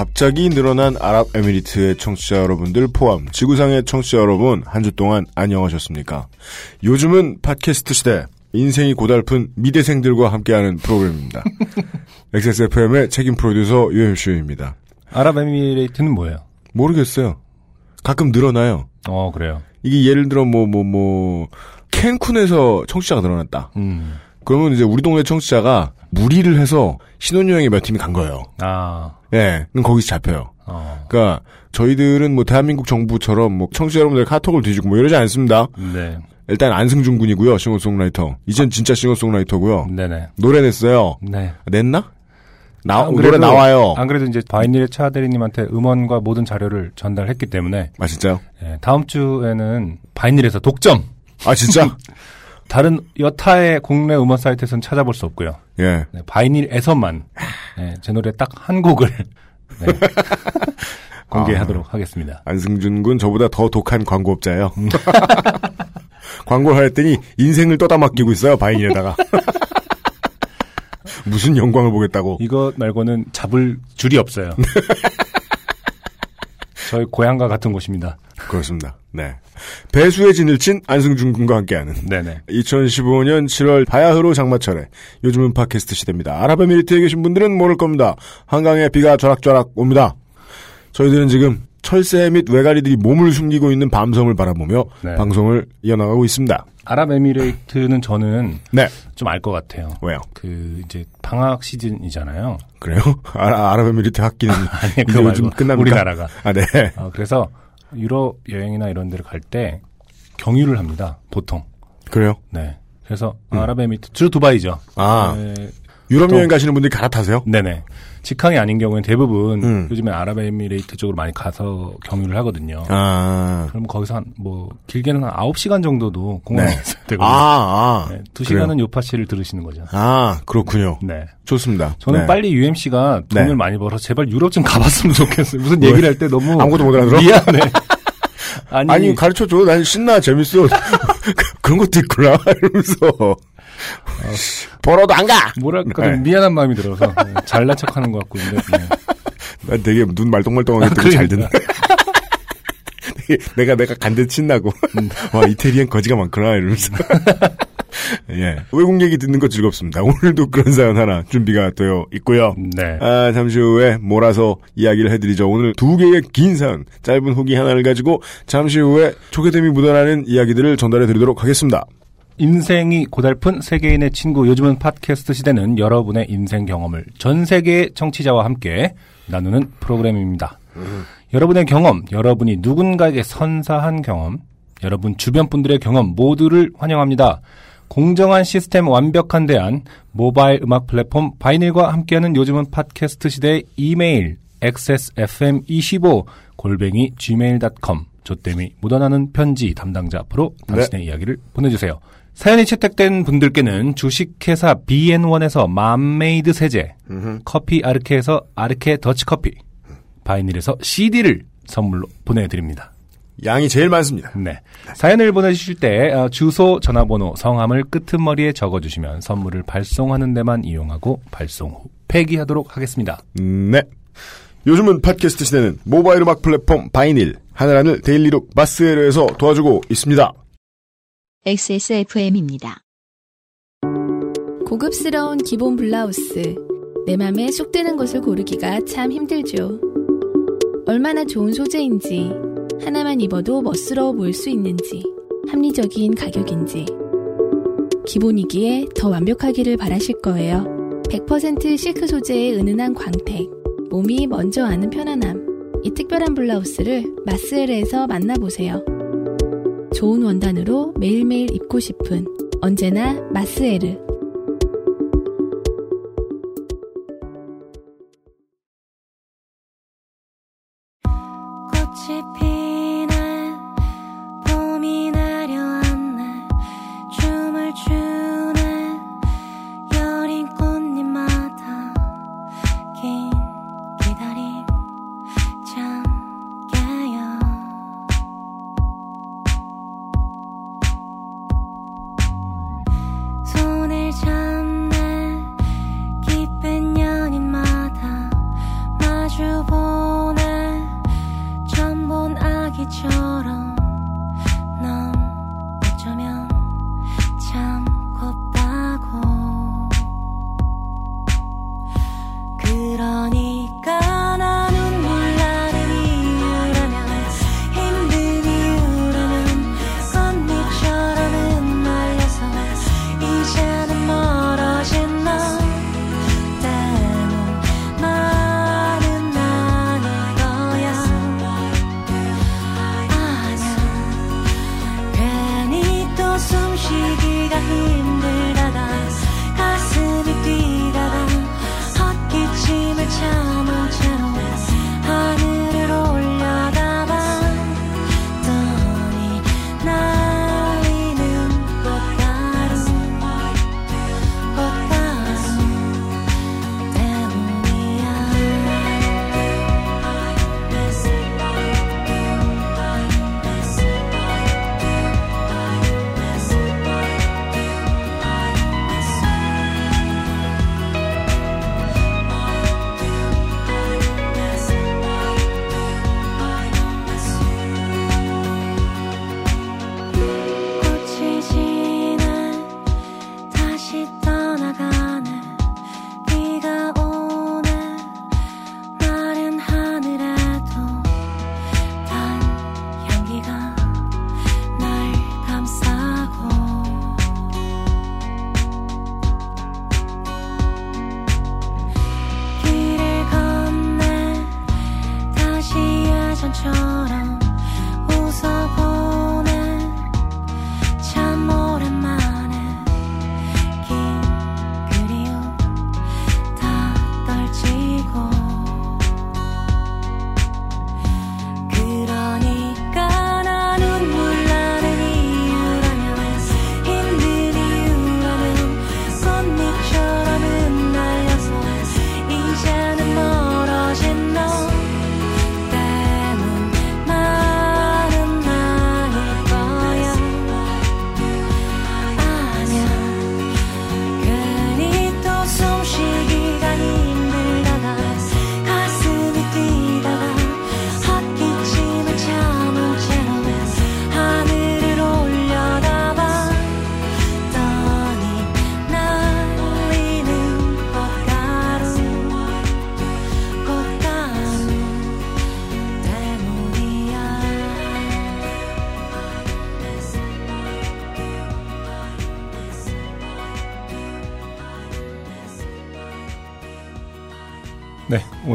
갑자기 늘어난 아랍에미리트의 청취자 여러분들 포함 지구상의 청취자 여러분 한 주 동안 안녕하셨습니까? 요즘은 팟캐스트 시대 인생이 고달픈 미대생들과 함께하는 프로그램입니다. XSFM의 책임 프로듀서 유엠쇼입니다. 아랍에미레이트는 뭐예요? 모르겠어요. 가끔 늘어나요. 어, 그래요. 이게 예를 들어 뭐 뭐뭐 캔쿤에서 청취자가 늘어났다. 음. 그러면 이제 우리 동네 청취자가 무리를 해서 신혼여행에 몇 팀이 간 거예요. 아, 예, 그럼 거기서 잡혀요. 어. 그러니까 저희들은 뭐 대한민국 정부처럼 뭐 청취자 여러분들 카톡을 뒤지고 뭐 이러지 않습니다. 네. 일단 안승준 군이고요. 싱어송라이터. 이젠 진짜 싱어송라이터고요. 네네. 노래 냈어요. 네. 냈나? 나안 노래 그래도- 나와요. 안 그래도 이제 바이닐의 차대리님한테 음원과 모든 자료를 전달했기 때문에 아 진짜요? 예, 다음 주에는 바이닐에서 독점. 아 진짜? 다른 여타의 국내 음원 사이트에서는 찾아볼 수 없고요. 예. 네, 바이닐에서만 예, 제 노래 딱 한 곡을 네, 공개하도록 하겠습니다. 안승준 군 저보다 더 독한 광고업자예요. 광고를 했더니 인생을 떠다 맡기고 있어요. 바인에다가. 무슨 영광을 보겠다고. 이거 말고는 잡을 줄이 없어요. 저희 고향과 같은 곳입니다. 그렇습니다. 네. 배수의 진을 친 안승준 군과 함께하는 네네. 2015년 7월 바야흐로 장마철에 요즘은 팟캐스트 시대입니다. 아랍에미리트에 계신 분들은 모를 겁니다. 한강에 비가 벼락벼락 옵니다. 저희들은 지금 철새 및 외가리들이 몸을 숨기고 있는 밤섬을 바라보며 네. 방송을 이어나가고 있습니다. 아랍에미레이트는 저는 네. 좀 알 것 같아요. 왜요? 그 이제 방학 시즌이잖아요. 그래요? 아, 아랍에미리트 학기는 아니 이제 요즘 끝납니까? 우리나라가. 아, 네. 어, 그래서 유럽 여행이나 이런 데를 갈 때 경유를 합니다. 보통. 그래요? 네. 그래서 아랍에미리트 주로 두바이죠. 음. 아, 네, 유럽 또- 여행 가시는 분들이 갈아타세요? 네네. 직항이 아닌 경우에는 대부분 음. 요즘에 아랍에미레이트 쪽으로 많이 가서 경유를 하거든요. 아. 그럼 거기서 한, 뭐, 길게는 한 9시간 정도도 공항에 네. 있어야 되거든요. 아, 아. 네, 2시간은 그래요? 요파씨를 들으시는 거죠. 아, 그렇군요. 네. 좋습니다. 저는 네. 빨리 UMC가 돈을 네. 많이 벌어서 제발 유럽 좀 가봤으면 좋겠어요. 무슨 얘기를 할 때 너무. 아무것도 못 알아들어? 미안해. 아니, 아니, 가르쳐줘. 난 신나, 재밌어. 그런 것도 있구나. 이러면서. 벌어도 안 가! 뭐랄까, 네. 좀 미안한 마음이 들어서. 네, 잘난 척 하는 것 같고, 근데. 네. 난 되게 눈 말똥말똥하게 뜨고 잘 듣는. 내가, 내가 간대 친나고. 와, 이태리엔 거지가 많구나. 이러면서. 예. 외국 얘기 듣는 거 즐겁습니다. 오늘도 그런 사연 하나 준비가 되어 있고요. 네. 아, 잠시 후에 몰아서 이야기를 해드리죠. 오늘 두 개의 긴 사연, 짧은 후기 하나를 가지고 잠시 후에 초계됨이 묻어나는 이야기들을 전달해 드리도록 하겠습니다. 인생이 고달픈 세계인의 친구 요즘은 팟캐스트 시대는 여러분의 인생 경험을 전 세계의 청취자와 함께 나누는 프로그램입니다. 여러분의 경험, 여러분이 누군가에게 선사한 경험, 여러분 주변 분들의 경험 모두를 환영합니다. 공정한 시스템 완벽한 대안, 모바일 음악 플랫폼 바이닐과 함께하는 요즘은 팟캐스트 시대의 이메일 xsfm25 골뱅이 gmail.com 조땜이 묻어나는 편지 담당자 앞으로 당신의 이야기를 보내주세요. 사연이 채택된 분들께는 주식회사 BN1에서 맘메이드 세제, 커피 아르케에서 아르케 더치커피, 바이닐에서 CD를 선물로 보내드립니다. 양이 제일 많습니다. 네. 사연을 보내주실 때 어, 주소, 전화번호, 성함을 끄트머리에 적어주시면 선물을 발송하는 데만 이용하고 발송 후 폐기하도록 하겠습니다. 네. 요즘은 팟캐스트 시대는 모바일 음악 플랫폼 바이닐, 하늘하늘 daily look 마스에르에서 도와주고 있습니다. XSFM입니다. 고급스러운 기본 블라우스. 내 맘에 쏙 드는 것을 고르기가 참 힘들죠. 얼마나 좋은 소재인지, 하나만 입어도 멋스러워 보일 수 있는지, 합리적인 가격인지. 기본이기에 더 완벽하기를 바라실 거예요. 100% 실크 소재의 은은한 광택, 몸이 먼저 아는 편안함. 이 특별한 블라우스를 마스엘에서 만나보세요. 좋은 원단으로 매일매일 입고 싶은 언제나 마스에르.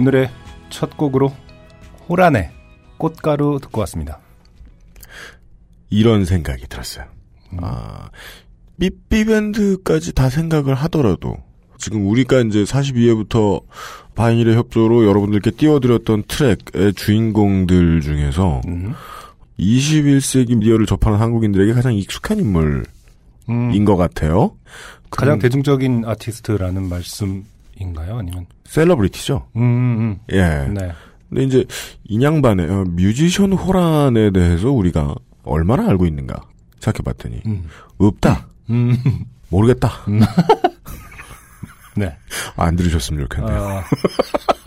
오늘의 첫 곡으로 호란의 꽃가루 듣고 왔습니다. 이런 생각이 들었어요. 아, 삐삐밴드까지 다 생각을 하더라도, 지금 우리가 이제 42회부터 바이닐의 협조로 여러분들께 띄워드렸던 트랙의 주인공들 중에서, 음. 21세기 미디어를 접하는 한국인들에게 가장 익숙한 인물인 음, 것 같아요. 가장 그 대중적인 아티스트라는 말씀 인가요? 아니면 셀러브리티죠. 음, 음, 예. 음. 네. 근데 이제 인양반의 어, 뮤지션 호란에 대해서 우리가 얼마나 알고 있는가 생각해봤더니 음. 없다. 음. 모르겠다. 네. 안 들으셨으면 좋겠네요. 어,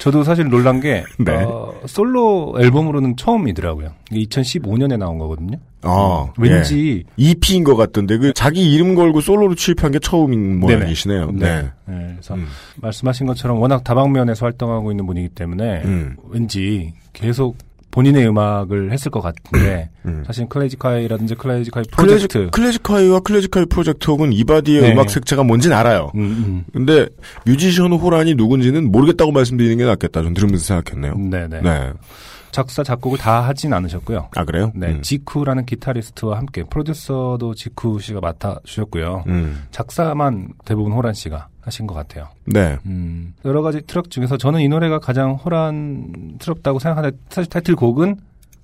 저도 사실 놀란 게 네. 어, 솔로 앨범으로는 처음이더라고요. 이게 2015년에 나온 거거든요. 아, 왠지 예. EP인 것 같던데 그 자기 이름 걸고 솔로로 취입한 게 처음인 모양이시네요. 네. 네. 네, 그래서 음. 말씀하신 것처럼 워낙 다방면에서 활동하고 있는 분이기 때문에 음. 왠지 계속 본인의 음악을 했을 것 같은데 음. 사실 클래지콰이라든지 클래지콰이 프로젝트 클래지콰이와 클래지콰이 프로젝트 혹은 이바디의 네. 음악 색채가 뭔진 알아요. 음, 음. 근데 뮤지션 호란이 누군지는 모르겠다고 말씀드리는 게 낫겠다. 전 들으면서 생각했네요. 네네. 네. 작사 작곡을 다 하진 않으셨고요. 아 그래요? 네, 음. 지쿠라는 기타리스트와 함께 프로듀서도 지쿠 씨가 맡아 주셨고요. 음. 작사만 대부분 호란 씨가 하신 것 같아요. 네. 음, 여러 가지 트럭 중에서 저는 이 노래가 가장 호란스럽다고 생각하는데 사실 타이틀곡은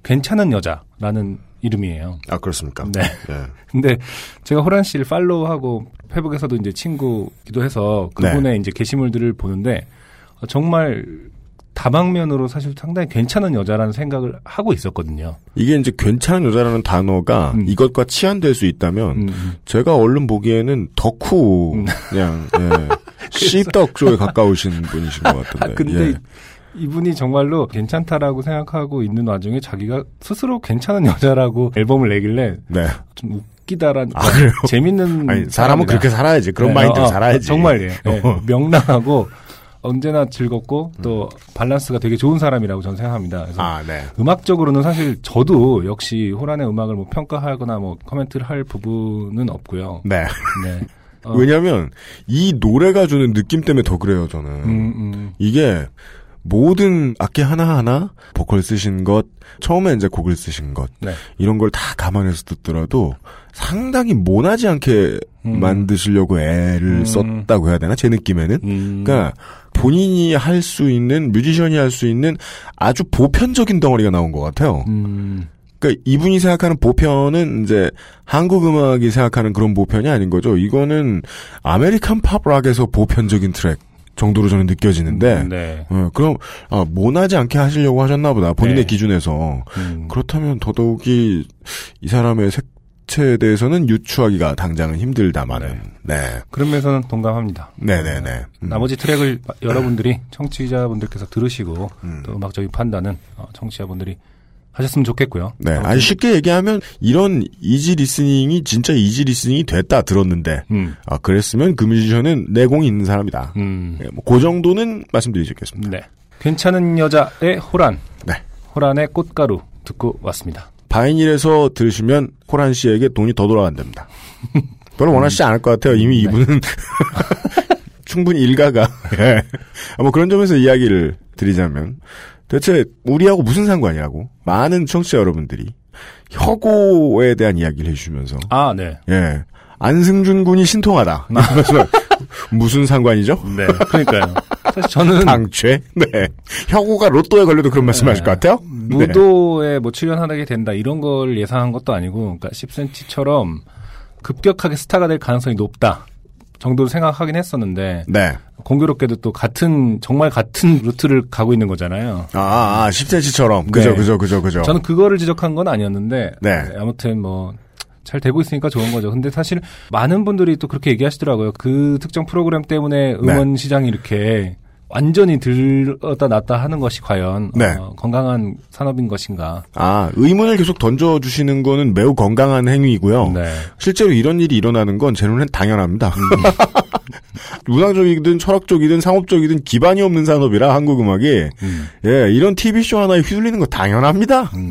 괜찮은 여자라는 이름이에요. 아, 그렇습니까? 네. 예. 근데 제가 호란 씨를 팔로우하고 페북에서도 이제 친구기도 해서 그분의 이제 게시물들을 보는데 어, 정말 다방면으로 사실 상당히 괜찮은 여자라는 생각을 하고 있었거든요. 이게 이제 괜찮은 여자라는 단어가 음. 이것과 치환될 수 있다면 음, 음. 제가 얼른 보기에는 덕후 음. 그냥 예. 씹덕 쪽에 가까우신 분이신 것 같은데. 아, 근데 예. 이분이 정말로 괜찮다라고 생각하고 있는 와중에 자기가 스스로 괜찮은 여자라고 앨범을 내길래 네. 좀 웃기다라는 아, 그래요? 재밌는 아니 사람은 사람이다. 그렇게 살아야지. 그런 네, 마인드로 어, 어, 살아야지. 정말 예. 예. 어. 명랑하고 언제나 즐겁고 또 밸런스가 되게 좋은 사람이라고 저는 생각합니다. 그래서 아, 네. 음악적으로는 사실 저도 역시 호란의 음악을 뭐 평가하거나 뭐 코멘트를 할 부분은 없고요. 네. 네. 어, 왜냐면 이 노래가 주는 느낌 때문에 더 그래요, 저는. 음, 음, 이게 모든 악기 하나하나 보컬 쓰신 것, 처음에 이제 곡을 쓰신 것, 네. 이런 걸 다 감안해서 듣더라도 상당히 모나지 않게 음. 만드시려고 애를 음. 썼다고 해야 되나? 제 느낌에는? 음. 그러니까 본인이 할 수 있는 뮤지션이 할 수 있는 아주 보편적인 덩어리가 나온 것 같아요. 음, 그러니까 이분이 생각하는 보편은 이제 한국 음악이 생각하는 그런 보편이 아닌 거죠. 이거는 American pop rock에서 보편적인 트랙 정도로 저는 느껴지는데 네. 어, 그럼 아, 모나지 않게 하시려고 하셨나 보다. 본인의 네. 기준에서 음. 그렇다면 더더욱이 이 사람의 색 채에 대해서는 유추하기가 당장은 힘들다마는 네. 그런 면에서는 동감합니다. 네네네. 음. 나머지 트랙을 여러분들이 청취자분들께서 들으시고 음. 또 음악적인 판단은 어, 청취자분들이 하셨으면 좋겠고요. 네, 아주 쉽게 얘기하면 이런 easy listening이 진짜 easy listening이 됐다 들었는데 음, 아 그랬으면 그 뮤지션은 내공이 있는 사람이다. 음, 예, 뭐그 정도는 말씀드리겠습니다. 네. 괜찮은 여자의 호란. 네. 호란의 꽃가루 듣고 왔습니다. 바이닐에서 들으시면 호란 씨에게 돈이 더 돌아간답니다. 별로 원하시지 않을 것 같아요. 이미 네. 이분은 충분히 일가가 예. 아, 뭐 그런 점에서 이야기를 드리자면 대체 우리하고 무슨 상관이라고 많은 청취자 여러분들이 혁오에 대한 이야기를 해주시면서 아, 네. 예 안승준 군이 신통하다. 그래서 무슨 상관이죠? 네. 그러니까요. 사실 저는 당최 네 혁오가 로또에 걸려도 그런 말씀하실 것 같아요. 네. 무도에 뭐 출연하게 된다 이런 걸 예상한 것도 아니고, 그러니까 10cm처럼 급격하게 스타가 될 가능성이 높다 정도로 생각하긴 했었는데 네. 공교롭게도 또 같은 정말 같은 루트를 가고 있는 거잖아요. 아, 아 10cm처럼 그죠 네. 그죠 그죠 그죠. 저는 그거를 지적한 건 아니었는데 네. 아무튼 뭐. 잘 되고 있으니까 좋은 거죠. 근데 사실 많은 분들이 또 그렇게 얘기하시더라고요. 그 특정 프로그램 때문에 음원 시장이 이렇게 완전히 들었다 놨다 하는 것이 과연 네. 어, 건강한 산업인 것인가. 아, 의문을 계속 던져 주시는 거는 매우 건강한 행위이고요. 네. 실제로 이런 일이 일어나는 건 제 눈엔 당연합니다. 문화적이든 철학적이든 상업적이든 기반이 없는 산업이라 한국 음악이 음. 예 이런 TV 쇼 하나에 휘둘리는 거 당연합니다. 음.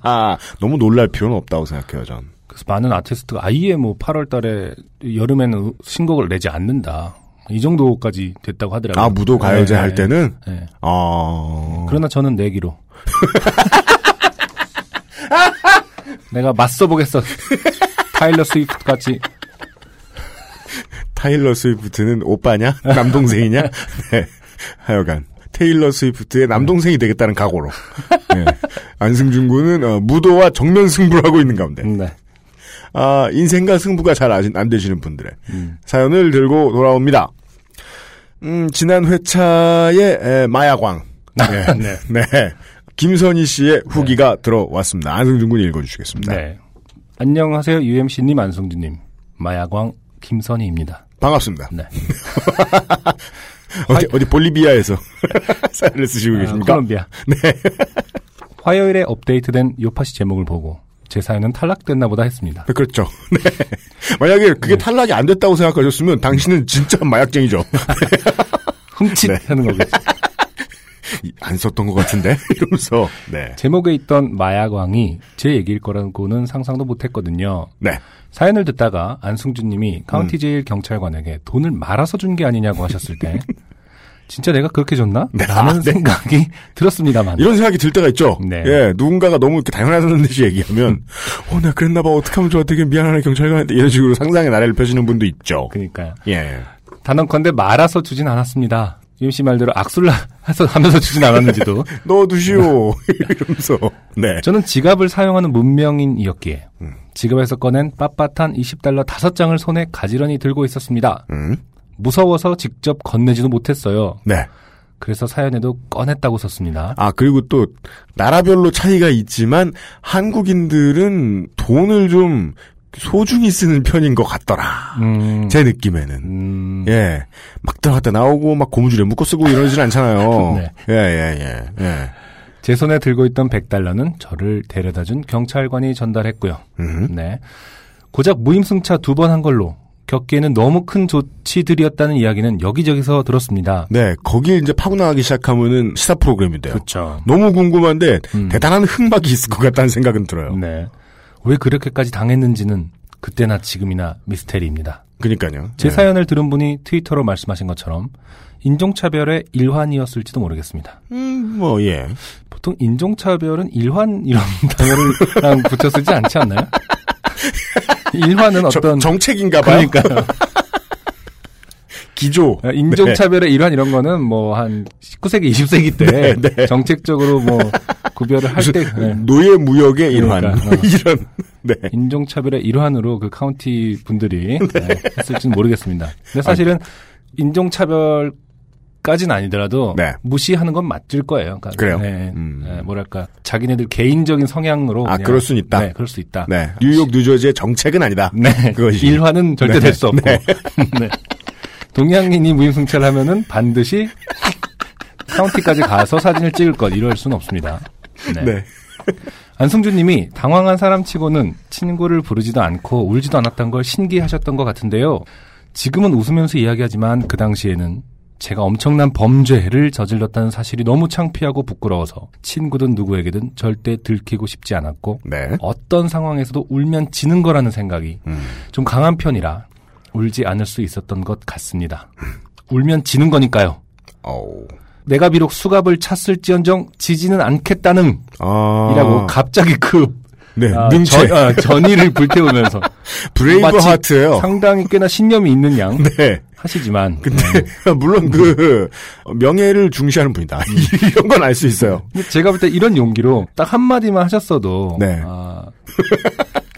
너무 놀랄 필요는 없다고 생각해요 전. 그래서 많은 아티스트가 아예 뭐 8월 달에 여름에는 신곡을 내지 않는다. 이 정도까지 됐다고 하더라고요. 아 무도 가요제 네, 할 때는 네. 아 그러나 저는 내기로. 내가 맞서보겠어. 타일러 스위프트 같이. 타일러 스위프트는 오빠냐 남동생이냐? 네. 하여간 테일러 스위프트의 남동생이 되겠다는 각오로. 네. 안승준 군은 어, 무도와 정면 승부를 하고 있는 가운데. 네. 아, 인생과 승부가 잘 안 되시는 분들의 음. 사연을 들고 돌아옵니다. 음, 지난 회차의 에, 마야광. 네. 네. 네. 김선희 씨의 후기가 들어왔습니다. 안승준 군이 읽어주시겠습니다. 네. 안녕하세요. UMC님, 안성준님. 마야광 김선희입니다. 반갑습니다. 네. 어디, 어디 볼리비아에서 사연을 쓰시고 아, 계십니까? 콜롬비아. 네. 화요일에 업데이트된 요파시 제목을 보고 제 사연은 탈락됐나 보다 했습니다. 네, 그렇죠. 네. 만약에 그게 탈락이 안 됐다고 생각하셨으면 당신은 진짜 마약쟁이죠. 훔칫 네. 하는 거겠죠. 이- 안 썼던 것 같은데? 이러면서. 네. 제목에 있던 마야광이 제 얘기일 거라고는 상상도 못했거든요. 네. 사연을 듣다가 안승준님이 카운티 제일 경찰관에게 돈을 말아서 준 게 아니냐고 하셨을 때 진짜 내가 그렇게 줬나? 네. 라는 아, 네. 생각이 들었습니다만. 이런 생각이 들 때가 있죠. 네. 예, 누군가가 너무 이렇게 당연하다는 듯이 얘기하면, 어, 나 그랬나 봐. 어떡하면 좋아. 되게 미안하네, 경찰관한테. 이런 식으로 상상의 나래를 펴시는 분도 있죠. 그러니까요. 예. 단언컨대 말아서 주진 않았습니다. UMC 말대로 악술라 해서 하면서 주진 않았는지도. 넣어두시오. 이러면서. 네. 저는 지갑을 사용하는 문명인이었기에 음. 지갑에서 꺼낸 빳빳한 20달러 5장을 손에 가지런히 들고 있었습니다. 음. 무서워서 직접 건네지도 못했어요. 네. 그래서 사연에도 꺼냈다고 썼습니다. 아, 그리고 또, 나라별로 차이가 있지만, 한국인들은 돈을 좀 소중히 쓰는 편인 것 같더라. 음, 제 느낌에는. 음, 예. 막 들어갔다 나오고, 막 고무줄에 묶어 쓰고 이러진 않잖아요. 네. 예, 예, 예, 예. 제 손에 들고 있던 100달러는 저를 데려다 준 경찰관이 전달했고요. 음. 네. 고작 무임승차 두 번 한 걸로 겪기에는 너무 큰 조치들이었다는 이야기는 여기저기서 들었습니다. 네, 거길 이제 파고 나가기 시작하면은 시사 프로그램인데요. 그렇죠. 너무 궁금한데, 음. 대단한 흥박이 있을 것 같다는 생각은 들어요. 네. 왜 그렇게까지 당했는지는 그때나 지금이나 미스테리입니다. 그니까요. 제 네. 사연을 들은 분이 트위터로 말씀하신 것처럼 인종차별의 일환이었을지도 모르겠습니다. 음, 뭐, 예. 보통 인종차별은 일환 이런 단어를 붙여 쓰지 않지 않나요? 일환은 저- 어떤 정책인가 봐요. 그러니까요. 기조. 인종차별의 일환 이런 거는 뭐 한 19세기, 20세기 때 네, 네. 정책적으로 뭐 구별을 할때 네. 노예 무역의 일환. 그러니까, 어. 이런. 네. 인종차별의 일환으로 그 카운티 분들이 네, 했을지는 모르겠습니다. 근데 사실은 인종차별 까지는 아니더라도 네. 무시하는 건 맞을 거예요. 그러니까 그래요? 네, 음. 네, 뭐랄까 자기네들 개인적인 성향으로 아, 그냥- 그럴 순 있다. 네, 그럴 수 있다. 네. 뉴욕, 뉴저지의 정책은 아니다. 네. 그것이. 일화는 절대 네. 될수 없고. 네. 동양인이 무임승차를 하면은 반드시 카운티까지 가서 사진을 찍을 것 이럴 수는 없습니다. 네. 네. 안승준님이 당황한 사람치고는 친구를 부르지도 않고 울지도 않았던 걸 신기하셨던 것 같은데요. 지금은 웃으면서 이야기하지만 그 당시에는 제가 엄청난 범죄를 저질렀다는 사실이 너무 창피하고 부끄러워서 친구든 누구에게든 절대 들키고 싶지 않았고 네. 어떤 상황에서도 울면 지는 거라는 생각이 음. 좀 강한 편이라 울지 않을 수 있었던 것 같습니다. 울면 지는 거니까요. 어우. 내가 비록 수갑을 찼을지언정 지지는 않겠다는 아. 이라고 갑자기 급 네. 아. 전, 아, 전의를 불태우면서 Braveheart예요 상당히 꽤나 신념이 있는 양 네. 하시지만 근데 물론 그 명예를 중시하는 분이다. 이런 건 알 수 있어요. 제가 볼 때 이런 용기로 딱 한 마디만 하셨어도 네. 아,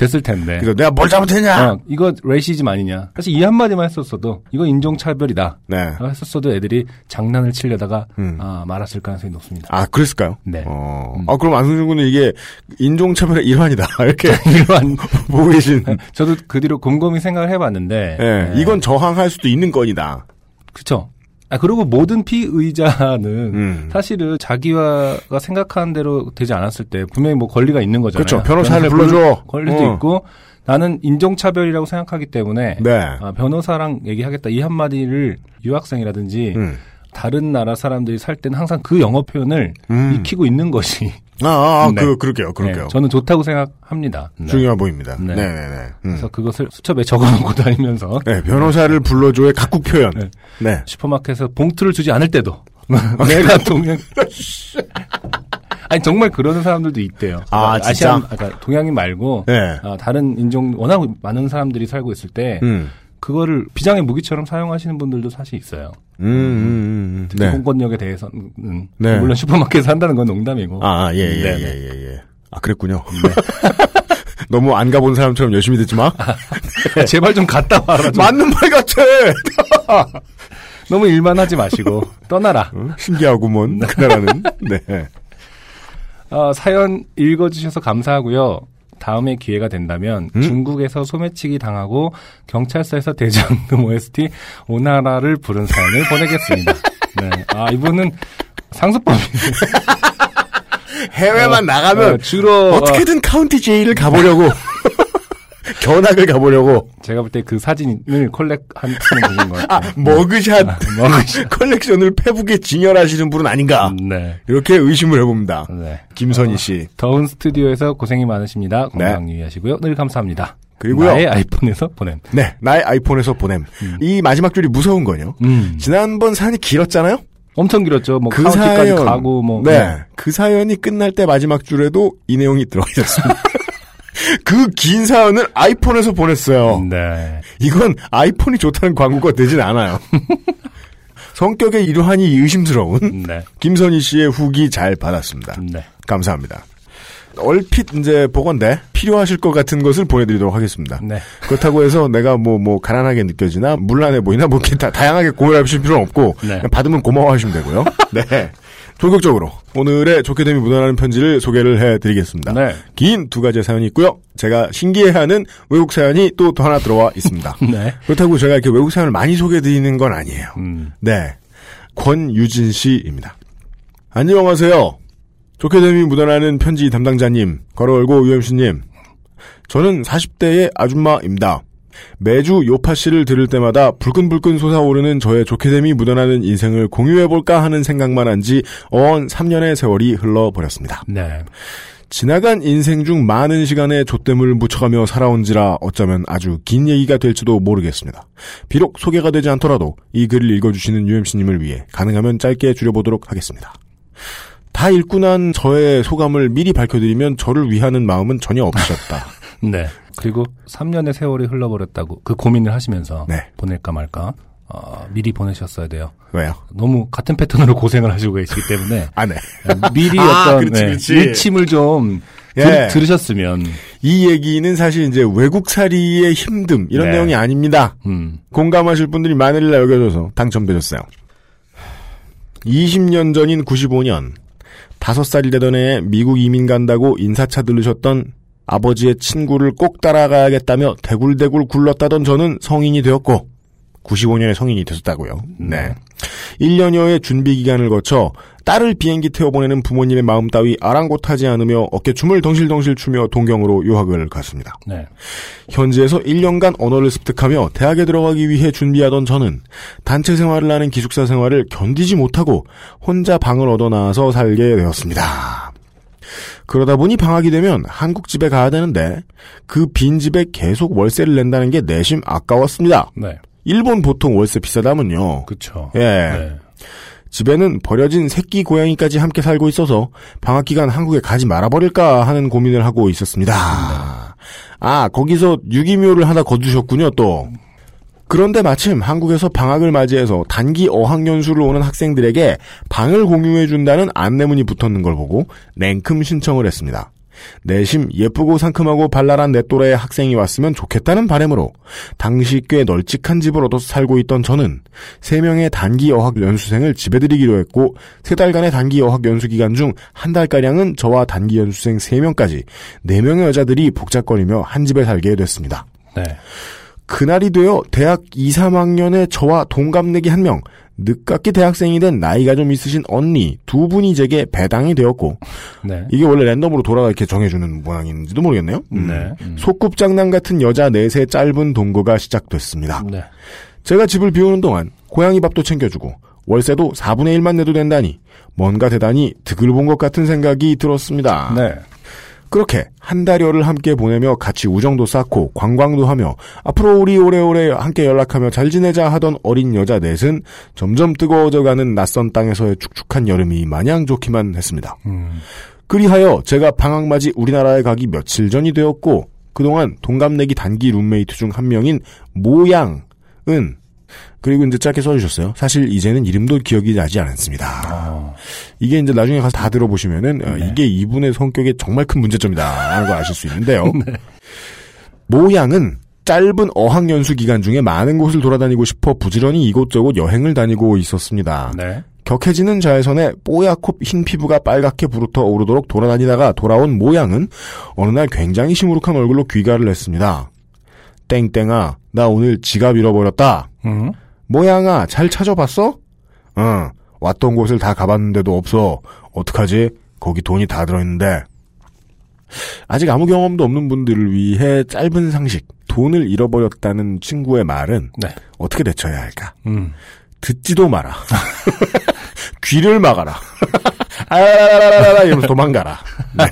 됐을 텐데 그래서 내가 뭘 잘못했냐? 어, 이거 racism 아니냐 사실 이 한마디만 했었어도 이거 인종차별이다 네. 했었어도 애들이 장난을 치려다가 음. 아, 말았을 가능성이 높습니다. 아, 그랬을까요? 네. 어. 음. 아, 그럼 안승준 군은 이게 인종차별의 일환이다. 이렇게 이러한 보고 계신. 저도 그 뒤로 곰곰이 생각을 해봤는데 예, 예, 이건 저항할 수도 있는 건이다. 그쵸. 아, 그리고 모든 피의자는 음. 사실은 자기가 생각하는 대로 되지 않았을 때 분명히 뭐 권리가 있는 거잖아요. 그렇죠. 변호사를 불러줘. 권리도 어. 있고 나는 인종차별이라고 생각하기 때문에 네. 아, 변호사랑 얘기하겠다 이 한마디를 유학생이라든지 음. 다른 나라 사람들이 살 때는 항상 그 영어 표현을 음. 익히고 있는 것이 아, 아, 아, 네. 그, 그럴게요. 그럴게요. 네, 저는 좋다고 생각합니다. 네. 중요해 보입니다. 네. 네, 네, 네. 음. 그래서 그것을 수첩에 적어놓고 다니면서 네, 변호사를 불러줘의 각국 표현. 네. 네. 슈퍼마켓에서 봉투를 주지 않을 때도 내가 동양 아니 정말 그러는 사람들도 있대요. 아, 그러니까 진짜? 아시안, 그러니까 동양인 말고 네. 아, 다른 인종 워낙 많은 사람들이 살고 있을 때 음. 그거를 비장의 무기처럼 사용하시는 분들도 사실 있어요. 음, 음, 음, 음. 특히 네. 공권력에 대해서는 음, 네. 물론 슈퍼마켓에서 한다는 건 농담이고. 아, 아, 예, 예, 네, 예, 네. 예, 예. 아, 그랬군요. 너무 안 가본 사람처럼 열심히 듣지 마. 아, 제발 좀 갔다 와라. 좀. 맞는 말 같아! 너무 일만 하지 마시고 떠나라. 어? 신기하구먼, 그 나라는. 네. 어, 사연 읽어주셔서 감사하고요. 다음에 기회가 된다면 음? 중국에서 소매치기 당하고 경찰서에서 대장금 OST 오나라를 부른 사연을 보내겠습니다. 네. 아 이분은 상습범이에요. 해외만 어, 나가면 주로 어떻게든 county jail을 가보려고. 견학을 가보려고. 어, 제가 볼 때 그 사진을 collect하는 분인 것 아, 같아요. 머그샷 머그샷. 컬렉션을 페북에 진열하시는 분은 아닌가. 네. 이렇게 의심을 해봅니다. 네. 김선희 씨. 더운 스튜디오에서 고생이 많으십니다. 건강 네. 유의하시고요. 늘 감사합니다. 그리고요. 나의 아이폰에서 보냄. 네, 나의 아이폰에서 보냄. 이 마지막 줄이 무서운 거요. 음. 지난번 사연이 길었잖아요? 엄청 길었죠. 뭐그 카운티까지 사연. 가고 뭐. 네. 그 사연이 끝날 때 마지막 줄에도 이 내용이 들어가 있었습니다. 그 긴 사연을 아이폰에서 보냈어요. 네. 이건 아이폰이 좋다는 광고가 되진 않아요. 성격의 이러하니 의심스러운 네. 김선희 씨의 후기 잘 받았습니다. 네. 감사합니다. 얼핏 이제 보건대 필요하실 것 같은 것을 보내드리도록 하겠습니다. 네. 그렇다고 해서 내가 뭐, 뭐, 가난하게 느껴지나, 물란해 보이나, 뭐, 이렇게 다, 다양하게 고민하실 필요는 없고, 네. 받으면 고마워하시면 되고요. 네. 본격적으로, 오늘의 좋게 됨이 묻어나는 편지를 소개를 해드리겠습니다. 네. 긴 두 가지의 사연이 있고요. 제가 신기해하는 외국 사연이 또더 하나 들어와 있습니다. 네. 그렇다고 제가 이렇게 외국 사연을 많이 소개해드리는 건 아니에요. 음. 네. 권유진 씨입니다. 안녕하세요. 좋게 됨이 묻어나는 편지 담당자님, 걸어올고 UMC님. 저는 40대의 아줌마입니다. 매주 요파 씨를 들을 때마다 불끈불끈 솟아오르는 저의 좋게 됨이 묻어나는 인생을 공유해볼까 하는 생각만 한 지 어언 3년의 세월이 흘러버렸습니다. 네. 지나간 인생 중 많은 시간의 좆됨을 묻혀가며 살아온지라 어쩌면 아주 긴 얘기가 될지도 모르겠습니다. 비록 소개가 되지 않더라도 이 글을 읽어주시는 UMC님을 위해 가능하면 짧게 줄여보도록 하겠습니다. 다 읽고 난 저의 소감을 미리 밝혀드리면 저를 위하는 마음은 전혀 없으셨다. 네. 그리고 3년의 세월이 흘러버렸다고 그 고민을 하시면서 네. 보낼까 말까 어, 미리 보내셨어야 돼요. 왜요? 너무 같은 패턴으로 고생을 하시고 계시기 때문에 아, 네. 미리 아, 어떤 그렇지, 네, 그렇지. 일침을 좀 예. 들, 으셨으면 이 얘기는 사실 이제 외국살이의 힘듦 이런 네. 내용이 아닙니다. 음, 공감하실 분들이 많으리라 여겨져서 당첨되셨어요. 20년 전인 95년, 5살이 되던 해에 미국 이민 간다고 인사차 들르셨던 아버지의 친구를 꼭 따라가야겠다며 대굴대굴 굴렀다던 저는 성인이 되었고, 95년에 성인이 되셨다고요. 네. 1년여의 준비 기간을 거쳐 딸을 비행기 태워보내는 부모님의 마음 따위 아랑곳하지 않으며 어깨춤을 덩실덩실 추며 동경으로 유학을 갔습니다. 네. 현지에서 1년간 언어를 습득하며 대학에 들어가기 위해 준비하던 저는 단체 생활을 하는 기숙사 생활을 견디지 못하고 혼자 방을 얻어 나와서 살게 되었습니다. 그러다 보니 방학이 되면 한국 집에 가야 되는데 그 빈 집에 계속 월세를 낸다는 게 내심 아까웠습니다. 네. 일본 보통 월세 비싸다면요. 그쵸. 예. 네. 집에는 버려진 새끼 고양이까지 함께 살고 있어서 방학 기간 한국에 가지 말아 버릴까 하는 고민을 하고 있었습니다. 아, 거기서 유기묘를 하나 거두셨군요, 또. 그런데 마침 한국에서 방학을 맞이해서 단기 어학연수를 오는 학생들에게 방을 공유해준다는 안내문이 붙었는 걸 보고 냉큼 신청을 했습니다. 내심 예쁘고 상큼하고 발랄한 내 또래의 학생이 왔으면 좋겠다는 바람으로 당시 꽤 널찍한 집을 얻어서 살고 있던 저는 세 명의 단기 어학 연수생을 집에 들이기로 했고 세 달간의 단기 어학 연수 기간 중 한 달가량은 저와 단기 연수생 세 명까지 네 명의 여자들이 복잡거리며 한 집에 살게 됐습니다. 네. 그날이 되어 대학 2, 3학년의 저와 동갑내기 한 명, 늦깎이 대학생이 된 나이가 좀 있으신 언니 두 분이 제게 배당이 되었고 네. 이게 원래 랜덤으로 돌아가 이렇게 정해주는 모양인지도 모르겠네요. 음. 네. 음. 소꿉장난 같은 여자 넷의 짧은 동거가 시작됐습니다. 네. 제가 집을 비우는 동안 고양이 밥도 챙겨주고 월세도 4분의 1만 내도 된다니 뭔가 대단히 득을 본 것 같은 생각이 들었습니다. 네. 그렇게 한 달여를 함께 보내며 같이 우정도 쌓고 관광도 하며 앞으로 우리 오래오래 함께 연락하며 잘 지내자 하던 어린 여자 넷은 점점 뜨거워져가는 낯선 땅에서의 축축한 여름이 마냥 좋기만 했습니다. 음. 그리하여 제가 방학맞이 우리나라에 가기 며칠 전이 되었고 그동안 동갑내기 단기 룸메이트 중 한 명인 모양은 그리고 이제 짧게 써주셨어요. 사실 이제는 이름도 기억이 나지 않습니다. 어, 이게 이제 나중에 가서 다 들어보시면은 어, 네. 이게 이분의 성격에 정말 큰 문제점이다라는 걸 아실 수 있는데요. 모양은 짧은 어학 연수 기간 중에 많은 곳을 돌아다니고 싶어 부지런히 이곳저곳 여행을 다니고 있었습니다. 네. 격해지는 자외선에 뽀얗고 흰 피부가 빨갛게 부르터 오르도록 돌아다니다가 돌아온 모양은 어느 날 굉장히 시무룩한 얼굴로 귀가를 했습니다. 땡땡아, 나 오늘 지갑 잃어버렸다. 음. 모양아, 잘 찾아봤어? 응, 왔던 곳을 다 가봤는데도 없어. 어떡하지? 거기 돈이 다 들어있는데. 아직 아무 경험도 없는 분들을 위해 짧은 상식, 돈을 잃어버렸다는 친구의 말은 네. 어떻게 대처해야 할까? 음. 듣지도 마라. 귀를 막아라. 이러면서 도망가라. 네.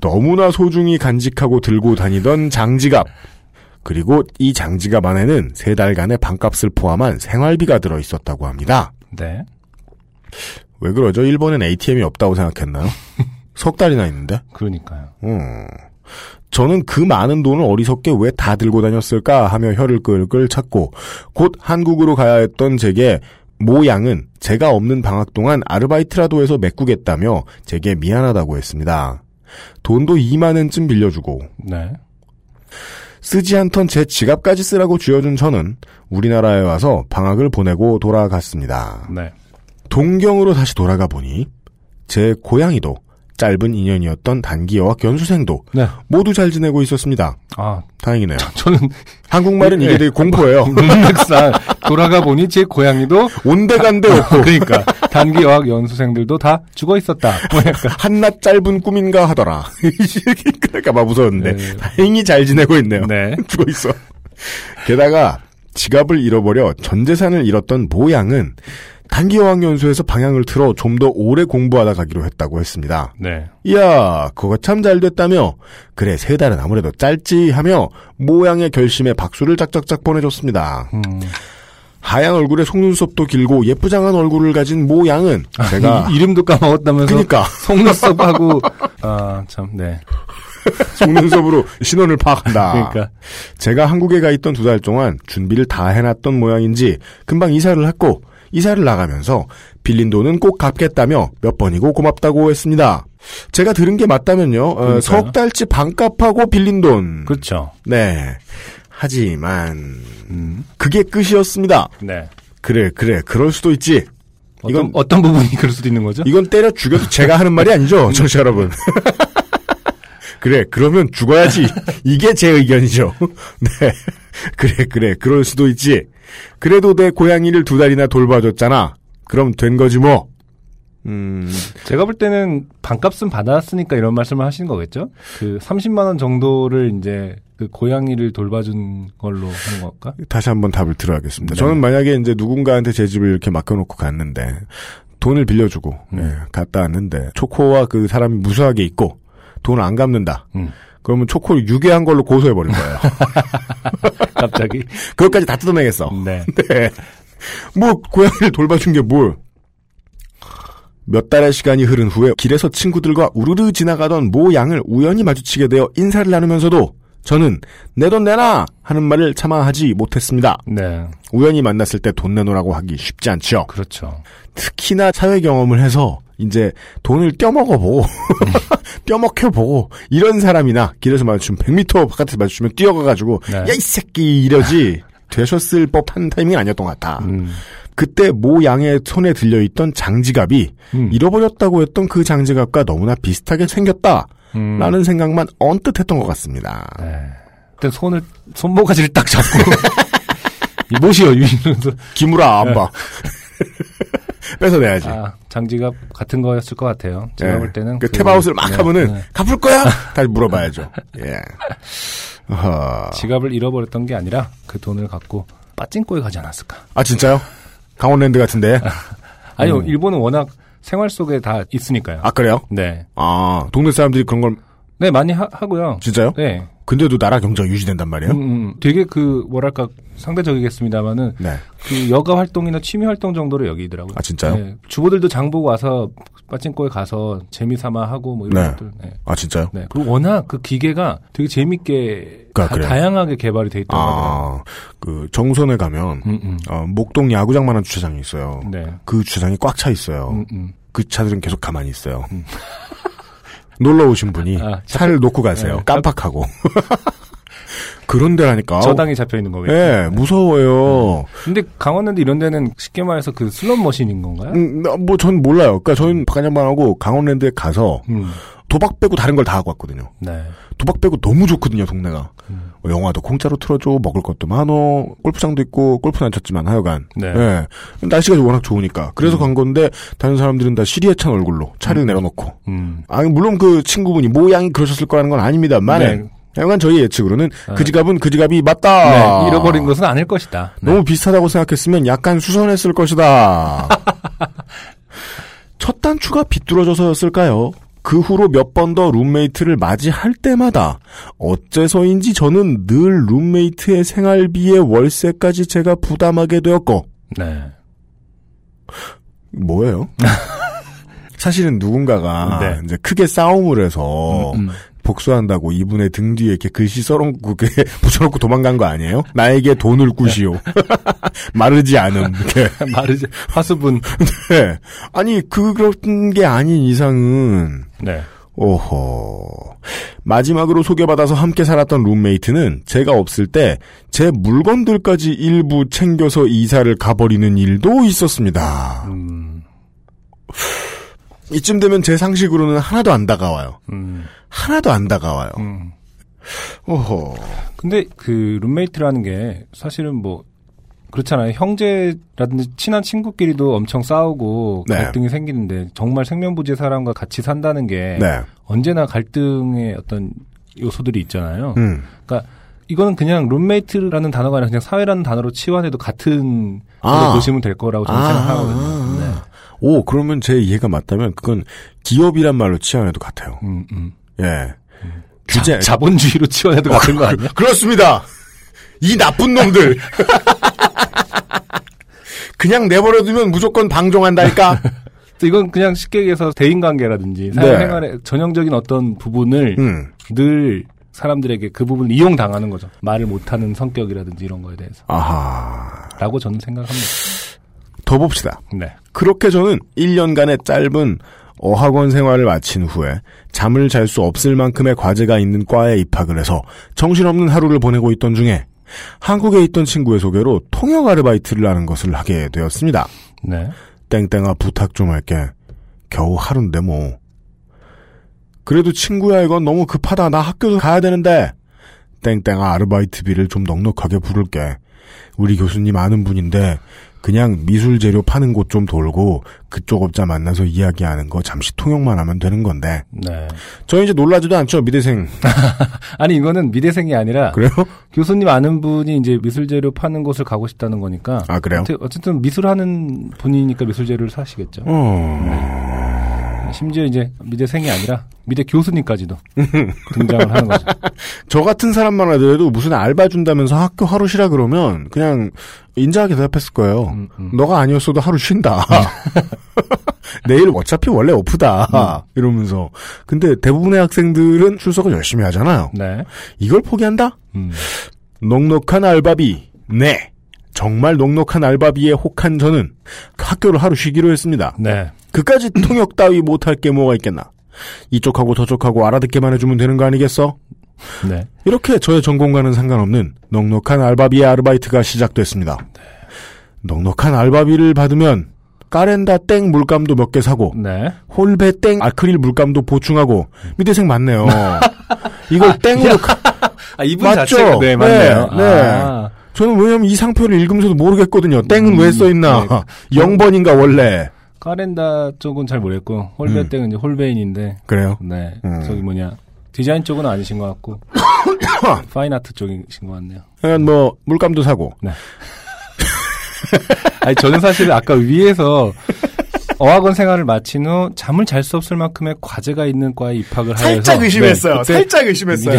너무나 소중히 간직하고 들고 다니던 장지갑. 그리고 이 장지갑 안에는 세 달간의 방값을 포함한 생활비가 들어 있었다고 합니다. 네. 왜 그러죠? 일본엔 ATM이 없다고 생각했나요? 석 달이나 있는데. 그러니까요. 음. 저는 그 많은 돈을 어리석게 왜 다 들고 다녔을까 하며 혀를 끌끌 찾고 곧 한국으로 가야 했던 제게 모양은 제가 없는 방학 동안 아르바이트라도 해서 메꾸겠다며 제게 미안하다고 했습니다. 돈도 2만 원쯤 빌려주고 네. 쓰지 않던 제 지갑까지 쓰라고 쥐어준 저는 우리나라에 와서 방학을 보내고 돌아갔습니다. 네. 동경으로 다시 돌아가 보니 제 고양이도 짧은 인연이었던 단기 어학 연수생도 네. 모두 잘 지내고 있었습니다. 아, 다행이네요. 저 는 한국말은 이게 네. 되게 공포예요. 문맥상 돌아가 보니 제 고양이도 온데간데 없고 그러니까 단기 어학 연수생들도 다 죽어 있었다. 뭐 한낱 짧은 꿈인가 하더라. 그러니까 막 무서웠는데 네. 다행히 잘 지내고 있네요. 네. 죽어 있어. 게다가 지갑을 잃어버려 전 재산을 잃었던 모양은 단기 어학연수에서 방향을 틀어 좀 더 오래 공부하다 가기로 했다고 했습니다. 네. 이야, 그거 참 잘 됐다며. 그래, 세 달은 아무래도 짧지 하며 모양의 결심에 박수를 짝짝짝 보내줬습니다. 음. 하얀 얼굴에 속눈썹도 길고 예쁘장한 얼굴을 가진 모양은 제가 이, 이름도 까먹었다면서 그니까 속눈썹하고 아, 참 네. 속눈썹으로 신원을 파악한다. 그러니까 제가 한국에 가 있던 두 달 동안 준비를 다 해놨던 모양인지 금방 이사를 했고 이사를 나가면서 빌린 돈은 꼭 갚겠다며 몇 번이고 고맙다고 했습니다. 제가 들은 게 맞다면요. 어, 그러니까요. 석 달치 반값하고 빌린 돈. 그렇죠. 네. 하지만 음. 그게 끝이었습니다. 네. 그래 그래 그럴 수도 있지. 어떤 이건- 어떤 부분이 그럴 수도 있는 거죠? 이건 때려 죽여도 제가 하는 말이 아니죠, 청취자 여러분. 그래, 그러면 죽어야지. 이게 제 의견이죠. 네. 그래, 그래, 그럴 수도 있지. 그래도 내 고양이를 두 달이나 돌봐줬잖아. 그럼 된 거지 뭐. 음, 제가 볼 때는 반값은 받았으니까 이런 말씀을 하시는 거겠죠? 그 30만 원 정도를 이제 그 고양이를 돌봐준 걸로 하는 걸까? 다시 한번 답을 들어야겠습니다. 네. 저는 만약에 이제 누군가한테 제 집을 이렇게 맡겨놓고 갔는데, 돈을 빌려주고, 음. 예, 갔다 왔는데, 초코와 그 사람이 무수하게 있고, 돈을 안 갚는다. 음. 그러면 초코를 유괴한 걸로 고소해버릴 거예요. 갑자기. 그것까지 다 뜯어내겠어. 네. 네. 뭐 고양이를 돌봐준 게 뭘? 몇 달의 시간이 흐른 후에 길에서 친구들과 우르르 지나가던 모 양을 우연히 마주치게 되어 인사를 나누면서도 저는 내 돈 내놔 하는 말을 차마 하지 못했습니다. 네. 우연히 만났을 때 돈 내놓으라고 하기 쉽지 않죠. 그렇죠. 특히나 사회 경험을 해서 이제 돈을 껴먹어보고 껴먹혀보고 이런 사람이나 길에서 마주치면 100m 바깥에서 마주치면 뛰어가가지고 네. 야이 새끼 이러지 되셨을 법한 타이밍이 아니었던 것 같아. 음. 그때 모 양의 손에 들려있던 장지갑이 음. 잃어버렸다고 했던 그 장지갑과 너무나 비슷하게 생겼다. 음. 라는 생각만 언뜻 했던 것 같습니다. 네. 그때 손을 손모가지를 딱 잡고 이 못이요 이러면서 기무라 안 네. 봐. 뺏어내야지. 아 장지갑 같은 거였을 것 같아요. 제가 예. 볼 때는 그 그- 탭아웃을 막 네, 하면은 네. 갚을 거야? 다시 물어봐야죠. 예. 어허. 지갑을 잃어버렸던 게 아니라 그 돈을 갖고 빠찡코에 가지 않았을까? 아 진짜요? 강원랜드 같은데? 아니요, 음. 일본은 워낙 생활 속에 다 있으니까요. 아 그래요? 네. 아 동네 사람들이 그런 걸 네, 많이 하, 하고요. 진짜요? 네. 근데도 나라 경제가 유지된단 말이에요? 음, 음, 되게 그, 뭐랄까, 상대적이겠습니다만은, 네. 그 여가 활동이나 취미 활동 정도로 여기더라고요. 아 진짜요? 네. 주부들도 장 보고 와서 빠찡코에 가서 재미삼아 하고 뭐 이런 네. 것들. 네. 아 진짜요? 네. 그리고 워낙 그 기계가 되게 재밌게 아, 다? 다양하게 개발이 돼 있다고 하더라고요. 아, 그 정선에 가면 음, 음. 어, 목동 야구장만한 주차장이 있어요. 네. 그 주차장이 꽉 차 있어요. 음, 음. 그 차들은 계속 가만히 있어요. 놀러 오신 분이 아, 차를 놓고 가세요. 네. 깜빡하고. 그런 데라니까. 저당이 잡혀 있는 거겠죠. 예, 무서워요. 근데 강원랜드 이런 데는 쉽게 말해서 그 슬롯 머신인 건가요? 음, 뭐, 전 몰라요. 그니까 저는 박한양반하고 강원랜드에 가서 음. 도박 빼고 다른 걸 다 하고 왔거든요. 네. 도박 빼고 너무 좋거든요, 동네가. 음. 어, 영화도 공짜로 틀어줘, 먹을 것도 많어, 골프장도 있고, 골프는 안 쳤지만 하여간. 네. 예. 날씨가 워낙 좋으니까. 그래서 간 건데, 다른 사람들은 다 시리에 찬 얼굴로 차를 내려놓고. 음. 아니, 물론 그 친구분이 모양이 그러셨을 거라는 건 아닙니다만, 네. 하여간 저희 예측으로는 아. 그 지갑은 그 지갑이 맞다. 네. 잃어버린 것은 아닐 것이다. 네. 너무 비슷하다고 생각했으면 약간 수선했을 것이다. 첫 단추가 비뚤어져서였을까요? 그 후로 몇 번 더 룸메이트를 맞이할 때마다 어째서인지 저는 늘 룸메이트의 생활비에 월세까지 제가 부담하게 되었고 네. 뭐예요? 사실은 누군가가 네. 이제 크게 싸움을 해서 음, 음. 복수한다고 이분의 등 뒤에 이렇게 글씨 써놓고 그 붙여놓고 도망간 거 아니에요? 나에게 돈을 꾸시오. 마르지 않음. 마르지 화수분. 네. 아니 그런 게 아닌 이상은 네. 오호. 마지막으로 소개받아서 함께 살았던 룸메이트는 제가 없을 때 제 물건들까지 일부 챙겨서 이사를 가버리는 일도 있었습니다. 음, 이쯤 되면 제 상식으로는 하나도 안 다가와요. 음, 하나도 안 다가와요. 음. 오호. 근데 그 룸메이트라는 게 사실은 뭐 그렇잖아요. 형제라든지 친한 친구끼리도 엄청 싸우고 네. 갈등이 생기는데 정말 생면부지의 사람과 같이 산다는 게 네. 언제나 갈등의 어떤 요소들이 있잖아요. 음. 그러니까 이거는 그냥 룸메이트라는 단어가 아니라 그냥 사회라는 단어로 치환해도 같은 아. 보시면 될 거라고 저는 아. 생각하거든요. 네. 오, 그러면 제 이해가 맞다면 그건 기업이란 말로 치환해도 같아요. 음, 음. 예. 규제. 자, 본주의로 치환해도 같은 거 아니야? 그렇습니다. 이 나쁜 놈들. 그냥 내버려두면 무조건? 그래서 이건 그냥 쉽게 얘기해서 대인관계라든지 네. 사회생활의 전형적인 어떤 부분을 음. 늘 사람들에게 그 부분을 이용당하는 거죠. 말을 못하는 성격이라든지 이런 거에 대해서. 아하. 라고 저는 생각합니다. 더 봅시다. 네. 그렇게 저는 1년간의 짧은 어학원 생활을 마친 후에 잠을 잘 수 없을 만큼의 과제가 있는 과에 입학을 해서 정신없는 하루를 보내고 있던 중에 한국에 있던 친구의 소개로 통역 아르바이트를 하는 것을 하게 되었습니다. 네. 땡땡아 부탁 좀 할게. 겨우 하루인데 뭐. 그래도 친구야 이건 너무 급하다. 나 학교도 가야 되는데. 땡땡아 아르바이트비를 좀 넉넉하게 부를게. 우리 교수님 아는 분인데 그냥 미술 재료 파는 곳 좀 돌고 그쪽 업자 만나서 이야기하는 거 잠시 통역만 하면 되는 건데. 네. 저 이제 놀라지도 않죠 미대생. 아니 이거는 미대생이 아니라 그래요? 교수님 아는 분이 이제 미술 재료 파는 곳을 가고 싶다는 거니까. 아 그래요? 어쨌든 미술하는 분이니까 미술 재료를 사시겠죠. 어... 심지어 이제 미대생이 아니라 미대 교수님까지도 등장을 하는 거죠. 저 같은 사람만 하더라도 무슨 알바 준다면서 학교 하루 쉬라 그러면 그냥 인자하게 대답했을 거예요. 음, 음. 너가 아니었어도 하루 쉰다. 내일 어차피 원래 오프다. 이러면서. 근데 대부분의 학생들은 출석을 열심히 하잖아요. 네. 이걸 포기한다? 음. 넉넉한 알바비. 네. 정말 넉넉한 알바비에 혹한 저는 학교를 하루 쉬기로 했습니다. 네. 그까지 통역 따위 못할 게 뭐가 있겠나. 이쪽하고 저쪽하고 알아듣게만 해주면 되는 거 아니겠어? 네. 이렇게 저의 전공과는 상관없는 넉넉한 알바비의 아르바이트가 시작됐습니다. 넉넉한 알바비를 받으면 까렌다 땡 물감도 몇 개 사고 네. 홀베 땡 아크릴 물감도 보충하고 미대생 맞네요. 이걸 땡으로 가- 아, 이분 맞죠? 자체가 네, 맞네요. 네, 네. 아, 저는 왜냐면 이 상표를 읽으면서도 모르겠거든요. 땡은 왜 써있나? 네. 0번인가 원래 카렌다 쪽은 잘 모르겠고 홀베 땡은 이제 홀베인인데 그래요. 네. 음. 저기 뭐냐 디자인 쪽은 아니신 것 같고 파인아트 쪽이신 것 같네요. 그러니까 뭐 물감도 사고 아니 저는 사실 아까 위에서 어학원 생활을 마친 후 잠을 잘 수 없을 만큼의 과제가 있는 과에 입학을 하여서 살짝 의심했어요. 네, 살짝 의심했어요.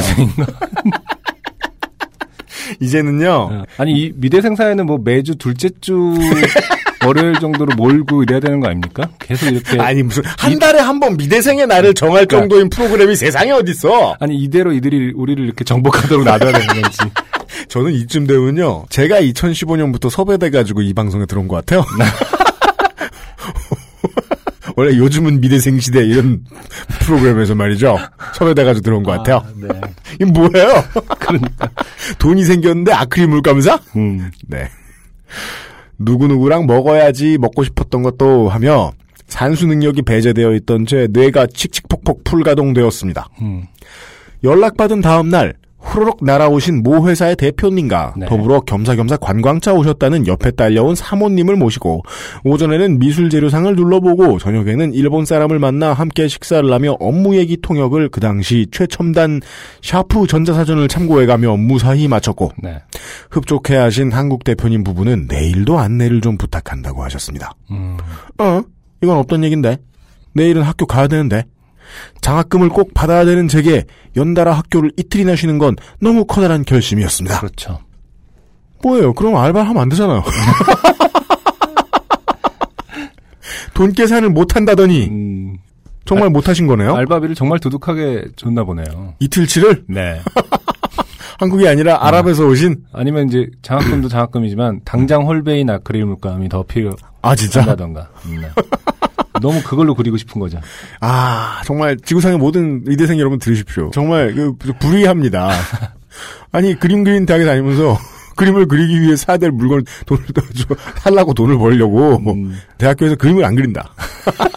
미대생인가? 이제는요. 어. 아니 이 미대 생 사회는 뭐 매주 둘째 주 월요일 정도로 몰고 이래야 되는 거 아닙니까? 계속 이렇게 아니 무슨 한 달에 한 번 미대생의 날을 정할 그러니까. 정도인 프로그램이 세상에 어딨어? 아니 이대로 이들이 우리를 이렇게 정복하도록 놔둬야 되는 건지. 저는 이쯤 되면요. 제가 2015년부터 섭외돼가지고 이 방송에 들어온 것 같아요. 원래 요즘은 미대생 시대 이런 프로그램에서 말이죠. 섭외돼가지고 들어온 것 같아요. 네. 이게 뭐예요? 그러니까. 돈이 생겼는데 아크릴 물감사? 음. 네. 누구누구랑 먹어야지 먹고 싶었던 것도 하며 산수 능력이 배제되어 있던 제 뇌가 칙칙폭폭 풀가동되었습니다. 음. 연락받은 다음 날 후루룩 날아오신 모 회사의 대표님과 네. 더불어 겸사겸사 관광차 오셨다는 옆에 딸려온 사모님을 모시고 오전에는 미술 재료상을 둘러보고 저녁에는 일본 사람을 만나 함께 식사를 하며 업무 얘기 통역을 그 당시 최첨단 샤프 전자사전을 참고해가며 무사히 마쳤고 네. 흡족해하신 한국 대표님 부부는 내일도 안내를 좀 부탁한다고 하셨습니다. 음. 어? 이건 없던 얘긴데. 내일은 학교 가야 되는데. 장학금을 꼭 받아야 되는 제게 연달아 학교를 이틀이나 쉬는 건 너무 커다란 결심이었습니다. 그렇죠. 뭐예요? 그럼 알바하면 안 되잖아요. 돈 계산을 못 한다더니 음, 정말 못 하신 거네요. 알바비를 정말 두둑하게 줬나 보네요. 이틀치를 네. 한국이 아니라 아랍에서 오신 아니면 이제 장학금도 장학금이지만 당장 홀베인 아크릴 물감이 더아 진짜 필요하다던가. 음, 네. 너무 그걸로 그리고 싶은 거죠. 아 정말 지구상의 모든 의대생 여러분 들으십시오. 정말 그 불의합니다. 아니 그림 그리는 대학에 다니면서 그림을 그리기 위해 사야 될 물건을 돈을 더 살라고 돈을 벌려고 음, 대학교에서 그림을 안 그린다.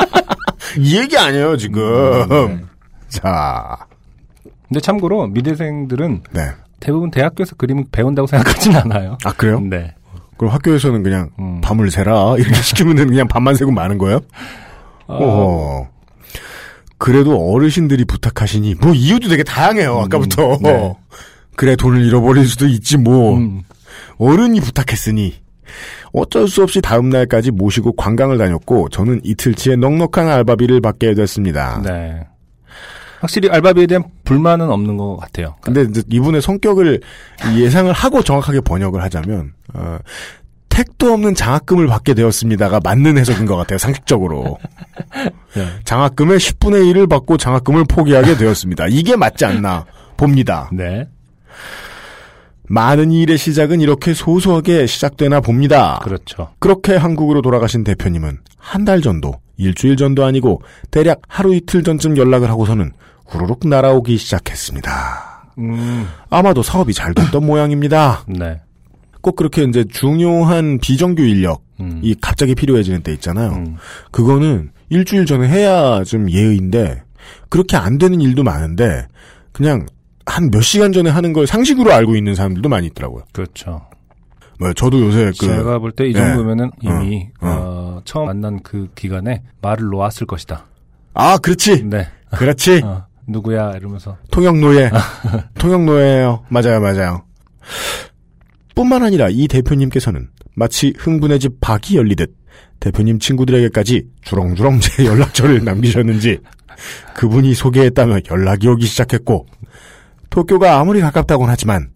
이 얘기 아니에요 지금. 네. 자, 근데 참고로 미대생들은 네. 대부분 대학교에서 그림을 배운다고 생각하진 않아요. 아 그래요? 네. 그럼 학교에서는 그냥 음. 밤을 새라 이렇게 시키면 그냥 밤만 새고 마는 거예요? 어. 그래도 어르신들이 부탁하시니 뭐 이유도 되게 다양해요. 아까부터. 네. 그래 돈을 잃어버릴 수도 있지 뭐. 음, 어른이 부탁했으니 어쩔 수 없이 다음 날까지 모시고 관광을 다녔고 저는 이틀치의 넉넉한 알바비를 받게 됐습니다. 네. 확실히 알바비에 대한 불만은 없는 것 같아요. 근데 이분의 성격을 예상을 하고 정확하게 번역을 하자면 어, 택도 없는 장학금을 받게 되었습니다가 맞는 해석인 것 같아요. 상식적으로 네. 장학금의 10분의 1을 받고 장학금을 포기하게 되었습니다. 이게 맞지 않나 봅니다. 네. 많은 일의 시작은 이렇게 소소하게 시작되나 봅니다. 그렇죠. 그렇게 한국으로 돌아가신 대표님은 한 달 전도, 일주일 전도 아니고 대략 하루 이틀 전쯤 연락을 하고서는 후루룩 날아오기 시작했습니다. 음, 아마도 사업이 잘 됐던 모양입니다. 네. 꼭 그렇게 이제 중요한 비정규 인력, 음, 이 갑자기 필요해지는 때 있잖아요. 음, 그거는 일주일 전에 해야 좀 예의인데, 그렇게 안 되는 일도 많은데, 그냥 한 몇 시간 전에 하는 걸 상식으로 알고 있는 사람들도 많이 있더라고요. 그렇죠. 뭐 저도 요새 그, 제가 볼 때이 네. 정도면은 이미 어, 어, 처음 만난 그 기간에 말을 놓았을 것이다. 아, 그렇지. 네. 그렇지. 어, 누구야 이러면서 통역 노예. 통역 노예예요. 맞아요, 맞아요. 뿐만 아니라 이 대표님께서는 마치 흥분의 집 박이 열리듯 대표님 친구들에게까지 주렁주렁 제 연락처를 남기셨는지 그분이 소개했다며 연락이 오기 시작했고 도쿄가 아무리 가깝다곤 하지만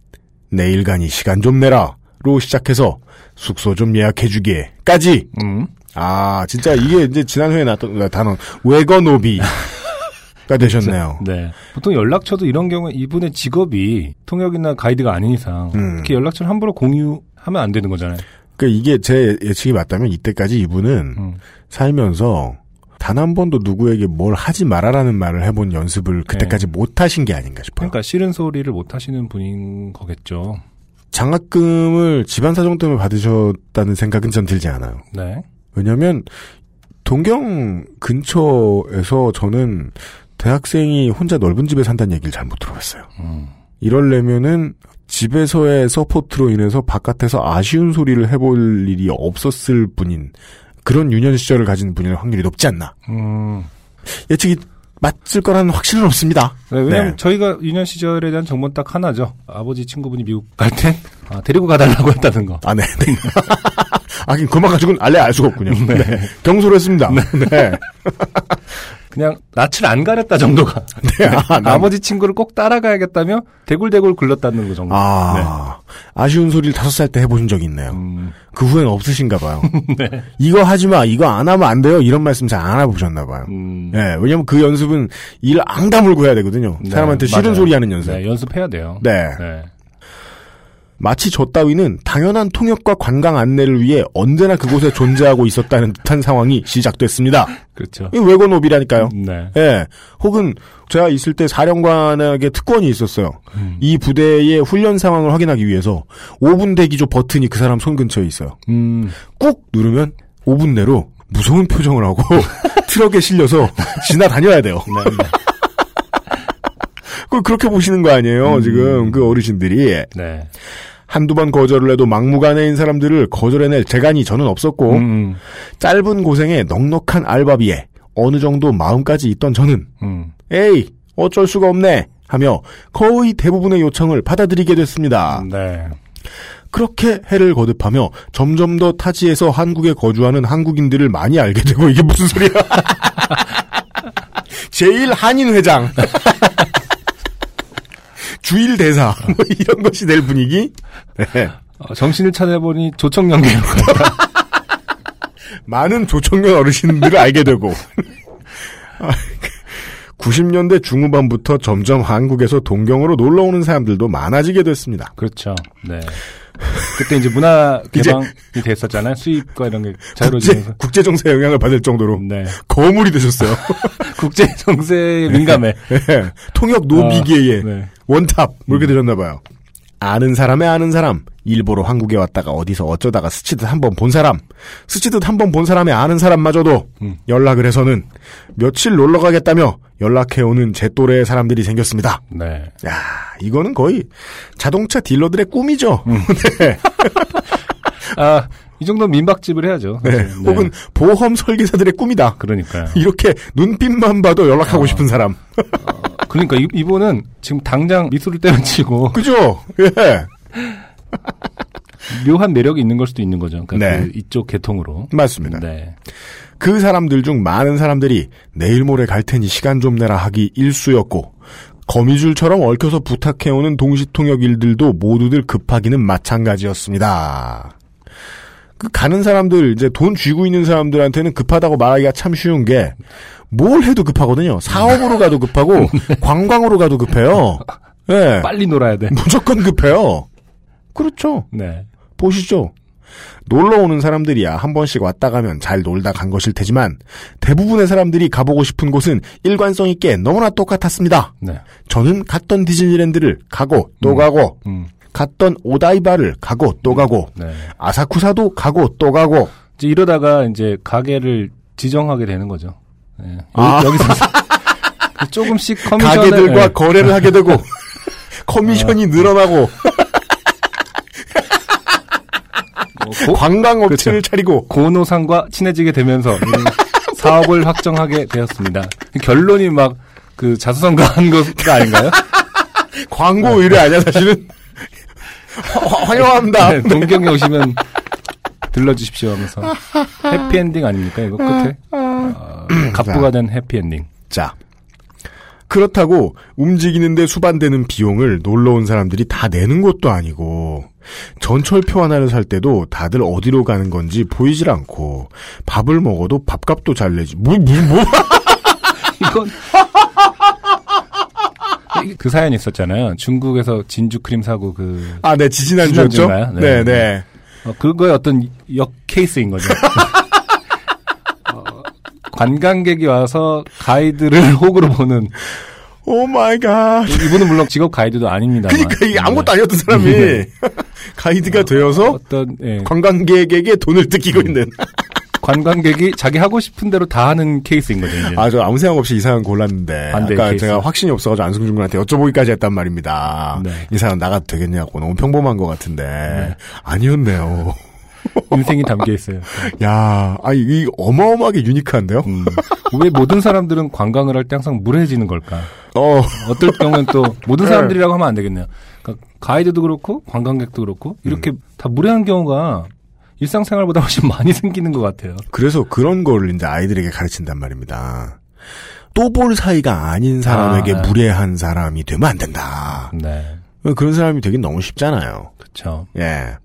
내일 가니 시간 좀 내라로 시작해서 숙소 좀 예약해주기에까지. 음, 아 진짜 이게 이제 지난 회에 나왔던 단어 외거노비 가 되셨네요. 네. 보통 연락처도 이런 경우에 이분의 직업이 통역이나 가이드가 아닌 이상 음. 이렇게 연락처를 함부로 공유하면 안 되는 거잖아요. 그 이게 제 예측이 맞다면 이때까지 이분은 음, 살면서 단 한 번도 누구에게 뭘 하지 말아라는 말을 해본 연습을 그때까지 못 하신 게 아닌가 싶어요. 그러니까 싫은 소리를 못 하시는 분인 거겠죠. 장학금을 집안 사정 때문에 받으셨다는 생각은 전 들지 않아요. 네. 왜냐하면 동경 근처에서 저는 대학생이 혼자 넓은 집에 산다는 얘기를 잘못 들어봤어요. 음, 이럴려면은 집에서의 support로 인해서 바깥에서 아쉬운 소리를 해볼 일이 없었을 뿐인 그런 유년 시절을 가진 분일 확률이 높지 않나. 음. 예측이 맞을 거라는 확신은 없습니다. 네, 왜냐면 네. 저희가 유년 시절에 대한 정보는 딱 하나죠. 아버지 친구분이 미국 갈 때, 아, 데리고 가달라고 했다는 거. 아, 네. 네. 하긴 그만 가지고는 알래 알 수가 없군요. 네. 경솔 했습니다. 네. 그냥 낯을 안 가렸다 정도가. 네. 아, 남- 아버지 친구를 꼭 따라가야겠다며 대굴대굴 굴렀다는 거 정도. 아, 아쉬운 소리를 다섯 살 때 해보신 적이 있네요. 음, 그 후엔 없으신가 봐요. 이거 하지 마, 이거 안 하면 안 돼요. 이런 말씀 잘 안 해보셨나 봐요. 음. 네, 왜냐면 그 연습은 일 앙다물고 해야 되거든요. 네, 사람한테 싫은. 소리 하는 연습. 네, 연습해야 돼요. 네. 네. 마치 저 따위는 당연한 통역과 관광 안내를 위해 언제나 그곳에 존재하고 있었다는 듯한 상황이 시작됐습니다. 그렇죠. 이 외건오비라니까요. 네. 예. 혹은 제가 있을 때 사령관에게 특권이 있었어요. 음. 이 부대의 훈련 상황을 확인하기 위해서 5분 대기조 버튼이 그 사람 손 근처에 있어요. 음, 꾹 누르면 5분 내로 무서운 표정을 하고 트럭에 실려서 지나다녀야 돼요. 네, 네. 그걸 그렇게 보시는 거 아니에요, 음. 지금 그 어르신들이. 네. 한두 번 거절을 해도 막무가내인 사람들을 거절해낼 재간이 저는 없었고 음, 짧은 고생에 넉넉한 알바비에 어느 정도 마음까지 있던 저는 음. 에이 어쩔 수가 없네 하며 거의 대부분의 요청을 받아들이게 됐습니다. 네. 그렇게 해를 거듭하며 점점 더 타지에서 한국에 거주하는 한국인들을 많이 알게 되고 이게 무슨 소리야? 제일 한인 회장, 주일 대사 뭐 이런 것이 될 분위기. 네. 어, 정신을 차려보니 조청 연계로 많은 조청년 어르신들을 알게 되고 90년대 중후반부터 점점 한국에서 동경으로 놀러 오는 사람들도 많아지게 됐습니다. 그렇죠. 네. 그때 이제 문화 개방이 됐었잖아요. 수입과 이런 게 국제, 자유로워지면서. 국제 정세 영향을 받을 정도로 네. 거물이 되셨어요. 국제 정세에 민감해. 예, 통역 노비계에 아, 네. 원탑 뭐 이렇게 되셨나 봐요. 아는 사람의 아는 사람 일부러 한국에 왔다가 어디서 어쩌다가 스치듯 한 번 본 사람 스치듯 한 번 본 사람의 아는 사람마저도 음. 연락을 해서는 며칠 놀러 가겠다며 연락해오는 제 또래의 사람들이 생겼습니다. 네. 야 이거는 거의 자동차 딜러들의 꿈이죠. 음. 네. 아, 이 정도면 민박집을 해야죠. 네. 네. 혹은 보험 설계사들의 꿈이다. 그러니까요. 이렇게 눈빛만 봐도 연락하고 싶은 사람. 그러니까 이, 이분은 지금 당장 미소를 때려치고 그죠? 예. 묘한 매력이 있는 걸 수도 있는 거죠. 그러니까 네. 그 이쪽 계통으로. 맞습니다. 네. 그 사람들 중 많은 사람들이 내일 모레 갈 테니 시간 좀 내라 하기 일쑤였고 거미줄처럼 얽혀서 부탁해오는 동시통역 일들도 모두들 급하기는 마찬가지였습니다. 그 가는 사람들 이제 돈 쥐고 있는 사람들한테는 급하다고 말하기가 참 쉬운 게 뭘 해도 급하거든요. 사업으로 가도 급하고 관광으로 가도 급해요. 예. 빨리 놀아야 돼. 무조건 급해요. 그렇죠. 네. 보시죠. 놀러 오는 사람들이야 한 번씩 왔다 가면 잘 놀다 간 것일 테지만 대부분의 사람들이 가보고 싶은 곳은 일관성 있게 너무나 똑같았습니다. 네. 저는 갔던 디즈니랜드를 가고 또 음. 가고 음. 갔던 오다이바를 가고 또 가고 네. 아사쿠사도 가고 또 가고 이제 이러다가 이제 가게를 지정하게 되는 거죠. 네. 아. 여기, 서 조금씩 커미션을 가게들과 네. 거래를 하게 되고 커미션이 늘어나고 뭐 고, 관광 업체를 그렇죠. 차리고 고노상과 친해지게 되면서 이 사업을 확정하게 되었습니다. 결론이 막 그 자수성가한 것 아닌가요? 광고 의뢰 아니야 사실은 화- 환영합니다. 네, 동경에 오시면 들러주십시오 하면서 해피엔딩 아닙니까 이거 끝에 어, 갑부가 된 해피엔딩. 자. 그렇다고 움직이는데 수반되는 비용을 놀러 온 사람들이 다 내는 것도 아니고 전철표 하나를 살 때도 다들 어디로 가는 건지 보이질 않고 밥을 먹어도 밥값도 잘 내지 뭐뭐뭐 이건 그 사연이 있었잖아요. 중국에서 진주 크림 사고 그 아, 네, 지지난주였죠? 네, 네. 네. 어, 그거의 어떤 역 케이스인 거죠. 어, 관광객이 와서 가이드를 호구로 보는 oh my god. 이분은 물론 직업 가이드도 아닙니다만. 그러니까 이게 아무것도 네. 아니었던 사람이 네. 가이드가 되어서 어떤 예, 관광객에게 돈을 뜯기고 있는. 관광객이 자기 하고 싶은 대로 다 하는 케이스인 거죠. 이제. 아, 저 아무 생각 없이 이 사연 골랐는데. 아까 케이스. 제가 확신이 없어가지고 안승준 군한테 여쭤보기까지 했단 말입니다. 네. 이 사연 나가도 되겠냐고. 너무 평범한 것 같은데. 아니었네요. 인생이 담겨 있어요. 야, 아, 이 어마어마하게 유니크한데요? 음, 왜 모든 사람들은 관광을 할 때 항상 무례해지는 걸까? 어, 어떨 경우는 또 모든 네. 사람들이라고 하면 안 되겠네요. 그러니까 가이드도 그렇고 관광객도 그렇고 이렇게 음. 다 무례한 경우가 일상생활보다 훨씬 많이 생기는 것 같아요. 그래서 그런 거를 이제 아이들에게 가르친단 말입니다. 또볼 사이가 아닌 사람에게 아. 무례한 사람이 되면 안 된다. 네, 그런 사람이 되긴 너무 쉽잖아요. 그렇죠. 예.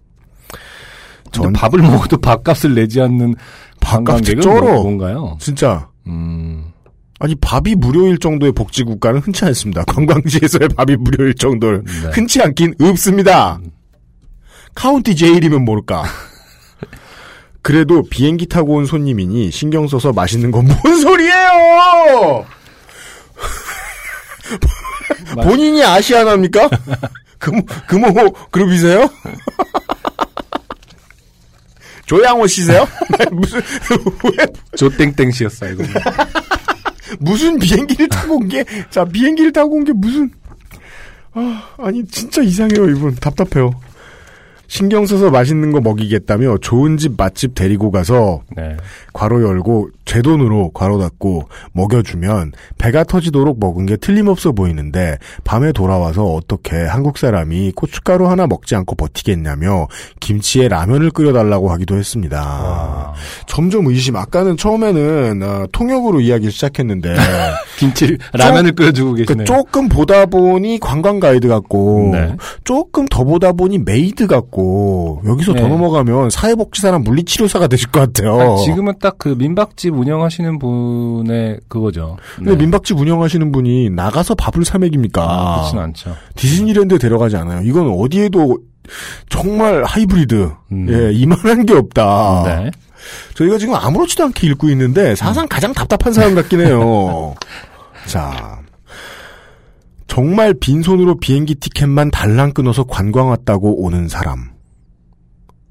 전 밥을 먹어도 밥값을 내지 않는 밥값이 쩔어. 뭐- 뭔가요? 진짜 음, 아니 밥이 무료일 정도의 복지 국가는 흔치 않습니다. 관광지에서의 밥이 무료일 정도를 네. 흔치 않긴 없습니다. 카운티 제일이면 모를까. 그래도 비행기 타고 온 손님이니 신경 써서 맛있는 건 뭔 소리예요? 맛- 본인이 아시아나입니까? 금호, 금호 그룹이세요? 조양호 씨세요? 네, 무슨 왜 조땡땡 씨였어요. 이거. 무슨 비행기를 타고 온 게, 자, 비행기를 타고 온 게 무슨, 아, 아니, 진짜 이상해요, 이분. 답답해요. 신경 써서 맛있는 거 먹이겠다며 좋은 집 맛집 데리고 가서 네. 괄호 열고 제 돈으로 괄호 닫고 먹여주면 배가 터지도록 먹은 게 틀림없어 보이는데 밤에 돌아와서 어떻게 한국 사람이 고춧가루 하나 먹지 않고 버티겠냐며 김치에 라면을 끓여달라고 하기도 했습니다. 아, 점점 의심. 아까는 처음에는 어, 통역으로 이야기를 시작했는데 김치 라면을 끓여주고 계시네요. 그 조금 보다 보니 관광 가이드 같고 네. 조금 더 보다 보니 메이드 같고 있고 여기서 더 네. 넘어가면 사회복지사나 물리치료사가 되실 것 같아요. 아니, 지금은 딱 그 민박집 운영하시는 분의 그거죠. 근데 민박집 운영하시는 분이 나가서 밥을 사 먹입니까? 아, 그렇진 않죠. 디즈니랜드 데려가지 않아요. 이건 어디에도 정말 하이브리드. 음. 예, 이만한 게 없다. 네. 저희가 지금 아무렇지도 않게 읽고 있는데 사상 가장 답답한 사연 같긴 해요. 자. 정말 빈손으로 비행기 티켓만 달랑 끊어서 관광 왔다고 오는 사람.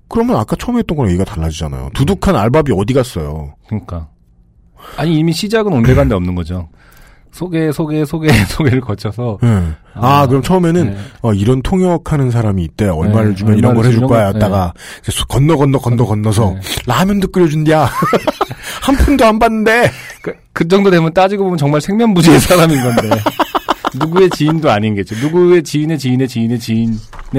그러면 아까 처음에 했던 거랑 얘기가 달라지잖아요. 두둑한 알바비 어디 갔어요? 그러니까. 아니 이미 시작은 온데간데 없는 거죠. 소개, 소개, 소개, 소개를 거쳐서 예. 아, 아, 그럼 처음에는 네. 어, 이런 통역하는 사람이 있대. 얼마를 네, 주면 이런 얼마를 걸 해줄 주려고? 거야. 했다가 이제 수- 건너 건너 건너 건너서 네. 라면도 끓여준디야. 한 푼도 안 받는데. 그, 그 정도 되면 따지고 보면 정말 생면부지의 사람인 건데 누구의 지인도 아닌겠죠. 누구의 지인의 지인의 지인의 지인의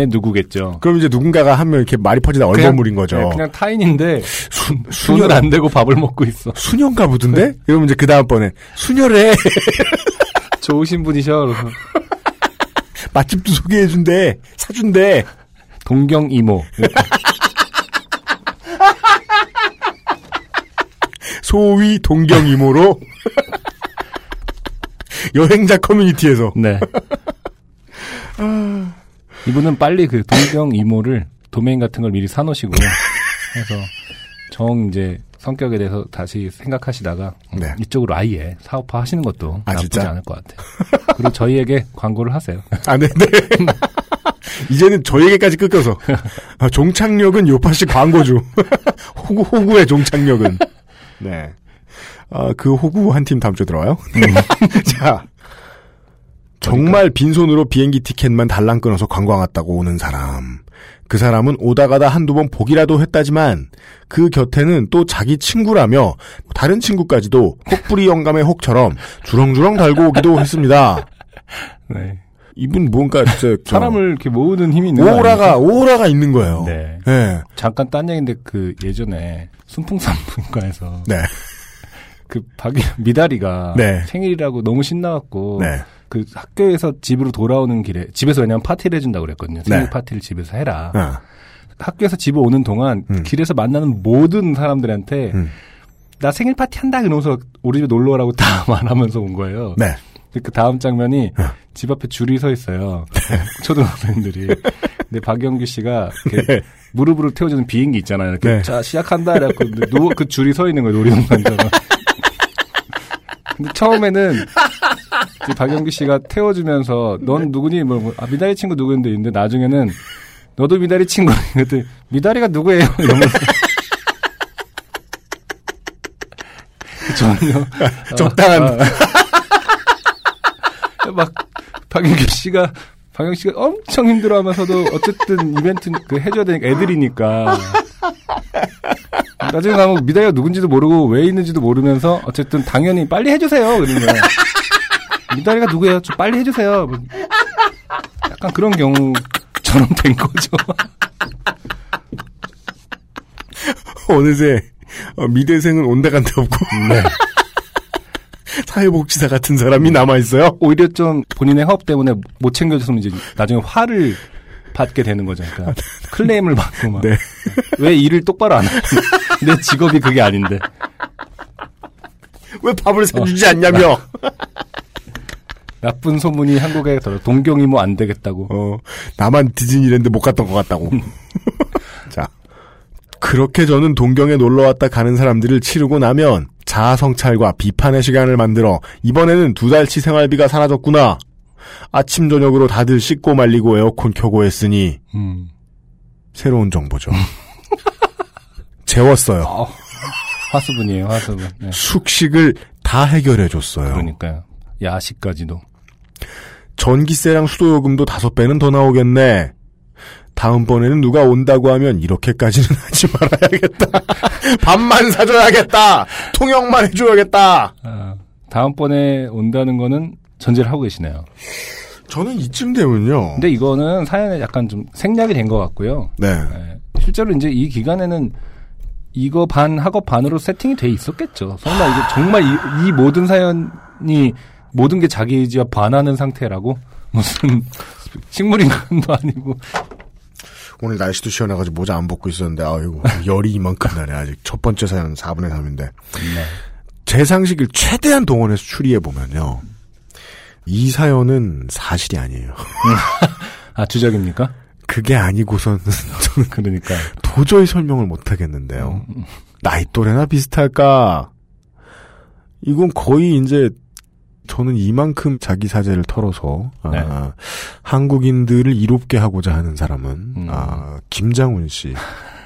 누구겠죠. 그럼 이제 누군가가 한 명 이렇게 말이 퍼지다 얼버무린 거죠. 네, 그냥 타인인데 수, 수녀 안 대고 밥을 먹고 있어. 수녀인가 보던데? 이러면 이제 그 다음번에 수녀래. 좋으신 분이셔. 맛집도 소개해준대. 사준대. 동경 이모. 소위 동경 이모로 여행자 커뮤니티에서 네. 이분은 빨리 그 동경 이모를 도메인 같은 걸 미리 사놓으시고 해서 정 이제 성격에 대해서 다시 생각하시다가 음, 네. 이쪽으로 아예 사업화 하시는 것도 아, 나쁘지 진짜? 않을 것 같아요. 그리고 저희에게 광고를 하세요. 아, 네, 네. 이제는 저에게까지 끊겨서. 아, 종착역은 요파시 광고주. 호구, 호구의 종착역은. 네. 아, 그 호구 한 팀 다음 주에 들어와요? 자. 정말 빈손으로 비행기 티켓만 달랑 끊어서 관광 왔다고 오는 사람. 그 사람은 오다 가다 한두 번 보기라도 했다지만 그 곁에는 또 자기 친구라며 다른 친구까지도 혹부리 영감의 혹처럼 주렁주렁 달고 오기도 했습니다. 네. 이분 뭔가 진짜 저- 사람을 이렇게 모으는 힘이 있는 거 오라가? 오라가 있는 거예요. 네. 네. 잠깐 딴 얘기인데 그 예전에 순풍산부인과에서 네. 그 박이 미다리가 네. 생일이라고 너무 신나갖고 네. 그 학교에서 집으로 돌아오는 길에 집에서 왜냐면 파티를 해준다고 그랬거든요. 생일 네. 파티를 집에서 해라. 아, 학교에서 집에 오는 동안 음. 길에서 만나는 모든 사람들한테 음. 나 생일 파티 한다 이러면서 우리 집에 놀러 오라고 다 말하면서 온 거예요. 네. 그 다음 장면이 어. 집 앞에 줄이 서 있어요. 네. 초등학생들이. 근데 박영규 씨가 이렇게 무릎으로 태워주는 비행기 있잖아요. 이렇게 네. 자 시작한다 이래갖고 누워 그 줄이 서 있는 거예요. 놀이동산처럼. 근데 처음에는 이제 박영규 씨가 태워주면서 넌 누구니? 뭐, 뭐, 아, 미다리 친구 누구인데 있는데 나중에는 너도 미다리 친구. 그랬더니 미다리가 누구예요? 이러면서. 전혀. 적당한. 아, 아. 막, 박영규 씨가, 박영규 씨가 엄청 힘들어 하면서도 어쨌든 이벤트 그 해줘야 되니까 애들이니까. 나중에 가면 미다리가 누군지도 모르고 왜 있는지도 모르면서 어쨌든 당연히 빨리 해주세요. 거야. 미다리가 누구예요? 좀 빨리 해주세요. 뭐 약간 그런 경우처럼 된 거죠. 어느새 어, 미대생은 온데 간데 없고 네. 사회복지사 같은 사람이 남아 있어요. 오히려 좀 본인의 허업 때문에 못 챙겨줬으면 이제 나중에 화를 받게 되는 거죠. 그러니까 클레임을 받고 막. 네. 왜 일을 똑바로 안 하지? 내 직업이 그게 아닌데. 왜 밥을 사주지 않냐며. 나쁜 소문이 한국에 들어 동경이 뭐안 되겠다고. 어, 나만 디즈니랜드 못 갔던 것 같다고. 자. 그렇게 저는 동경에 놀러 왔다 가는 사람들을 치르고 나면 자아 성찰과 비판의 시간을 만들어 이번에는 두 달치 생활비가 사라졌구나. 아침 저녁으로 다들 씻고 말리고 에어컨 켜고 했으니 음. 새로운 정보죠. 재웠어요. 아, 화수분이에요, 화수분. 네. 숙식을 다 해결해 줬어요. 그러니까요. 야식까지도. 전기세랑 수도요금도 다섯 배는 더 나오겠네. 다음번에는 누가 온다고 하면 이렇게까지는 하지 말아야겠다. 밥만 사줘야겠다. 통역만 해줘야겠다. 아, 다음번에 온다는 거는 전제를 하고 계시네요. 저는 이쯤 되면요. 근데 이거는 사연에 약간 좀 생략이 된 것 같고요. 네. 네. 실제로 이제 이 기간에는 이거 반 학업 반으로 세팅이 돼 있었겠죠. 설마 이게 정말 이, 이 모든 사연이 모든 게 자기 의지와 반하는 상태라고 무슨 식물인간도 아니고 오늘 날씨도 시원해가지고 모자 안 벗고 있었는데 아이고 열이 이만큼 나네 아직 첫 번째 사연 4분의 3인데 네. 제 상식을 최대한 동원해서 추리해 보면요 이 사연은 사실이 아니에요 아, 주적입니까? 그게 아니고선 저는 그러니까. 도저히 설명을 못 하겠는데요 음, 나이 또래나 비슷할까 이건 거의 이제 저는 이만큼 자기 사재를 털어서 아, 네. 한국인들을 이롭게 하고자 하는 사람은 음. 아, 김장훈 씨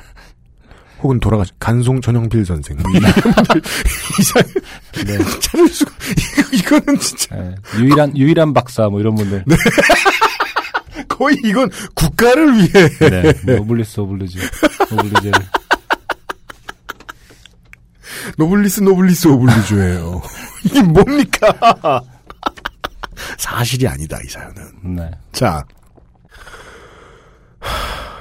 혹은 돌아가신 간송 전형필 선생 뭐 이런 분들 이상 네. 찾을 수가 이거, 이거는 진짜 네. 유일한, 유일한 박사, 뭐 이런 분들. 거의 이건 국가를 위해 네. 노블리스 오블리주. 오블리제를. 노블리스 노블리스 오블리주예요 이게 뭡니까 사실이 아니다 이 사연은 네. 자,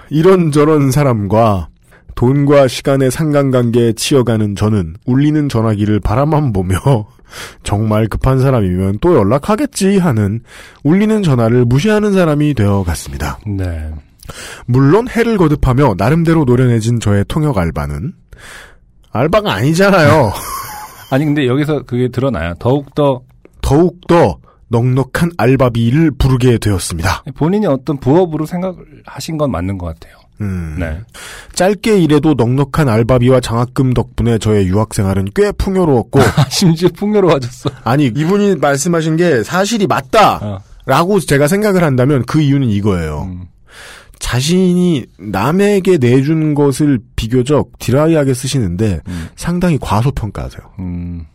이런저런 사람과 돈과 시간의 상관관계에 치여가는 저는 울리는 전화기를 바라만 보며 정말 급한 사람이면 또 연락하겠지 하는 울리는 전화를 무시하는 사람이 되어 갔습니다. 네. 물론 해를 거듭하며 나름대로 노련해진 저의 통역 알바는 알바가 아니잖아요. 아니, 근데 여기서 그게 드러나요. 더욱더 더욱더 넉넉한 알바비를 부르게 되었습니다. 본인이 어떤 부업으로 생각을 하신 건 맞는 것 같아요. 음. 네. 짧게 일해도 넉넉한 알바비와 장학금 덕분에 저의 유학 생활은 꽤 풍요로웠고 심지어 풍요로워졌어. 아니 이분이 말씀하신 게 사실이 맞다 라고 어. 제가 생각을 한다면 그 이유는 이거예요. 음. 자신이 남에게 내준 것을 비교적 드라이하게 쓰시는데 음. 상당히 과소평가하세요. 음.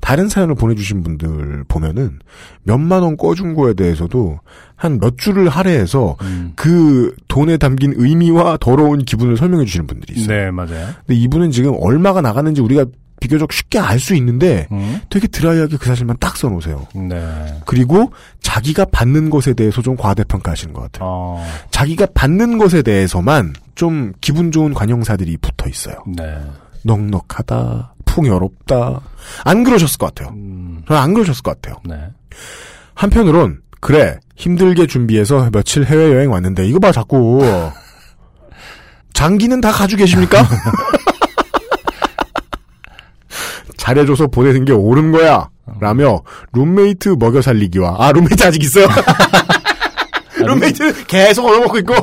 다른 사연을 보내주신 분들 보면은 몇만 원 꺼준 거에 대해서도 한 몇 줄을 할애해서 음. 그 돈에 담긴 의미와 더러운 기분을 설명해 주시는 분들이 있어요. 네, 맞아요. 근데 이분은 지금 얼마가 나가는지 우리가 비교적 쉽게 알 수 있는데 음. 되게 드라이하게 그 사실만 딱 써놓으세요. 네. 그리고 자기가 받는 것에 대해서 좀 과대평가하시는 것 같아요. 어. 자기가 받는 것에 대해서만 좀 기분 좋은 관용사들이 붙어 있어요. 네. 넉넉하다, 풍요롭다. 안 그러셨을 것 같아요. 음. 저는 안 그러셨을 것 같아요. 네. 한편으론 그래 힘들게 준비해서 며칠 해외 여행 왔는데 이거 봐 자꾸 장기는 다 가지고 계십니까? 잘해줘서 보내는 게 옳은 거야 라며 룸메이트 먹여 살리기와 아 룸메이트 아직 있어요 룸메이트 계속 얻어먹고 있고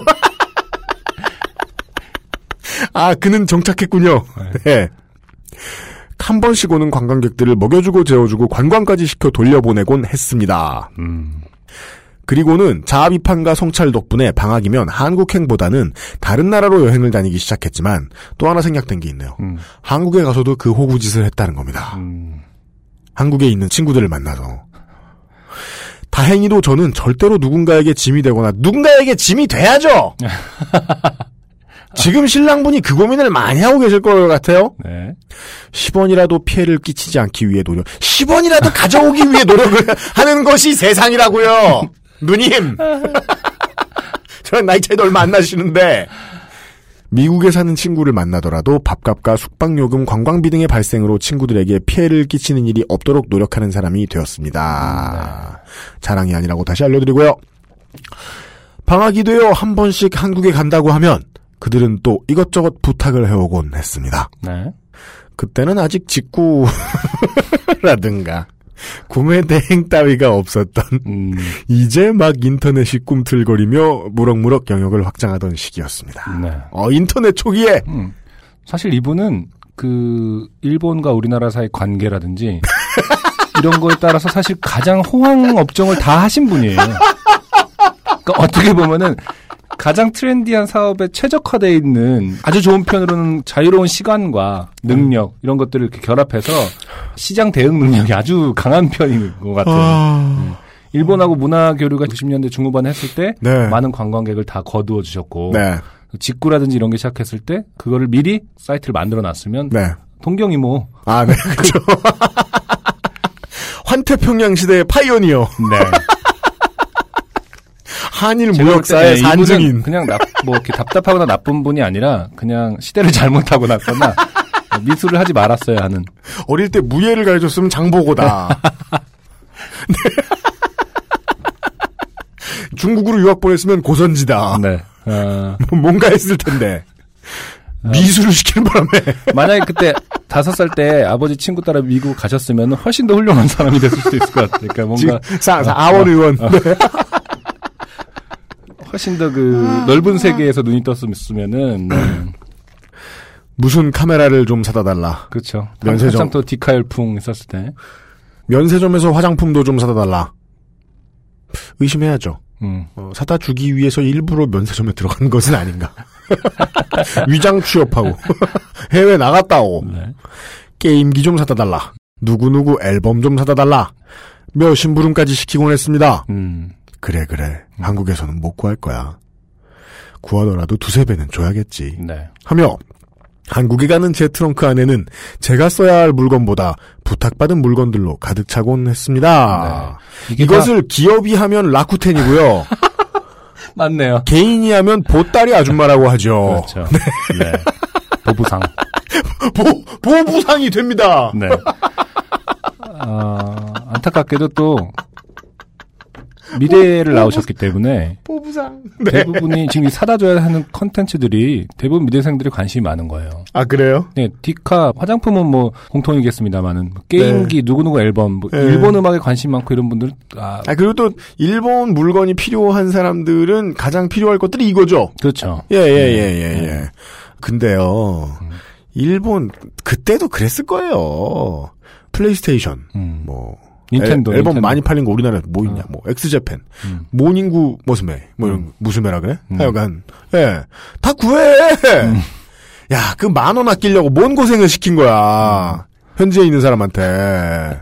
아 그는 정착했군요 네. 한 번씩 오는 관광객들을 먹여주고 재워주고 관광까지 시켜 돌려보내곤 했습니다. 음. 그리고는 자아비판과 성찰 덕분에 방학이면 한국행보다는 다른 나라로 여행을 다니기 시작했지만 또 하나 생략된 게 있네요. 음. 한국에 가서도 그 호구짓을 했다는 겁니다. 음. 한국에 있는 친구들을 만나서. 다행히도 저는 절대로 누군가에게 짐이 되거나 누군가에게 짐이 돼야죠. 지금 신랑분이 그 고민을 많이 하고 계실 것 같아요. 네. 10원이라도 피해를 끼치지 않기 위해 노력. 10원이라도 가져오기 위해 노력을 하는 것이 세상이라고요. 누님. 저는 나이 차이도 얼마 안 나시는데. 미국에 사는 친구를 만나더라도 밥값과 숙박요금, 관광비 등의 발생으로 친구들에게 피해를 끼치는 일이 없도록 노력하는 사람이 되었습니다. 자랑이 아니라고 다시 알려드리고요. 방학이 되어 한 번씩 한국에 간다고 하면 그들은 또 이것저것 부탁을 해오곤 했습니다. 네. 그때는 아직 직구라든가 구매 대행 따위가 없었던 음. 이제 막 인터넷이 꿈틀거리며 무럭무럭 영역을 확장하던 시기였습니다. 네. 어 인터넷 초기에 음. 사실 이분은 그 일본과 우리나라 사이 관계라든지 이런 거에 따라서 사실 가장 호황 업종을 다 하신 분이에요. 그러니까 어떻게 보면은 가장 trendy한 사업에 최적화되어 있는 아주 좋은 편으로는 자유로운 시간과 능력 이런 것들을 이렇게 결합해서 시장 대응 능력이 아주 강한 편인 것 같아요. 아... 일본하고 문화 교류가 90년대 중후반에 했을 때 네. 많은 관광객을 다 거두어 주셨고 네. 직구라든지 이런 게 시작했을 때 그거를 미리 사이트를 만들어 놨으면 네. 동경이모 아, 네. 그렇죠. 환태평양 시대의 pioneer. 네. 한일 무역사의 이분은 산증인. 그냥 나, 뭐 이렇게 답답하거나 나쁜 분이 아니라 그냥 시대를 잘못하고 났거나 미술을 하지 말았어야 하는. 어릴 때 무예를 가르쳤으면 장보고다. 네. 중국으로 유학 보냈으면 고선지다. 네. 어, 뭔가 했을 텐데. 미술을 시키는 바람에. 만약에 그때 다섯 살 때 아버지 친구 따라 미국 가셨으면 훨씬 더 훌륭한 사람이 됐을 수도 있을 것 같아요. 그러니까 뭔가 사, 사, 아원 의원. 네. 훨씬 더 그 넓은 세계에서 눈이 떴으면은 네, 무슨 카메라를 좀 사다 달라. 그렇죠. 면세점. 한참 또 디카 열풍 있었을 때. 면세점에서 화장품도 좀 사다 달라. 의심해야죠. 음. 어, 사다 주기 위해서 일부러 면세점에 들어간 것은 아닌가. 위장 취업하고 해외 나갔다 오. 네. 게임기 좀 사다 달라. 누구누구 앨범 좀 사다 달라. 며 심부름까지 시키곤 했습니다. 음. 그래 그래. 한국에서는 못 구할 거야. 구하더라도 두세 배는 줘야겠지. 네. 하며 한국에 가는 제 트렁크 안에는 제가 써야 할 물건보다 부탁받은 물건들로 가득 차곤 했습니다. 네. 이것을 기업이 하면 라쿠텐이고요. 맞네요. 개인이 하면 보따리 아줌마라고 하죠. 그렇죠. 네. 보부상. 보, 보부상이 됩니다. 네. 어, 안타깝게도 또 미래를 나오셨기 때문에 보부상. 네. 대부분이 지금 이 사다 줘야 하는 컨텐츠들이 대부분 미대생들이 관심이 많은 거예요. 아 그래요? 네, 디카 화장품은 뭐 공통이겠습니다만은 게임기 누구누구 앨범 뭐 네. 일본 음악에 관심 많고 이런 분들 아아 그리고 또 일본 물건이 필요한 사람들은 가장 필요할 것들이 이거죠. 그렇죠. 예, 예, 예, 예, 예. 근데요, 일본, 그때도 그랬을 거예요. 플레이스테이션, 음. 뭐, 닌텐도 앨, 앨범. 많이 팔린 거 우리나라에 뭐 있냐, 뭐, X JAPAN, 음. 모닝구 머스메, 뭐 이런, 무스메라 그래? 음. 하여간, 예. 다 구해! 야, 그 만 원 아끼려고 뭔 고생을 시킨 거야. 현지에 있는 사람한테.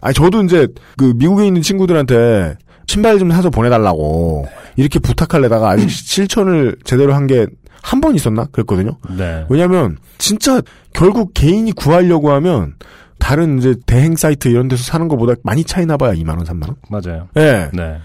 아니, 저도 이제, 그, 미국에 있는 친구들한테, 신발 좀 사서 보내달라고, 이렇게 부탁할래다가 아직 실천을 제대로 한 게 한 번 있었나? 그랬거든요. 네. 왜냐면, 진짜, 결국 개인이 구하려고 하면, 다른 이제 대행 사이트 이런 데서 사는 것보다 많이 차이나 봐야 2만 원, 3만 원? 맞아요. 예. 네.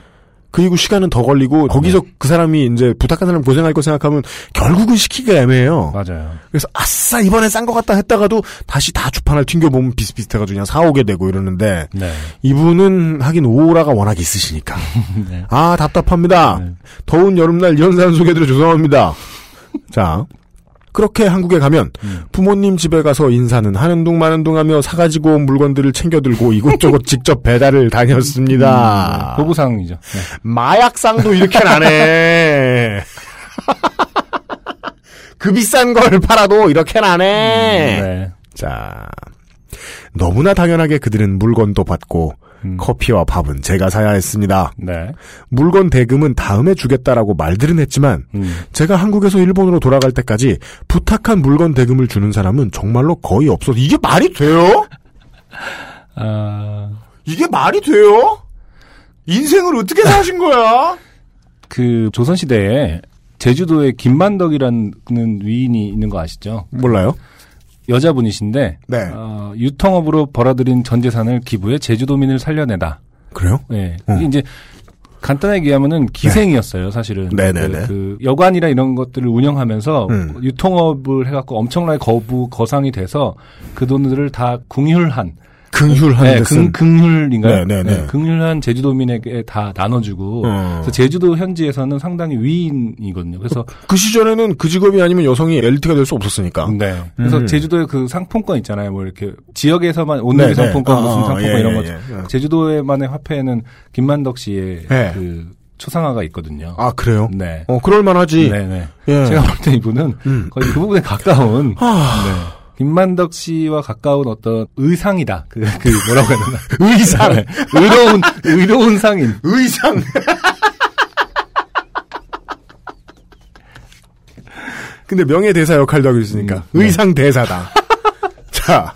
그리고 시간은 더 걸리고, 거기서 그 사람이 이제 부탁한 사람 고생할 거 생각하면, 결국은 시키기가 애매해요. 맞아요. 그래서 아싸 이번엔 싼것 같다 했다가도 다시 다 주판을 튕겨 보면 비슷비슷해가지고 그냥 사오게 되고 이러는데 네. 이분은 하긴 오라가 워낙 있으시니까 네. 아 답답합니다 네. 더운 여름날 이런 사람 소개드려 죄송합니다 자 그렇게 한국에 가면 음. 부모님 집에 가서 인사는 하는 둥 마는 둥 하며 사가지고 온 물건들을 챙겨들고 이곳저곳 직접 배달을 다녔습니다 네. 보부상이죠. 네. 마약상도 이렇게 나네. 그 비싼 걸 팔아도 이렇게 나네. 네. 자, 너무나 당연하게 그들은 물건도 받고 음. 커피와 밥은 제가 사야 했습니다. 네. 물건 대금은 다음에 주겠다라고 말들은 했지만 음. 제가 한국에서 일본으로 돌아갈 때까지 부탁한 물건 대금을 주는 사람은 정말로 거의 없어서 이게 말이 돼요? 아, 이게 말이 돼요? 인생을 어떻게 사신 거야? 그 조선시대에 제주도에 김만덕이라는 위인이 있는 거 아시죠? 몰라요? 여자분이신데 네. 어, 유통업으로 벌어들인 전 재산을 기부해 제주도민을 살려내다. 그래요? 예. 음. 이게 이제 간단하게 얘기하면은 기생이었어요, 사실은. 네네네. 그, 그 여관이나 이런 것들을 운영하면서 음. 유통업을 해갖고 엄청나게 거부 거상이 돼서 그 돈들을 다 궁휼한 긍휼하는 네. 긍, 긍휼인가요? 네네네. 네, 긍휼한 제주도민에게 다 나눠주고 어. 그래서 제주도 현지에서는 상당히 위인이거든요. 그래서 그 시절에는 그 직업이 아니면 여성이 엘리트가 될 수 없었으니까. 네. 그래서 음. 제주도에 그 상품권 있잖아요. 뭐 이렇게 지역에서만 온누리 네, 네. 상품권, 어, 무슨 어, 상품권 예, 이런 예, 거. 예. 제주도에만의 화폐에는 김만덕 씨의 네. 그 초상화가 있거든요. 아, 그래요? 네. 어, 그럴 만하지. 네네. 예. 제가 볼 때 이분은 음. 거의 그 부분에 가까운 아. 네. 김만덕 씨와 가까운 어떤 의상이다. 그, 그 뭐라고 해야 되나? 의상. 네. 의로운 의로운 상인. 의상. 근데 명예대사 역할도 하고 있으니까. 음, 네. 의상 대사다. 자.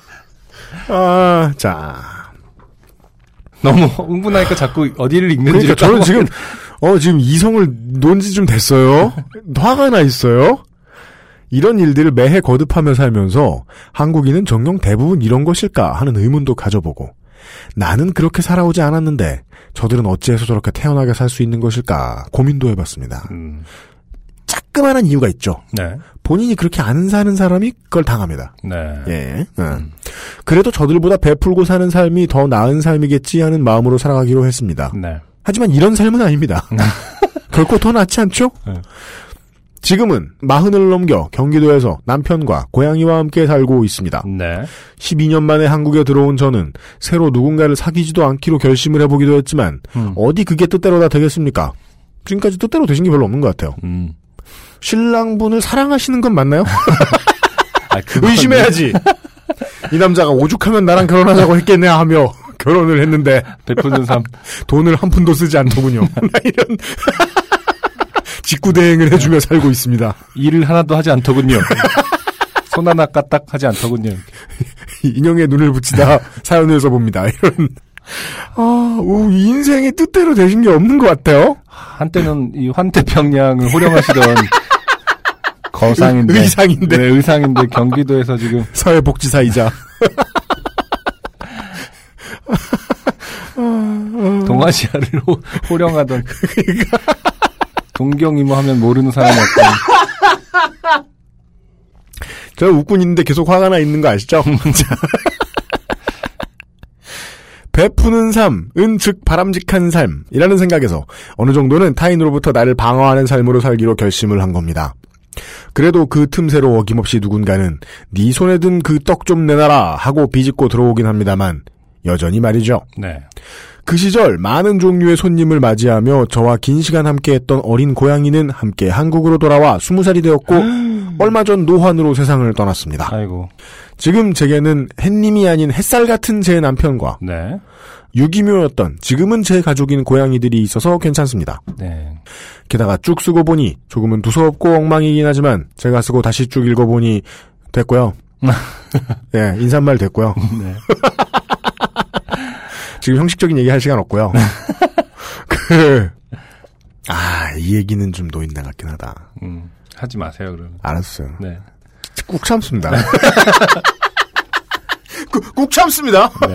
아, 자. 너무 흥분하니까 자꾸 어디를 읽는지 그러니까 저는 지금, 어, 지금 이성을 논지 좀 됐어요. 화가 나 있어요. 이런 일들을 매해 거듭하며 살면서 한국인은 정녕 대부분 이런 것일까 하는 의문도 가져보고 나는 그렇게 살아오지 않았는데 저들은 어찌해서 저렇게 태어나게 살 수 있는 것일까 고민도 해봤습니다. 음. 따끔한 이유가 있죠. 네. 본인이 그렇게 안 사는 사람이 그걸 당합니다. 네. 예. 응. 그래도 저들보다 베풀고 사는 삶이 더 나은 삶이겠지 하는 마음으로 살아가기로 했습니다. 네. 하지만 이런 삶은 아닙니다. 결코 더 낫지 않죠? 네. 지금은 마흔을 넘겨 경기도에서 남편과 고양이와 함께 살고 있습니다. 네. 12년 만에 한국에 들어온 저는 새로 누군가를 사귀지도 않기로 결심을 해보기도 했지만 음. 어디 그게 뜻대로 다 되겠습니까? 지금까지 뜻대로 되신 게 별로 없는 것 같아요. 음. 신랑분을 사랑하시는 건 맞나요? 아, 의심해야지. 이 남자가 오죽하면 나랑 결혼하자고 했겠네 하며 결혼을 했는데 베푸는 삶. 돈을 한 푼도 쓰지 않더군요. 나 이런 직구대행을 해주며 살고 있습니다. 일을 하나도 하지 않더군요. 손 하나 까딱 하지 않더군요. 인형에 눈을 붙이다 사연을 써봅니다. 이런 아, 우, 인생의 뜻대로 되신 게 없는 것 같아요. 한때는 이 환태평양을 호령하시던 거상인데. 의상인데. 네, 의상인데 경기도에서 지금 사회복지사이자 동아시아를 호, 호령하던. 동경이모 하면 모르는 사람이 없던. 저 웃고 있는데 계속 화가 나 있는 거 아시죠? 자. 베푸는 삶 은 즉 바람직한 삶이라는 생각에서 어느 정도는 타인으로부터 나를 방어하는 삶으로 살기로 결심을 한 겁니다. 그래도 그 틈새로 어김없이 누군가는 네 손에 든 그 떡 좀 내놔라 하고 비집고 들어오긴 합니다만 여전히 말이죠. 네. 그 시절 많은 종류의 손님을 맞이하며 저와 긴 시간 함께했던 어린 고양이는 함께 한국으로 돌아와 스무 살이 되었고 얼마 전 노환으로 세상을 떠났습니다. 아이고. 지금 제게는 햇님이 아닌 햇살 같은 제 남편과 네. 유기묘였던 지금은 제 가족인 고양이들이 있어서 괜찮습니다. 네. 게다가 쭉 쓰고 보니 조금은 두서없고 엉망이긴 하지만 제가 쓰고 다시 쭉 읽어보니 됐고요. 예, 인사말 됐고요. 네. 지금 형식적인 얘기 할 시간 없고요. 그, 아, 이 얘기는 좀 노인네 같긴 하다. 음, 하지 마세요, 그러면. 알았어요. 네. 꾹 참습니다. 꾹, 꾹 참습니다. 네.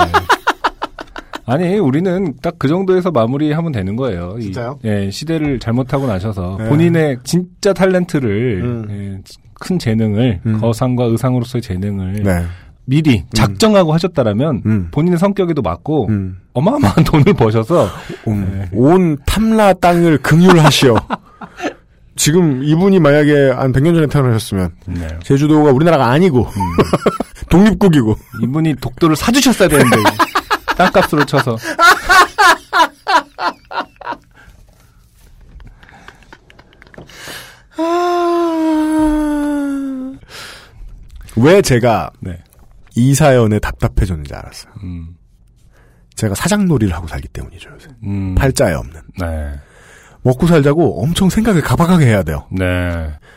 아니, 우리는 딱 그 정도에서 마무리하면 되는 거예요. 이, 진짜요? 예, 시대를 잘못하고 나셔서 네. 본인의 진짜 탤런트를, 음. 예, 큰 재능을, 음. 거상과 의상으로서의 재능을 네. 미리 작정하고 하셨다라면 음. 본인의 성격에도 맞고 음. 어마어마한 돈을 버셔서 음, 네. 온 탐라 땅을 긍휼하시오. 지금 이분이 만약에 한 100년 전에 태어나셨으면 네. 제주도가 우리나라가 아니고 독립국이고 이분이 독도를 사주셨어야 되는데 땅값으로 쳐서 왜 제가 네. 이 사연에 답답해졌는지 알았어요. 음, 제가 사장놀이를 하고 살기 때문이죠. 요새. 음, 팔자에 없는. 네. 먹고 살자고 엄청 생각을 가박하게 해야 돼요. 네.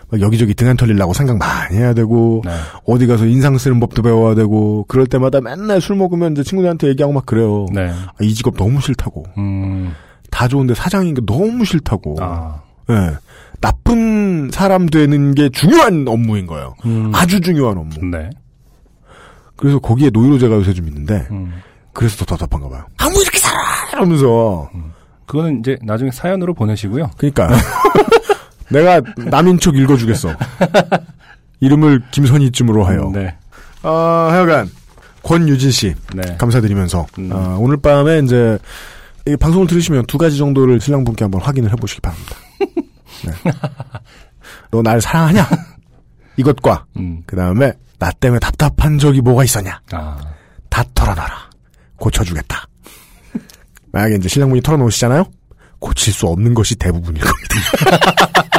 막 여기저기 등한 털리려고 생각 많이 해야 되고 네. 어디 가서 인상 쓰는 법도 배워야 되고 그럴 때마다 맨날 술 먹으면 이제 친구들한테 얘기하고 막 그래요. 네. 아, 이 직업 너무 싫다고. 음, 다 좋은데 사장인 게 너무 싫다고. 아. 예. 나쁜 사람 되는 게 중요한 업무인 거예요. 음, 아주 중요한 업무. 네. 그래서 거기에 노이로제가 요새 좀 있는데 음. 그래서 더 답답한가 봐요. 아무 이렇게 살아 이러면서. 그거는 이제 나중에 사연으로 보내시고요. 그러니까 내가 남인 척 읽어주겠어. 이름을 김선희쯤으로 하여. 네. 아, 하여간 권유진 씨 네. 감사드리면서 음. 아, 오늘 밤에 이제 이 방송을 들으시면 두 가지 정도를 신랑분께 한번 확인을 해보시기 바랍니다. 네. 너 날 사랑하냐? 이것과 음. 그 다음에 나 때문에 답답한 적이 뭐가 있었냐? 아. 다 털어놔라. 고쳐주겠다. 만약에 이제 신랑분이 털어놓으시잖아요? 고칠 수 없는 것이 대부분일 겁니다.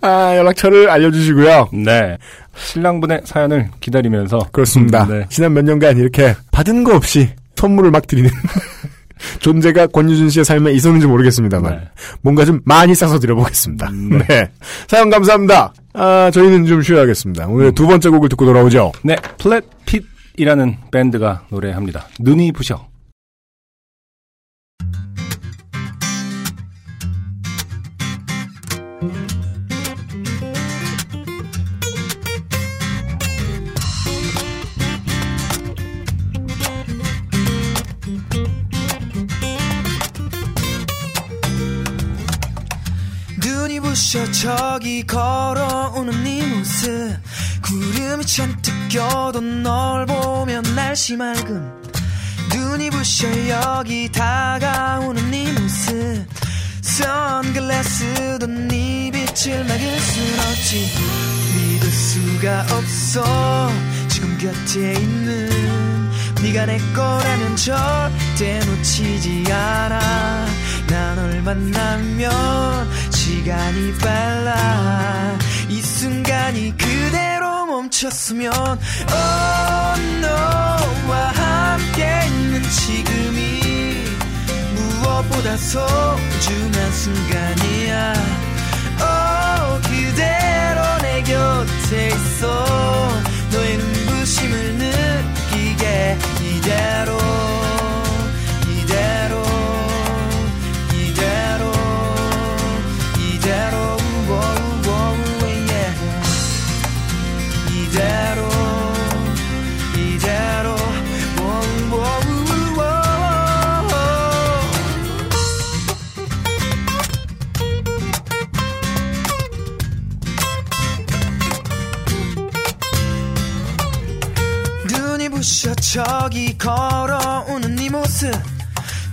아, 연락처를 알려주시고요. 네. 신랑분의 사연을 기다리면서 그렇습니다. 네. 지난 몇 년간 이렇게 받은 거 없이 선물을 막 드리는 존재가 권유준 씨의 삶에 있었는지 모르겠습니다만 네. 뭔가 좀 많이 싸서 드려보겠습니다. 음, 네. 사연 감사합니다. 아, 저희는 좀 쉬어야겠습니다. 음. 오늘 두 번째 곡을 듣고 돌아오죠. 네, 플랫핏이라는 밴드가 노래합니다. 눈이 부셔. 부셔. 저기 걸어오는 네 모습. 구름이 잔뜩 껴도 널 보면 날씨 맑음. 눈이 부셔. 여기 다가오는 네 모습. 선글라스도 네 빛을 막을 순 없지. 믿을 수가 없어. 지금 곁에 있는 네가 내 거라면 절대 놓치지 않아 나널 만나면 시간이 빨라. 이 순간이 그대로 멈췄으면 Oh 너와 함께 있는 지금이 무엇보다 소중한 순간이야. Oh 그대로 내 곁에 있어. 너의 눈부심을 느끼게 이대로 부셔 저기 걸어오는 네 모습.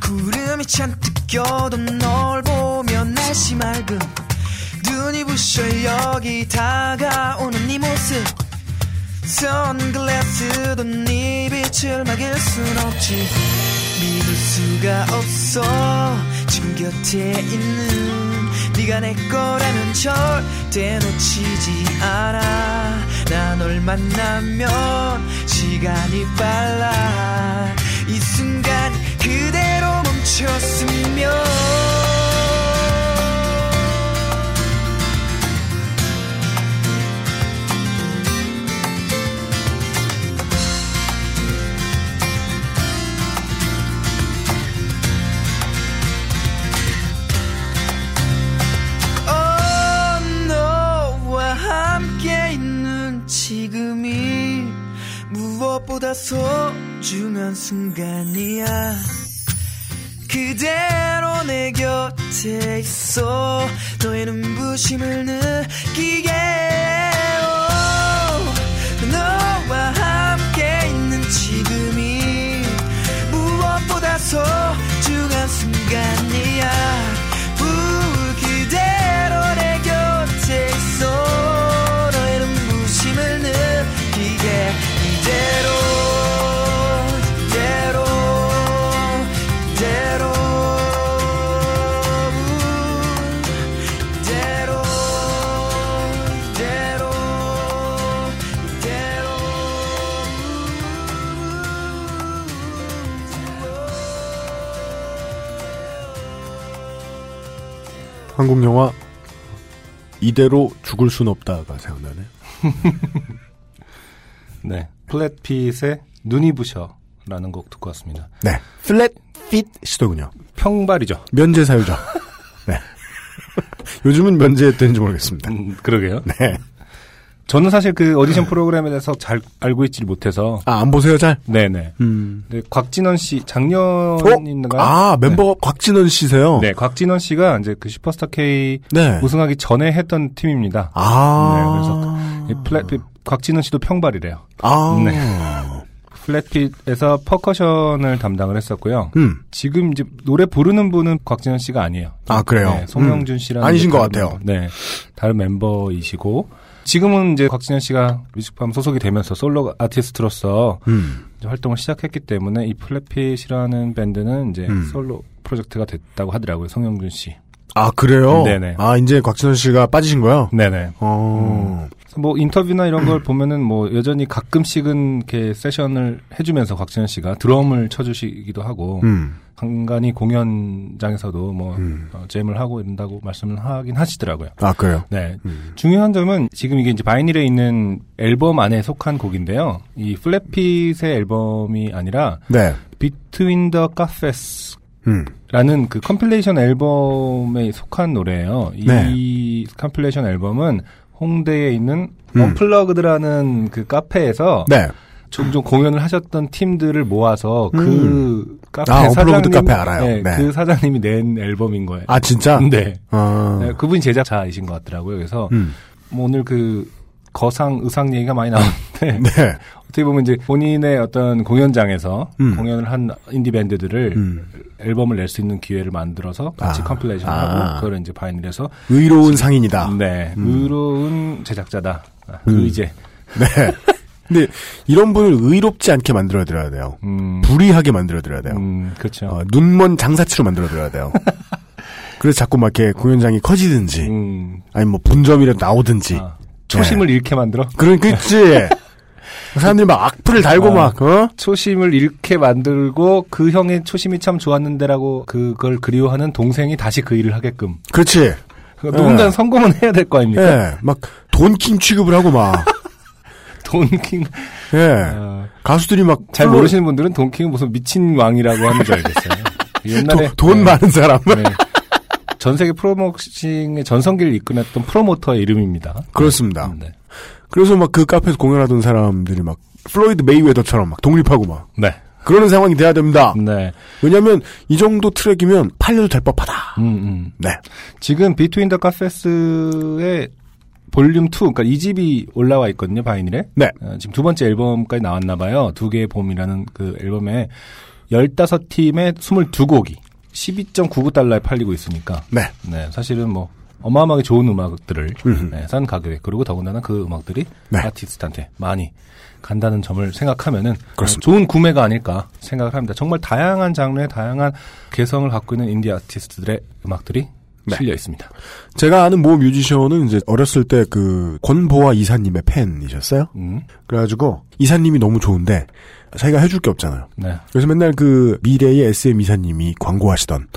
구름이 잔뜩 껴도 널 보면 날씨 맑음. 눈이 부셔 여기 다가오는 네 모습. 선글라스도 네 빛을 막을 순 없지. 믿을 수가 없어. 지금 곁에 있는 네가 내 거라면 절대 놓치지 않아 나널 만나면 시간이 빨라. 이 순간 그대로 멈췄으면 무엇보다 소중한 순간이야. 그대로 내 곁에 있어. 너의 눈부심을 느끼게. Oh, 너와 함께 있는 지금이 무엇보다 소중한 순간 한국 영화 이대로 죽을 순 없다가 생각나네요. 네. 플랫핏의 눈이 부셔라는 곡 듣고 왔습니다. 네. flat feet이로군요. 평발이죠. 면제 사유죠. 네. 요즘은 면제했는지 모르겠습니다. 음, 그러게요. 네. 저는 사실 그 오디션 프로그램에 대해서 잘 알고 있지 못해서. 아, 안 보세요, 잘? 네네. 음. 네, 곽진언 씨, 작년 어? 아, 멤버 곽진언 씨세요? 네, 곽진언 씨가 이제 그 슈퍼스타 K 네. 우승하기 전에 했던 팀입니다. 아. 네, 이 플랫핏, 곽진언 씨도 평발이래요. 아. 네. 플랫핏에서 퍼커션을 담당을 했었고요. 음. 지금 이제 노래 부르는 분은 곽진언 씨가 아니에요. 아, 그래요? 네, 송영준 음. 씨라는 아니신 것 같아요. 네, 다른 멤버이시고 지금은 이제 곽진언 씨가 뮤직팜 소속이 되면서 솔로 아티스트로서 음. 활동을 시작했기 때문에 이 플랫핏이라는 밴드는 이제 음. 솔로 프로젝트가 됐다고 하더라고요. 송영준 씨. 아, 그래요? 네네. 아, 이제 곽진원 씨가 빠지신 거요? 네네. 어. 그래서 뭐 인터뷰나 이런 걸 보면은 뭐 여전히 가끔씩은 이렇게 세션을 해주면서 곽진원 씨가 드럼을 쳐주시기도 하고 음. 간간히 공연장에서도 뭐 음. 어, 잼을 하고 이런다고 말씀을 하긴 하시더라고요. 아, 그래요? 네. 음. 중요한 점은 지금 이게 이제 바이닐에 있는 앨범 안에 속한 곡인데요. 이 플랫핏의 앨범이 아니라 네. The Cafes 음. 라는 그 compilation 앨범에 속한 노래예요. 네. 이 compilation 앨범은 홍대에 있는 음. 언플러그드라는 그 카페에서 네. 종종 공연을 하셨던 팀들을 모아서 그 음. 카페 아, 사장님 카페 알아요. 네, 네. 그 사장님이 낸 앨범인 거예요. 아, 진짜? 네. 아. 네, 그분이 제작자이신 것 같더라고요. 그래서 음. 뭐 오늘 그 거상 의상 얘기가 많이 나오는데 네. 어떻게 보면 이제 본인의 어떤 공연장에서 음. 공연을 한 인디 밴드들을 음. 앨범을 낼 수 있는 기회를 만들어서 같이 아. compilation을 아. 하고 그걸 이제 바이닐에서 의로운 상인이다. 네 의로운 제작자다 아, 음. 의제 네. 근데 이런 분을 의롭지 않게 만들어 드려야 돼요. 음, 불의하게 만들어 드려야 돼요. 음 그렇죠 어, 눈먼 장사치로 만들어 드려야 돼요. 그래서 자꾸 막 이렇게 공연장이 커지든지 음, 아니 뭐 분점이라도 나오든지 아, 초심을 잃게 만들어 그런 그치 사람들이 막 악플을 달고 아. 막 어? 초심을 잃게 만들고 그 형의 초심이 참 좋았는데라고 그걸 그리워하는 동생이 다시 그 일을 하게끔 그렇지 누군가는 성공은 해야 될 거 아닙니까? 예, 막 돈킹 취급을 하고 막 돈킹 예. 어, 가수들이 막 잘 플로- 모르시는 분들은 돈킹은 무슨 미친 왕이라고 하는 줄 알겠어요. 옛날에 도- 돈 네, 많은 사람 네. 전 세계 프로복싱의 전성기를 이끌었던 프로모터의 이름입니다. 그렇습니다. 네. 그래서 막 그 카페에서 공연하던 사람들이 막 플로이드 메이웨더처럼 막 독립하고 막 네. 그러는 상황이 돼야 됩니다. 네. 왜냐하면 이 정도 트랙이면 팔려도 될 법하다. 음, 음. 네. 지금 Between the Cafes의 볼륨 2, 그러니까 2집이 올라와 있거든요, 바이닐에. 네. 어, 지금 두 번째 앨범까지 나왔나 봐요. 두 개의 봄이라는 그 앨범에 15팀의 22곡이 12.99달러에 팔리고 있으니까. 네. 네, 사실은 뭐 어마어마하게 좋은 음악들을 음흠. 네, 싼 가격에 그리고 더군다나 그 음악들이 네. 아티스트한테 많이 간다는 점을 생각하면은 그렇습니다. 좋은 구매가 아닐까 생각을 합니다. 정말 다양한 장르의 다양한 개성을 갖고 있는 인디 아티스트들의 음악들이 네. 실려 있습니다. 제가 아는 모 뮤지션은 이제 어렸을 때 그 권보아 이사님의 팬이셨어요. 음, 그래가지고 이사님이 너무 좋은데 자기가 해줄 게 없잖아요. 네, 그래서 맨날 그 미래의 SM 이사님이 광고하시던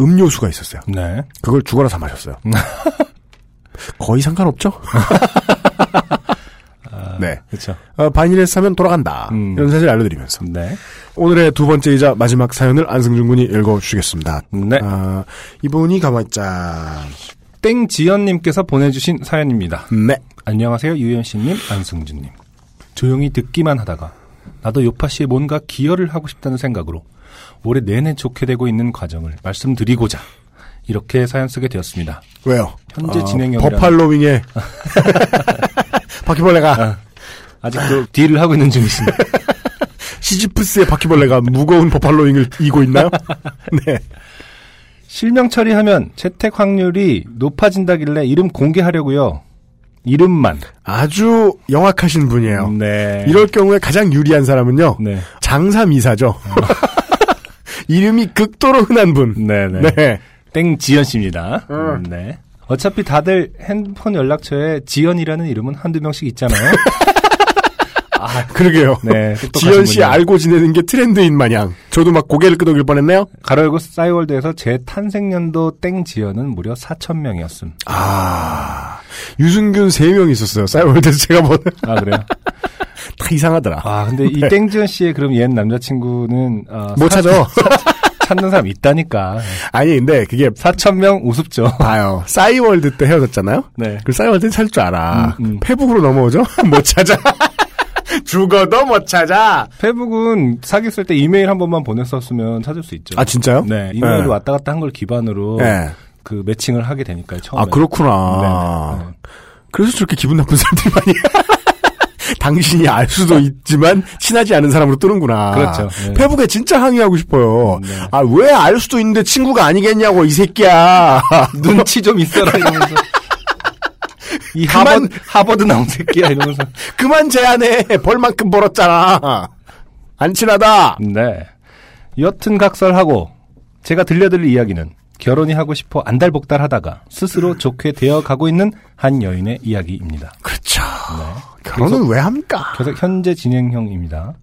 음료수가 있었어요. 네. 그걸 죽어라 사 마셨어요. 거의 상관없죠? 네. 그렇죠. 어, 바이닐에 사면 돌아간다. 음. 이런 사실 알려드리면서 네, 오늘의 두 번째이자 마지막 사연을 안승준 군이 읽어주시겠습니다. 네. 아, 이분이 가만있자. 땡지연님께서 보내주신 사연입니다. 네. 안녕하세요, 유현 씨님, 안승준님. 조용히 듣기만 하다가 나도 요파 씨에 뭔가 기여를 하고 싶다는 생각으로 올해 내내 좋게 되고 있는 과정을 말씀드리고자 이렇게 사연 쓰게 되었습니다. 왜요? 현재 어, 진행형이라는- 버팔로윙에 바퀴벌레가 아직도 딜을 하고 있는 중이십니다. 시지프스의 바퀴벌레가 무거운 버팔로윙을 이고 있나요? 네. 실명 처리하면 채택 확률이 높아진다길래 이름 공개하려고요. 이름만. 아주 영악하신 분이에요. 네. 이럴 경우에 가장 유리한 사람은요. 네. 장사미사죠. 이름이 극도로 흔한 분. 네네. 네. 땡지연 씨입니다. 음. 네. 어차피 다들 핸드폰 연락처에 지연이라는 이름은 한두 명씩 있잖아요. 그러게요. 네. 지연 씨. 알고 지내는 게 트렌드인 마냥. 저도 막 고개를 끄덕일 뻔했네요. 가로 열고 싸이월드에서 제 탄생년도 땡 지연은 무려 4,000명이었음. 아. 유승균 3명 있었어요. 싸이월드에서 제가 보는. 아, 그래요? 다 이상하더라. 아, 근데 이 땡지연 씨의 그럼 옛 남자친구는, 어, 못 사- 찾아. 찾는 사람 있다니까. 아니, 근데 그게 4,000명 우습죠. 봐요. 싸이월드 때 헤어졌잖아요? 네. 그 싸이월드는 찾을 줄 알아. 음, 음. 페북으로 넘어오죠? 못 찾아. 죽어도 못 찾아. 페북은 사귀었을 때 이메일 한 번만 보냈었으면 찾을 수 있죠. 아, 진짜요? 네. 이메일로 네. 왔다 갔다 한 걸 기반으로 네. 그 매칭을 하게 되니까요. 처음에. 아, 그렇구나. 네, 네. 그래서 저렇게 기분 나쁜 사람들이 많이. 당신이 알 수도 있지만 친하지 않은 사람으로 뜨는구나. 그렇죠. 네. 페북에 진짜 항의하고 싶어요. 네. 아, 왜 알 수도 있는데 친구가 아니겠냐고, 이 새끼야. 눈치 좀 있어라 이러면서. 이 그만- 하버드, 하버드 나온 새끼야 이러면서. 그만 제안해. 벌 만큼 벌었잖아. 안 친하다. 네. 여튼 각설하고 제가 들려드릴 이야기는 결혼이 하고 싶어 안달복달하다가 스스로 좋게 되어 가고 있는 한 여인의 이야기입니다. 그렇죠. 네. 결혼은 왜 합니까? 그래서 현재 진행형입니다.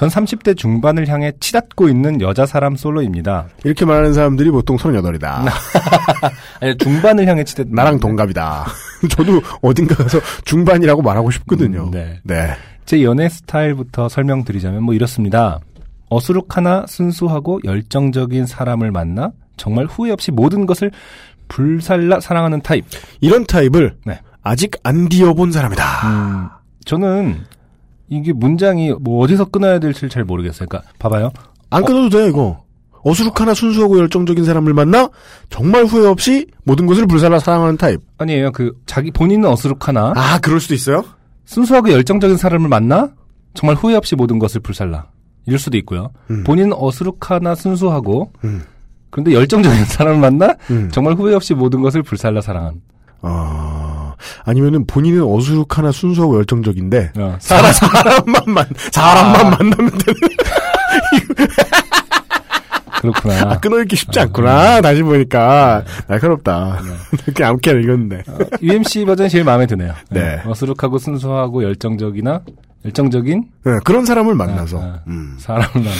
전 30대 중반을 향해 치닫고 있는 여자 사람 솔로입니다. 이렇게 말하는 사람들이 보통 38이다. 아니, 중반을 향해 치닫. 나랑 동갑이다. 저도 어딘가 가서 중반이라고 말하고 싶거든요. 음, 네. 네. 제 연애 스타일부터 설명드리자면 뭐 이렇습니다. 어수룩하나 순수하고 열정적인 사람을 만나 정말 후회 없이 모든 것을 불살라 사랑하는 타입. 이런 타입을 네. 아직 안 디어본 사람이다. 음, 저는 이게 문장이 뭐 어디서 끊어야 될지 잘 모르겠어요. 그러니까 봐봐요. 안 끊어도 돼, 이거. 어수룩하나 순수하고 열정적인 사람을 만나 정말 후회 없이 모든 것을 불살라 사랑하는 타입. 아니에요. 그 자기 본인은 어수룩하나 아, 그럴 수도 있어요? 순수하고 열정적인 사람을 만나 정말 후회 없이 모든 것을 불살라. 이럴 수도 있고요. 음. 본인은 어수룩하나 순수하고 음. 그런데 열정적인 사람을 만나 음. 정말 후회 없이 모든 것을 불살라 사랑한 아, 아니면은 본인은 어수룩하나 순수하고 열정적인데 어, 사람, 사람만 만 사람만 만나면 되는 그렇구나. 아, 끊어읽기 쉽지 않구나. 다시 보니까 날카롭다. 이렇게 암캐를 읽었는데. 어, UMC 버전이 제일 마음에 드네요. 네. 어, 어수룩하고 순수하고 열정적이나 열정적인 네, 그런 사람을 만나서 아, 아. 음. 사람을 만나.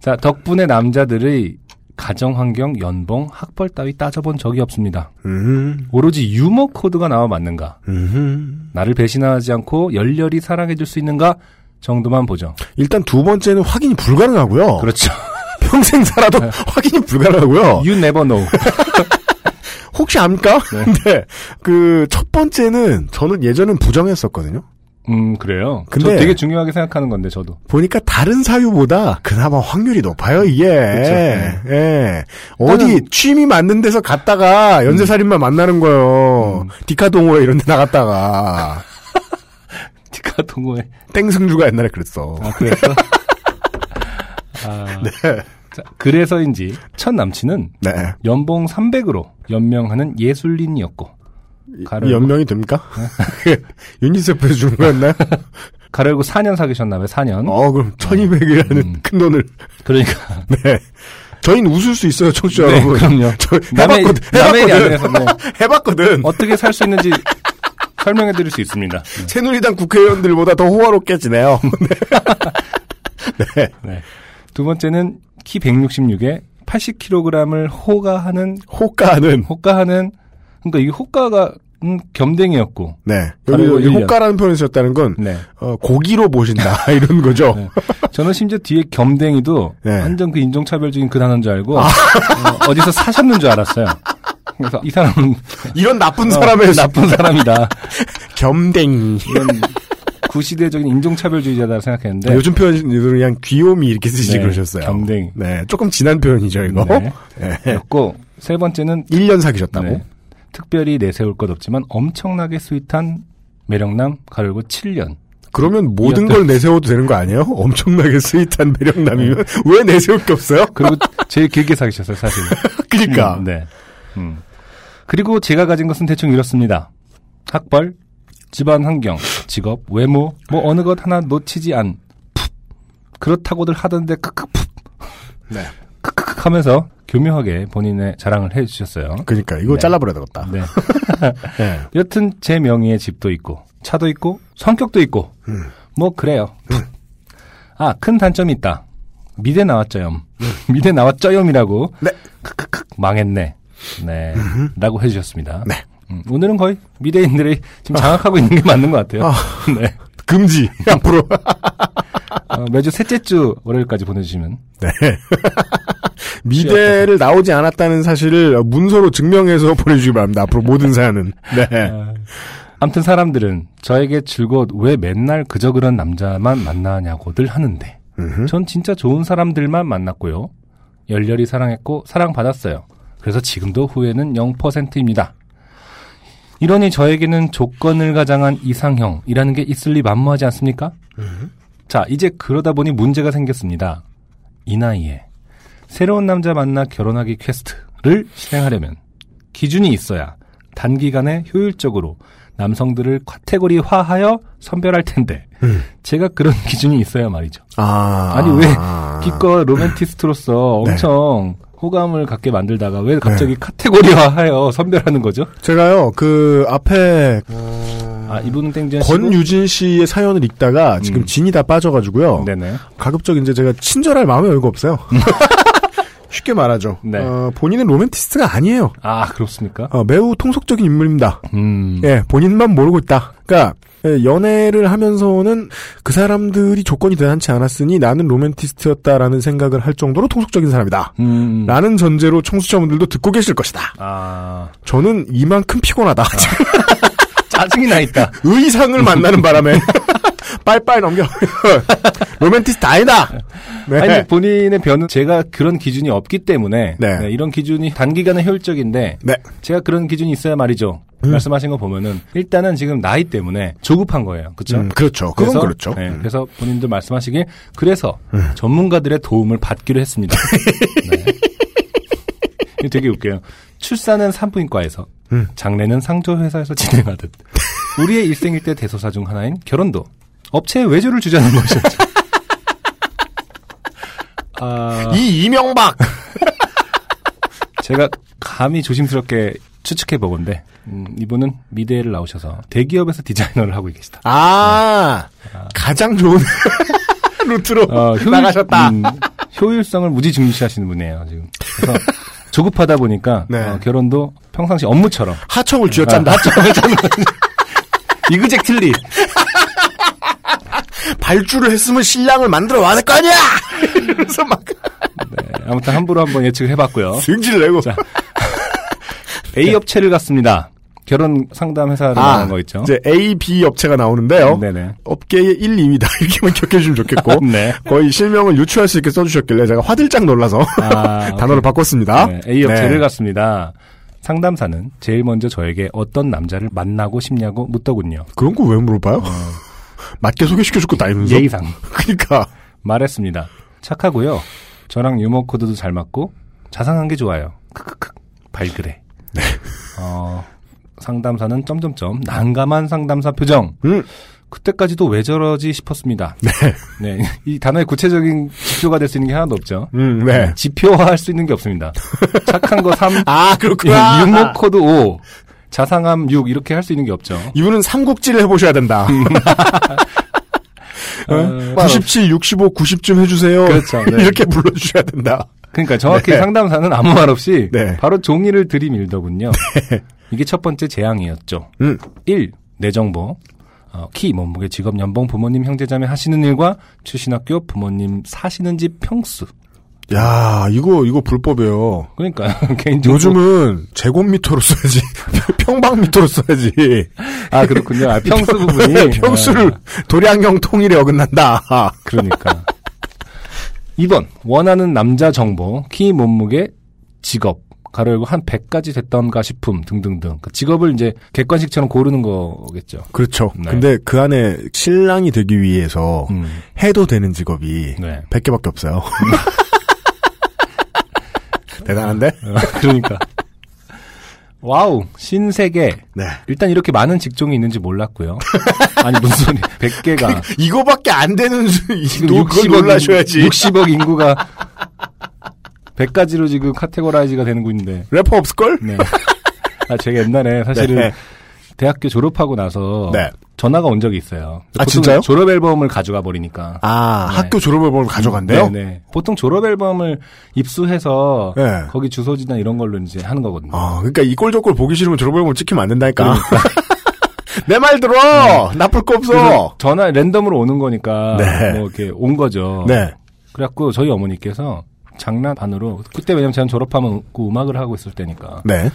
자 덕분에 남자들의 가정 환경, 연봉, 학벌 따위 따져본 적이 없습니다. 음, 오로지 유머 코드가 나와 맞는가? 음. 나를 배신하지 않고 열렬히 사랑해줄 수 있는가 정도만 보죠. 일단 두 번째는 확인이 불가능하고요. 그렇죠. 평생 살아도 확인이 불가능하고요. You never know. 혹시 압니까? 네. 근데 그 첫 번째는 저는 예전엔 부정했었거든요. 음 그래요. 근데- 저 되게 중요하게 생각하는 건데 저도. 보니까 다른 사유보다 그나마 확률이 높아요, 이게. 그쵸, 예. 어디 일단은- 취미 맞는 데서 갔다가 연쇄살인만 만나는 거예요. 음. 디카동호회 이런 데 나갔다가. 티카 동호회. 땡승주가 옛날에 그랬어. 아 그랬어. 아, 네. 자, 그래서인지 첫 남친은 네. 연봉 300으로 연명하는 예술인이었고 가르고, 이 연명이 됩니까? 유니세프에서 주는 거였나요? 가르고 4년 사귀셨나봐요. 4년. 어, 그럼 1200이라는 음. 큰 돈을. 그러니까 네. 저희는 웃을 수 있어요, 청취자 네, 여러분. 그럼요. 저 남의 해봤거든. 남의 해봤거든. 아니라서 네. 해봤거든. 어떻게 살 수 있는지 설명해 드릴 수 있습니다. 네. 새누리당 국회의원들보다 더 호화롭게 지내요. 네. 네. 두 번째는 키 166에 80kg을 호가하는 호가는, 호가하는 그러니까 이 호가가 음, 겸댕이였고 네. 여기. 호가라는 표현을 쓰셨다는 건, 네. 어, 고기로 보신다. 이런 거죠. 네. 저는 심지어 뒤에 겸댕이도 네. 아. 완전 그 인종차별적인 그 단어인 줄 알고 어, 디서 사셨는 줄 알았어요. 그래서 이 사람은 이런 나쁜 어, 사람의 나쁜 사람이다. 겸댕이. 이런 구시대적인 인종차별주의자다 생각했는데 요즘 표현으로 그냥 귀요미 이렇게 쓰시지 네, 그러셨어요. 겸댕이. 네. 조금 진한 표현이죠, 이거. 네. 네. 였고 세 번째는 1년 사귀셨다고? 네. 특별히 내세울 것 없지만 엄청나게 sweet한 매력남 가르고 7년. 그러면 모든 걸 내세워도 되는 거 아니에요? 엄청나게 sweet한 매력남이면 왜 내세울 게 없어요? 그리고 제일 길게 사귀셨어요, 사실. 그러니까 음, 네. 음. 그리고 제가 가진 것은 대충 이렇습니다. 학벌, 집안 환경, 직업, 외모, 뭐 어느 것 하나 놓치지 않. 푹. 그렇다고들 하던데 크크 푹. 네. 하면서 교묘하게 본인의 자랑을 해주셨어요. 그러니까 이거 네. 잘라버려야 되겠다. 네. 네. 여튼 제 명의의 집도 있고 차도 있고 성격도 있고 음. 뭐 그래요. 아큰 단점이 있다. 미대 나왔죠염. 미대 나왔죠염이라고. 네. 크크크 망했네. 네. 라고 해주셨습니다. 네. 음, 오늘은 거의 미대인들이 지금 장악하고 있는 게 맞는 것 같아요. 아. 네. 금지 앞으로. 어, 매주 셋째 주 월요일까지 보내주시면. 네. 미대를 나오지 않았다는 사실을 문서로 증명해서 보내주기 바랍니다. 앞으로 모든 사연은. 네. 아, 아무튼 사람들은 저에게 즐거워 왜 맨날 그저 그런 남자만 만나냐고들 하는데 음흠. 전 진짜 좋은 사람들만 만났고요. 열렬히 사랑했고 사랑받았어요. 그래서 지금도 후회는 0%입니다. 이러니 저에게는 조건을 가장한 이상형이라는 게 있을 리 만무하지 않습니까? 자, 이제 그러다 보니 문제가 생겼습니다. 이 나이에 새로운 남자 만나 결혼하기 quest를 실행하려면 기준이 있어야 단기간에 효율적으로 남성들을 카테고리화하여 선별할 텐데 음. 제가 그런 기준이 있어야 말이죠. 아. 아니, 왜 아. 기껏 로맨티스트로서 네. 엄청 호감을 갖게 만들다가 왜 갑자기 카테고리화하여 선별하는 거죠? 제가요, 그, 앞에, 아 이분은 땡전 권유진 씨의 사연을 읽다가 지금 음. 진이 다 빠져가지고요. 네네 가급적 이제 제가 친절할 마음이 얼마 없어요. 쉽게 말하죠. 네. 어, 본인은 로맨티스트가 아니에요. 아 그렇습니까? 어, 매우 통속적인 인물입니다. 음 예, 본인만 모르고 있다. 그러니까 예, 연애를 하면서는 그 사람들이 조건이 대단치 않았으니 나는 로맨티스트였다라는 생각을 할 정도로 통속적인 사람이다. 음, 라는 전제로 청취자분들도 듣고 계실 것이다. 아 저는 이만큼 피곤하다. 짜증이 나 있다. 의상을 만나는 바람에 빨빨 넘겨. 로맨티스트 아니다. 네. 아니 본인의 변은 제가 그런 기준이 없기 때문에 네. 네, 이런 기준이 단기간에 효율적인데 네. 제가 그런 기준이 있어야 말이죠. 말씀하신 거 보면은 일단은 지금 나이 때문에 조급한 거예요. 그렇죠? 음, 그렇죠. 그건 그래서, 그렇죠. 네, 음. 그래서 본인들 말씀하시길 그래서 전문가들의 도움을 받기로 했습니다. 네. 되게 웃겨요. 출산은 산부인과에서, 음. 장례는 상조회사에서 진행하듯 우리의 일생일 때 대소사 중 하나인 결혼도 업체에 외주를 주자는 것이었죠. 아, 이 이명박! 제가 감히 조심스럽게 추측해 보건데 음, 이분은 미대를 나오셔서 대기업에서 디자이너를 하고 계시다. 아, 가장 좋은 루트로 어, 효율- 나가셨다. 음, 효율성을 무지 중시하시는 분이에요 지금. 그래서 조급하다 보니까 네. 어, 결혼도 평상시 업무처럼 하청을 쥐어짠다. 아, 이그젝틀리 발주를 했으면 신랑을 만들어 될거 아니야! 그래서 막 네, 아무튼 함부로 한번 예측을 해봤고요. 승질 내고. 자, A 업체를 갔습니다. 결혼 상담 회사로 나온 거 있죠. 아, 이제 A, B 업체가 나오는데요. 네네. 업계의 1, 2위다. 이렇게만 기억해주시면 좋겠고. 네. 거의 실명을 유추할 수 있게 써주셨길래 제가 화들짝 놀라서 아, 단어를 바꿨습니다. 네, A 업체를 네. 갔습니다. 상담사는 제일 먼저 저에게 어떤 남자를 만나고 싶냐고 묻더군요. 그런 거 왜 물어봐요? 맞게 소개시켜주고 다니면서. 예의상 그러니까. 말했습니다. 착하고요. 저랑 유머 코드도 잘 맞고 자상한 게 좋아요. 크크크 발그레. 네. 어, 상담사는 점점점 난감한 상담사 표정. 음. 그때까지도 왜 저러지 싶었습니다. 네. 네. 이 단어의 구체적인 지표가 될 수 있는 게 하나도 없죠. 음, 네. 지표화할 수 있는 게 없습니다. 착한 거 3, 아, 그렇구나. 유머 코드 5, 자상함 6 이렇게 할 수 있는 게 없죠. 이분은 삼국지를 해보셔야 된다. 어, 97, 65, 90쯤 해주세요. 그렇죠, 네. 이렇게 불러주셔야 된다. 그러니까 정확히 네. 상담사는 아무 말 없이 네. 바로 종이를 들이밀더군요. 이게 첫 번째 재앙이었죠. 음. 1. 내 정보. 어, 키, 몸무게, 직업, 연봉, 부모님, 형제자매 하시는 일과 출신 학교, 부모님 사시는 집 평수. 야, 이거, 이거 불법이에요. 그러니까 개인정보. 요즘은 제곱미터로 써야지. 평방미터로 써야지. 아 그렇군요. 아, 평수 부분이 평수를 아, 도량형 통일에 어긋난다. 그러니까. 2번 원하는 남자 정보, 키, 몸무게, 직업. 가로 열고 한 100가지 됐던가 싶음 등등등. 그 직업을 이제 객관식처럼 고르는 거겠죠. 그렇죠. 네. 근데 그 안에 신랑이 되기 위해서 음. 해도 되는 직업이 네. 100개밖에 없어요. 대단한데? 어, 그러니까. wow, 신세계. 네. 일단 이렇게 많은 직종이 있는지 몰랐고요. 아니, 무슨 소리, 100개가. 이거밖에 안 되는 수, 지금 너 그걸 60억, 놀라셔야지. 60억 인구가 100가지로 지금 categorize가 되는 군인데. 래퍼 없을걸? 네. 아, 제가 옛날에 사실은 네. 대학교 졸업하고 나서 네. 전화가 온 적이 있어요. 아, 진짜요? 졸업 앨범을 가져가 버리니까. 아, 네. 학교 졸업 앨범을 가져간대요? 네, 네. 보통 졸업 앨범을 입수해서 네. 거기 주소지나 이런 걸로 이제 하는 거거든요. 아, 그러니까 이꼴저꼴 보기 싫으면 졸업 앨범 찍히면 안 된다니까. 내말 들어! 나쁠 거 없어! 전화 랜덤으로 오는 거니까 네. 뭐 이렇게 온 거죠. 네. 그래갖고 저희 어머니께서 장난 반으로 그때 왜냐면 제가 졸업하면 그 음악을 하고 있을 때니까 네.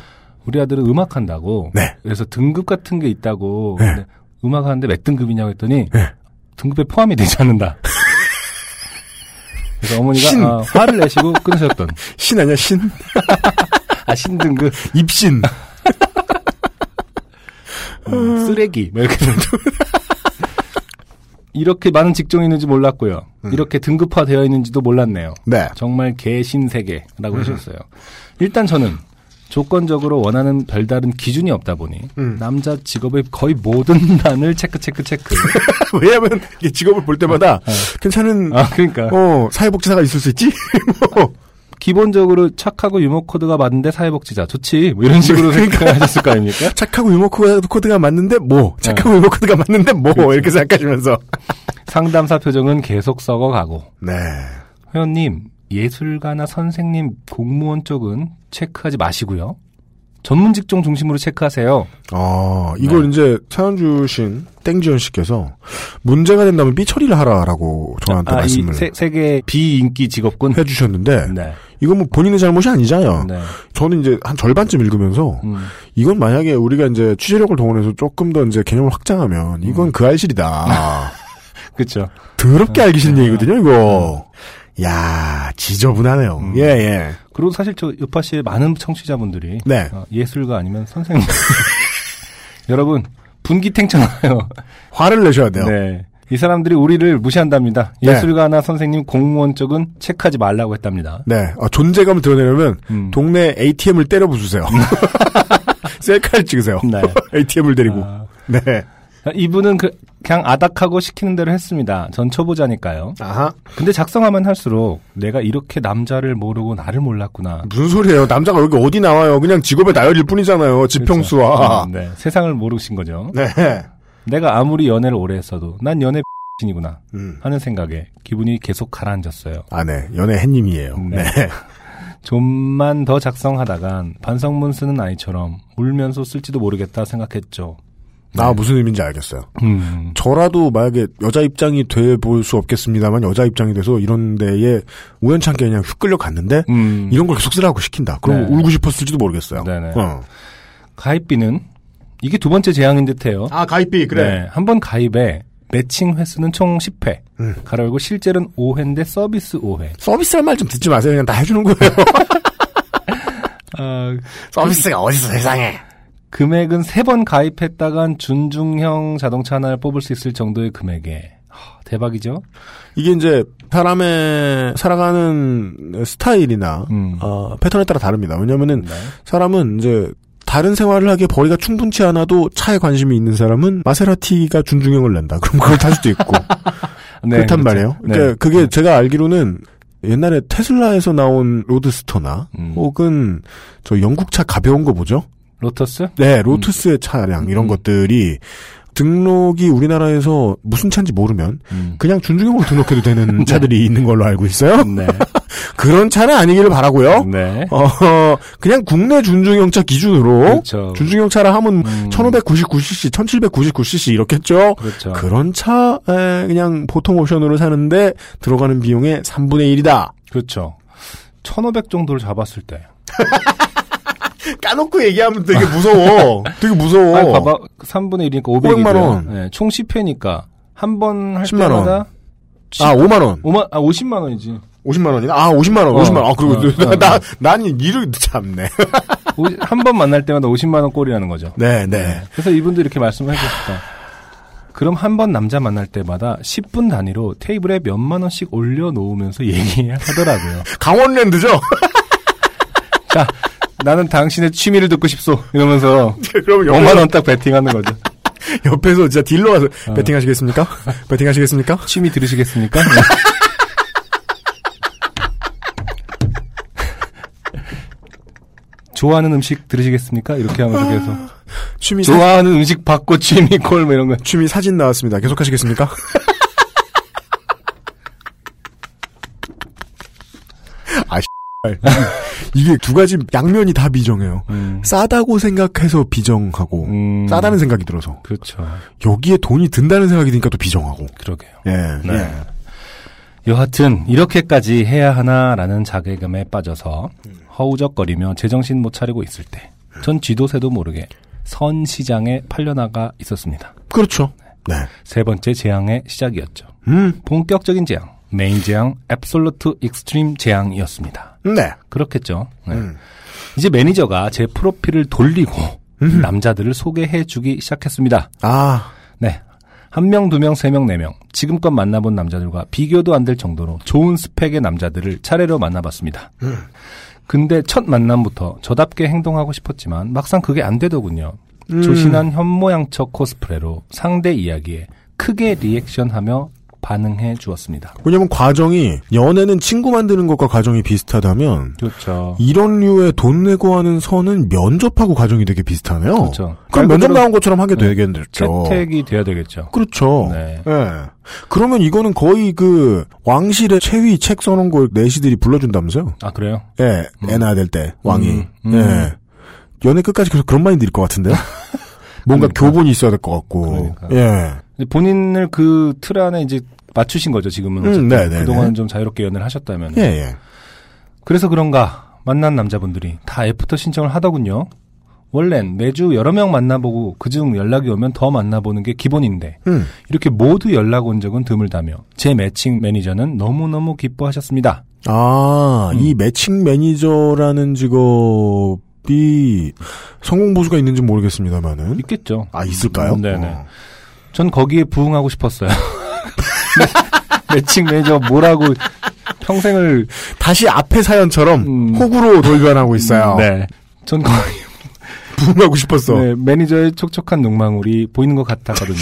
우리 아들은 음악 한다고. 네. 그래서 등급 같은 게 있다고. 네. 음악 하는데 몇 등급이냐고 했더니 네. 등급에 포함이 되지 않는다. 그래서 어머니가 신. 아, 화를 내시고 끊으셨던 신 아니야, 신? 아 신등급 입신. 음, 쓰레기 뭐 이렇게 이렇게 많은 직종이 있는지 몰랐고요. 음. 이렇게 등급화되어 있는지도 몰랐네요. 네. 정말 개신세계라고 음. 하셨어요. 일단 저는 조건적으로 원하는 별다른 기준이 없다 보니 음. 남자 직업의 거의 모든 란을 체크 체크 체크. 왜냐면, 이 직업을 볼 때마다 괜찮은, 아 그러니까 어, 사회복지사가 있을 수 있지? 뭐. 기본적으로 착하고 유머 코드가 맞는데 사회복지자 좋지 뭐 이런 식으로 그러니까. 생각하셨을 거 아닙니까? 착하고 유머 코드- 코드가 맞는데 뭐, 네. 착하고 유머 코드가 맞는데 뭐, 그렇죠. 이렇게 생각하시면서. 상담사 표정은 계속 썩어가고 네. 회원님 예술가나 선생님 공무원 쪽은 체크하지 마시고요. 전문 직종 중심으로 체크하세요. 어, 이걸 네. 이제 사연 주신 땡지연 씨께서 문제가 된다면 삐처리를 하라라고 저한테 아, 이 말씀을 세, 세계 비인기 직업군. 해주셨는데, 네. 이건 뭐 본인의 잘못이 아니잖아요. 네. 저는 이제 한 절반쯤 읽으면서, 음. 이건 만약에 우리가 이제 취재력을 동원해서 조금 더 이제 개념을 확장하면, 이건 음. 그 알실이다. 그렇죠. 더럽게 알기 싫은 얘기거든요, 이거. 야 지저분하네요. 음. 예, 예. 그리고 사실 저 요파 씨의 많은 청취자분들이 네. 어, 예술가 아니면 선생님 여러분 분기탱천하요. 화를 내셔야 돼요. 네. 이 사람들이 우리를 무시한답니다. 네. 예술가나 선생님 공무원 쪽은 체크하지 말라고 했답니다. 네, 어, 존재감을 드러내려면 음. 동네 ATM을 때려 부수세요. 셀카를 찍으세요. 네. ATM을 데리고. 아, 네. 이분은 그, 그냥 아닥하고 시키는 대로 했습니다. 전 초보자니까요. 아하. 근데 작성하면 할수록 내가 이렇게 남자를 모르고 나를 몰랐구나. 무슨 소리예요? 남자가 여기 어디 나와요? 그냥 직업의 나열일 뿐이잖아요. 지평수와. 음, 네. 세상을 모르신 거죠. 네. 내가 아무리 연애를 오래 했어도 난 연애 이구나 음. 하는 생각에 기분이 계속 가라앉았어요. 아, 네. 연애 햇님이에요. 네. 네. 좀만 더 작성하다간 반성문 쓰는 아이처럼 울면서 쓸지도 모르겠다 생각했죠. 나 무슨 의미인지 알겠어요. 음. 저라도 만약에 여자 입장이 돼 볼 수 없겠습니다만 여자 입장이 돼서 이런 데에 우연찮게 그냥 휙 끌려 갔는데 음. 이런 걸 계속 쓰라고 시킨다. 그럼 네. 울고 싶었을지도 모르겠어요. 네네. 어. 가입비는 이게 두 번째 재앙인 듯해요. 아, 가입비, 네, 한번 가입에 매칭 회수는 총 10회. 음. 가로 열고 실제로는 5회인데 서비스 5회. 서비스할 말좀 듣지 마세요. 그냥 다 해주는 거예요. 아, 서비스가 어디서 세상에. 금액은 세 번 가입했다간 준중형 자동차 하나를 뽑을 수 있을 정도의 금액에 하, 대박이죠. 이게 이제 사람의 살아가는 스타일이나 음. 어, 패턴에 따라 다릅니다. 왜냐면은 네. 사람은 이제 다른 생활을 하기에 벌이가 충분치 않아도 차에 관심이 있는 사람은 마세라티가 준중형을 낸다. 그럼 그걸 탈 수도 있고 네, 그렇단 그렇죠. 말이에요. 네. 그러니까 그게 제가 알기로는 옛날에 테슬라에서 나온 로드스터나 음. 혹은 저 영국차 가벼운 거 뭐죠? 로터스? 네, 로투스의 차량 이런 음. 것들이 등록이 우리나라에서 무슨 차인지 모르면 음. 그냥 준중형으로 등록해도 되는 차들이 있는 걸로 알고 있어요. 네. 그런 차는 아니기를 바라고요. 네. 어, 그냥 국내 준중형차 기준으로 그렇죠. 준중형차라 하면 음. 1599cc, 1799cc 이렇겠죠. 그렇죠. 그런 차에 그냥 보통 옵션으로 사는데 들어가는 비용의 3분의 1이다. 그렇죠. 1500 정도를 잡았을 때. 까놓고 얘기하면 되게 무서워. 되게 무서워. 아니, 봐봐. 3분의 1이니까 500이고요. 500만 원. 네, 총 10회니까 한 번 할 10만 원. 때마다 아, 5만 원. 5만 아 50만 원이지. 50만 원이나? 아, 50만 원. 어, 50만 원. 아, 그리고 어, 어, 나, 난 일을 참네. 한 번 만날 때마다 50만 원 꼴이라는 거죠. 네, 네. 그래서 이분들이 이렇게 말씀을 해 주셨다. 그럼 한 번 남자 만날 때마다 10분 단위로 테이블에 몇만 원씩 올려 놓으면서 얘기하더라고요. 강원랜드죠? 자, 나는 당신의 취미를 듣고 싶소. 이러면서 그럼 5만 옆에서, 원딱 베팅하는 거죠. 옆에서 진짜 딜러 와서, 어. 배팅 하시겠습니까? 배팅 하시겠습니까? 취미 들으시겠습니까? 좋아하는 음식 들으시겠습니까? 이렇게 하면서 계속 취미, 사, 좋아하는 음식 받고 취미 콜 뭐 이런 거. 취미 사진 나왔습니다. 계속 하시겠습니까? 아, 씨발. 이게 두 가지 양면이 다 비정해요. 음, 싸다고 생각해서 비정하고, 음, 싸다는 생각이 들어서. 그렇죠. 여기에 돈이 든다는 생각이 드니까 또 비정하고. 그러게요. 예, 네. 예. 여하튼 이렇게까지 해야 하나라는 자괴감에 빠져서 허우적거리며 제정신 못 차리고 있을 때전 쥐도새도 모르게 선 시장에 팔려나가 있었습니다. 그렇죠. 네. 세 번째 재앙의 시작이었죠. 음, 본격적인 재앙, 메인 재앙, absolute extreme 재앙이었습니다. 네. 그렇겠죠. 네. 음. 이제 매니저가 제 프로필을 돌리고 음. 남자들을 소개해주기 시작했습니다. 아, 네. 한 명, 두 명, 세 명, 네 명. 지금껏 만나본 남자들과 비교도 안 될 정도로 좋은 스펙의 남자들을 차례로 만나봤습니다. 음. 근데 첫 만남부터 저답게 행동하고 싶었지만 막상 그게 안 되더군요. 음. 조신한 현모양처 코스프레로 상대 이야기에 크게 리액션하며 반응해 주었습니다. 왜냐면 과정이, 연애는 친구 만드는 것과 과정이 비슷하다면, 그렇죠. 이런 류의 돈 내고 하는 선은 면접하고 과정이 되게 비슷하네요. 그렇죠. 그럼 면접 나온 것처럼 하게 네. 되겠죠. 채택이 돼야 되겠죠. 그렇죠. 네. 예. 그러면 이거는 거의 그 왕실의 최위 책 써놓은 걸 내시들이 불러준다면서요? 아, 그래요? 예, 애 낳아야 될 때, 왕이. 음, 음. 예. 연애 끝까지 계속 그런 마인드일 것 같은데요? 뭔가 그러니까. 교본이 있어야 될 것 같고. 그러니까. 예. 본인을 그 틀 안에 이제 맞추신 거죠, 지금은. 음, 어쨌든. 네네네. 그동안은 좀 자유롭게 연애를 하셨다면. 예, 예. 그래서 그런가 만난 남자분들이 다 애프터 신청을 하더군요. 원래는 매주 여러 명 만나보고 그중 연락이 오면 더 만나보는 게 기본인데 음. 이렇게 모두 연락 온 적은 드물다며 제 매칭 매니저는 너무너무 기뻐하셨습니다. 아, 음. 이 매칭 매니저라는 직업이 성공 보수가 있는지 모르겠습니다만은 있겠죠. 아 있을까요? 네네. 어. 전 거기에 부응하고 싶었어요. 매- 매칭 매니저 뭐라고 평생을 다시 앞에 사연처럼 음. 호구로 돌변하고 있어요. 네. 전 거기 부응하고 싶었어. 네, 매니저의 촉촉한 눈망울이 보이는 것 같았거든요.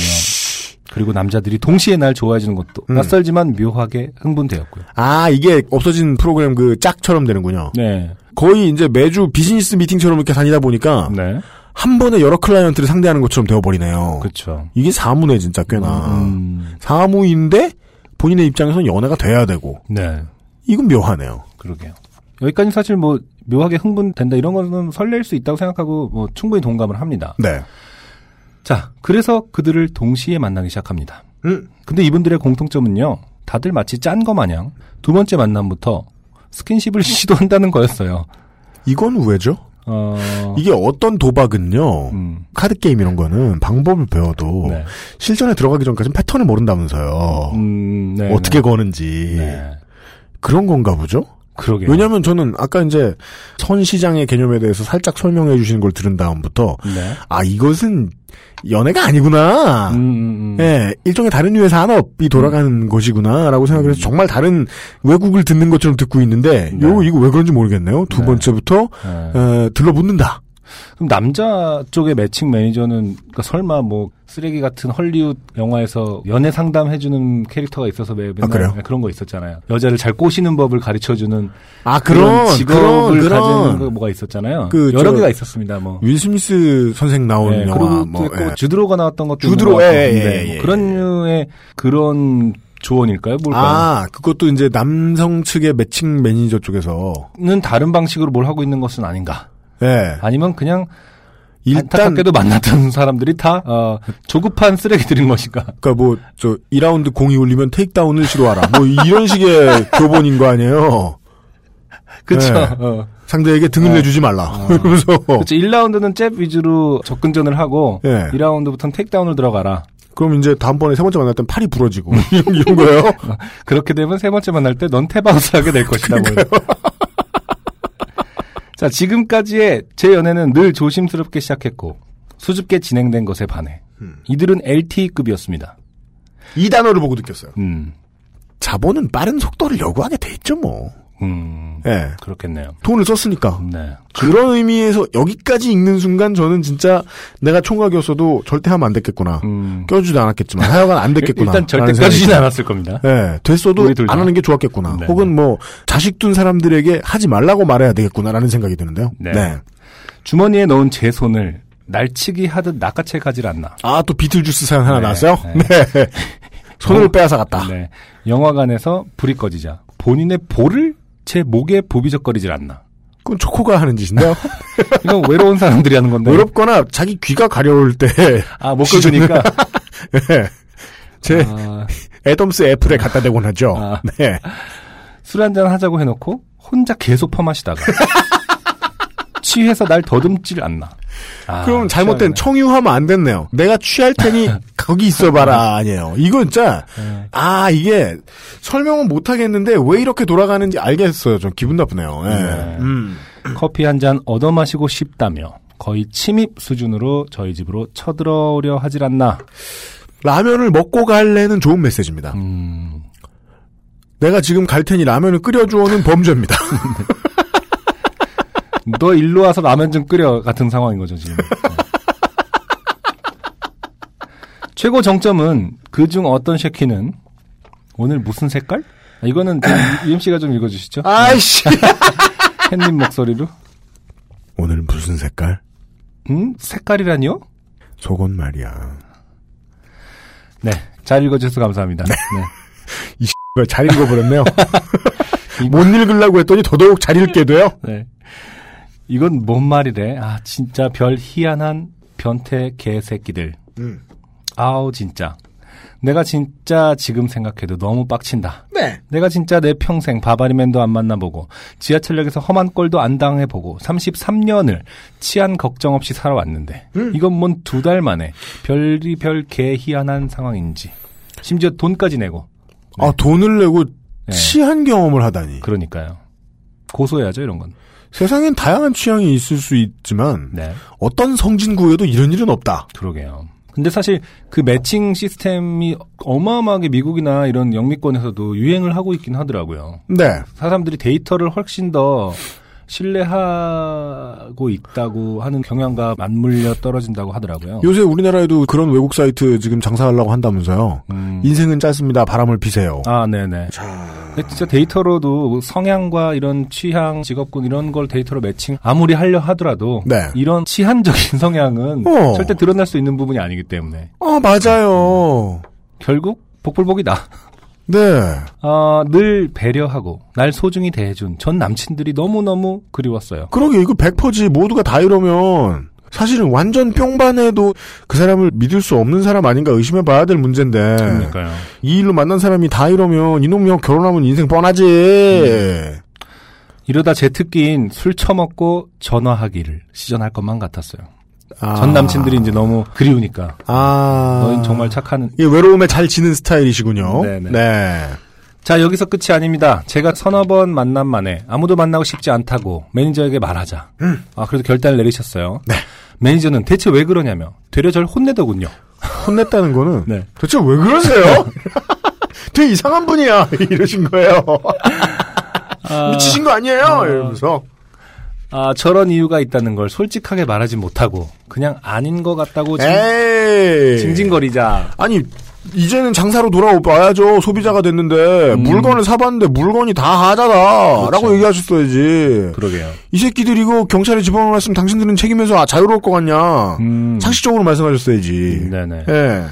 그리고 남자들이 동시에 날 좋아해주는 것도 음. 낯설지만 묘하게 흥분되었고요. 아 이게 없어진 프로그램 그 짝처럼 되는군요. 네, 거의 이제 매주 비즈니스 미팅처럼 이렇게 다니다 보니까 네, 한 번에 여러 클라이언트를 상대하는 것처럼 되어버리네요. 그렇죠. 이게 사무네 진짜 꽤나 음, 사무인데 본인의 입장에서는 연애가 돼야 되고 네, 이건 묘하네요. 그러게요. 여기까지 사실 뭐 묘하게 흥분된다 이런 거는 설렐 수 있다고 생각하고 뭐 충분히 동감을 합니다. 네. 자, 그래서 그들을 동시에 만나기 시작합니다. 음. 근데 이분들의 공통점은요, 다들 마치 짠 거 마냥 두 번째 만남부터 스킨십을 시도한다는 거였어요. 이건 왜죠? 어, 이게 어떤 도박은요. 음, 카드 게임 이런 거는 방법을 배워도 네. 실전에 들어가기 전까지는 패턴을 모른다면서요. 음, 네, 어떻게 네. 거는지 네. 그런 건가 보죠. 그러게요. 왜냐하면 저는 아까 이제 선 시장의 개념에 대해서 살짝 설명해 주시는 걸 들은 다음부터 네. 아 이것은 연애가 아니구나. 음, 음, 음. 예, 일종의 다른 류의 산업이 돌아가는 것이구나라고 생각해서 정말 다른 외국을 듣는 것처럼 듣고 있는데 네. 요 이거 왜 그런지 모르겠네요. 두 네. 번째부터 네. 에, 들러붙는다. 그럼 남자 쪽의 매칭 매니저는 그러니까 설마 뭐 쓰레기 같은 헐리우드 영화에서 연애 상담해주는 캐릭터가 있어서 매- 맨날 아, 그래요? 그런 거 있었잖아요. 여자를 잘 꼬시는 법을 가르쳐주는 아 그런, 직업을 그런, 가지는 그런 거 뭐가 있었잖아요. 그 여러 저- 개가 있었습니다. 뭐윌 스미스 선생 나온 네, 영화 뭐또 있고 예. 주드로가 나왔던 것도 주드로. 예, 예, 네, 예, 뭐 예. 그런 류의 그런 조언일까요? 뭘까요? 아 그것도 이제 남성 측의 매칭 매니저 쪽에서 는 다른 방식으로 뭘 하고 있는 것은 아닌가? 예 아니면 그냥 일단 안타깝게도 만났던 사람들이 다 어, 조급한 쓰레기들인 것인가? 그러니까 뭐 저 2라운드 공이 울리면 테이크다운을 시도하라 뭐 이런 식의 교본인 거 아니에요. 그렇죠. 네. 어. 상대에게 등을 네. 내주지 말라. 이러면서 그렇죠. 1라운드는 잽 위주로 접근전을 하고 예. 2라운드부터는 테이크다운을 들어가라. 그럼 이제 다음번에 세 번째 만날 땐 팔이 부러지고 이런, 이런 거예요. 그렇게 되면 세 번째 만날 때 넌 태바운스를 하게 될 것이다. 뭐. 자, 지금까지의 제 연애는 늘 조심스럽게 시작했고 수줍게 진행된 것에 반해 음. 이들은 LTE급이었습니다. 이 단어를 보고 느꼈어요. 음, 자본은 빠른 속도를 요구하게 돼 있죠, 뭐. 음, 예. 그렇겠네요. 돈을 썼으니까. 네. 그런 의미에서 여기까지 읽는 순간 저는 진짜 내가 총각이었어도 절대 하면 안 됐겠구나. 음. 껴주지도 않았겠지만 하여간 안 됐겠구나. 일단 절대 껴주진. 않았을 겁니다. 예, 됐어도. 안 하는 게 좋았겠구나. 네. 혹은 뭐 자식 둔 사람들에게 하지 말라고 말해야 되겠구나라는 생각이 드는데요. 네. 주머니에 넣은 제 손을 날치기 하듯 낚아채 가질 않나. 아, 또 비틀주스 사연 하나 네, 나왔어요? 네. 네. 손을 어, 빼앗아 갔다. 네. 영화관에서 불이 꺼지자 본인의 볼을 제 목에 보비적거리질 않나. 그건 초코가 하는 짓인데요. 이건 외로운 사람들이 하는 건데. 외롭거나 자기 귀가 가려울 때, 아, 못 긁으니까. 예. 제 아, 애덤스 애플에 갖다 대곤 하죠. 아. 네. 술 한잔 하자고 해놓고 혼자 계속 퍼마시다가 취해서 날 더듬질 않나. 아, 그럼 잘못된 취하네. 청유하면 안 됐네요. 내가 취할 테니 거기 있어봐라 아니에요. 이건 진짜 네. 아 이게 설명은 못 하겠는데 왜 이렇게 돌아가는지 알겠어요. 좀 기분 나쁘네요. 예. 네. 음. 커피 한 잔 얻어 마시고 싶다며 거의 침입 수준으로 저희 집으로 쳐들어오려 하질 않나. 라면을 먹고 갈래는 좋은 메시지입니다. 음, 내가 지금 갈 테니 라면을 끓여주어는 범죄입니다. 너 일로 와서 라면 좀 끓여 같은 상황인 거죠 지금. 네. 최고 정점은 그중 어떤 쉐키는 오늘 무슨 색깔? 아, 이거는 유임 씨가 좀 읽어주시죠. 아이씨. 햇님 목소리로. 오늘 무슨 색깔? 음 색깔이라니요? 속은 말이야. 네, 잘 읽어주셔서 감사합니다. 네. 이걸 잘 읽어버렸네요. 못 읽으려고 했더니 더더욱 잘 읽게 돼요. 네. 이건 뭔 말이래? 아 진짜 별 희한한 변태 개새끼들. 음. 아우 진짜. 내가 진짜 지금 생각해도 너무 빡친다. 네. 내가 진짜 내 평생 바바리맨도 안 만나보고 지하철역에서 험한 꼴도 안 당해보고 33년을 치안 걱정 없이 살아왔는데 음. 이건 뭔 두 달 만에 별이 별 개 희한한 상황인지 심지어 돈까지 내고 아 돈을 내고 네. 치한 경험을 하다니. 그러니까요. 고소해야죠 이런 건. 세상엔 다양한 취향이 있을 수 있지만 네. 어떤 성진구에도 이런 일은 없다. 그러게요. 근데 사실 그 매칭 시스템이 어마어마하게 미국이나 이런 영미권에서도 유행을 하고 있긴 하더라고요. 네. 사람들이 데이터를 훨씬 더 신뢰하고 있다고 하는 경향과 맞물려 떨어진다고 하더라고요. 요새 우리나라에도 그런 외국 사이트 지금 장사하려고 한다면서요. 음. 인생은 짧습니다. 바람을 피세요. 아, 네네. 근데 진짜 데이터로도 성향과 이런 취향, 직업군 이런 걸 데이터로 매칭 아무리 하려 하더라도 네. 이런 치한적인 성향은 어. 절대 드러날 수 있는 부분이 아니기 때문에 어, 맞아요. 결국 복불복이다. 네. 어, 늘 배려하고 날 소중히 대해준 전 남친들이 너무너무 그리웠어요. 그러게 이거 백퍼지 모두가 다 이러면 사실은 완전 뿅반해도 그 사람을 믿을 수 없는 사람 아닌가 의심해 봐야 될 문제인데 그러니까요. 이 일로 만난 사람이 다 이러면 이놈이 결혼하면 인생 뻔하지. 음. 이러다 제 특기인 술 처먹고 전화하기를 시전할 것만 같았어요. 아. 전 남친들이 이제 너무 그리우니까 아. 너는 정말 착한 이 외로움에 잘 지는 스타일이시군요. 네네. 네. 자, 여기서 끝이 아닙니다. 제가 서너 번 만남 만에 아무도 만나고 싶지 않다고 매니저에게 말하자. 아, 그래도 결단을 내리셨어요. 네. 매니저는 대체 왜 그러냐며 되려 절 혼내더군요. 혼냈다는 거는 네. 도대체 왜 그러세요? 되게 이상한 분이야. 이러신 거예요. 미치신 거 아니에요? 이러면서. 아, 저런 이유가 있다는 걸 솔직하게 말하지 못하고 그냥 아닌 것 같다고 징. 징징거리자. 아니, 이제는 장사로 돌아와야죠. 소비자가 됐는데, 음. 물건을 사봤는데 물건이 다 하자다. 라고 그렇죠. 얘기하셨어야지. 그러게요. 이 새끼들 이거 경찰에 집어넣었으면 당신들은 책임에서 아, 자유로울 것 같냐. 음. 상식적으로 말씀하셨어야지. 네네. 예.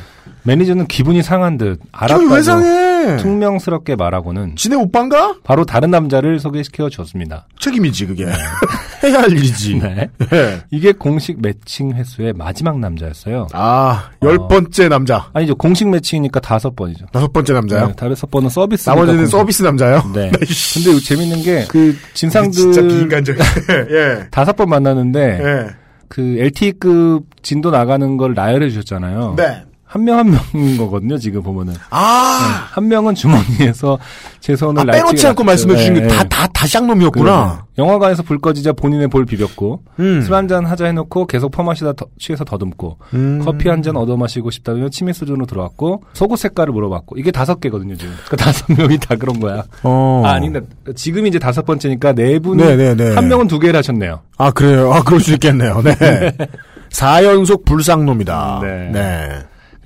매니저는 기분이 상한 듯 알았다고 상해? 퉁명스럽게 말하고는 지네 오빠인가? 바로 다른 남자를 소개시켜 줬습니다. 책임이지, 그게. 해야 할 일이지. 네. 예. 이게 공식 매칭 횟수의 마지막 남자였어요. 아, 열 어. 번째 남자. 아니죠. 공식 매칭이니까 다섯 번이죠. 다섯 번째 남자요? 네, 다섯 번은 서비스. 나머지는 서비스 남자요? 네. 씨. 근데 재밌는 게 그 진상들 진짜 비인간적이네. 예. 다섯 번 만나는데 예. 그 LTE급 진도 나가는 걸 나열해 주셨잖아요. 네. 한 명 한 명인 거거든요. 지금 보면은 아, 한 명은 주머니에서 제 손을 아 빼놓지 않고 말씀해 주신 네, 게 다, 다, 다 쌍놈이었구나. 네. 영화관에서 불 꺼지자 본인의 볼 비볐고 음. 술한 잔 하자 해놓고 계속 퍼마시다 더- 취해서 더듬고 음. 커피 한 잔 얻어 마시고 싶다면 치매 수준으로 들어왔고 속옷 색깔을 물어봤고 이게 다섯 개거든요 지금 그러니까 다섯 명이 다 그런 거야 어. 아 아닌데 지금 이제 다섯 번째니까 네 분이 네네네. 한 명은 두 개를 하셨네요 아, 그래요? 아, 그럴 수 있겠네요. 네. 4연속 불쌍놈이다. 네. 네.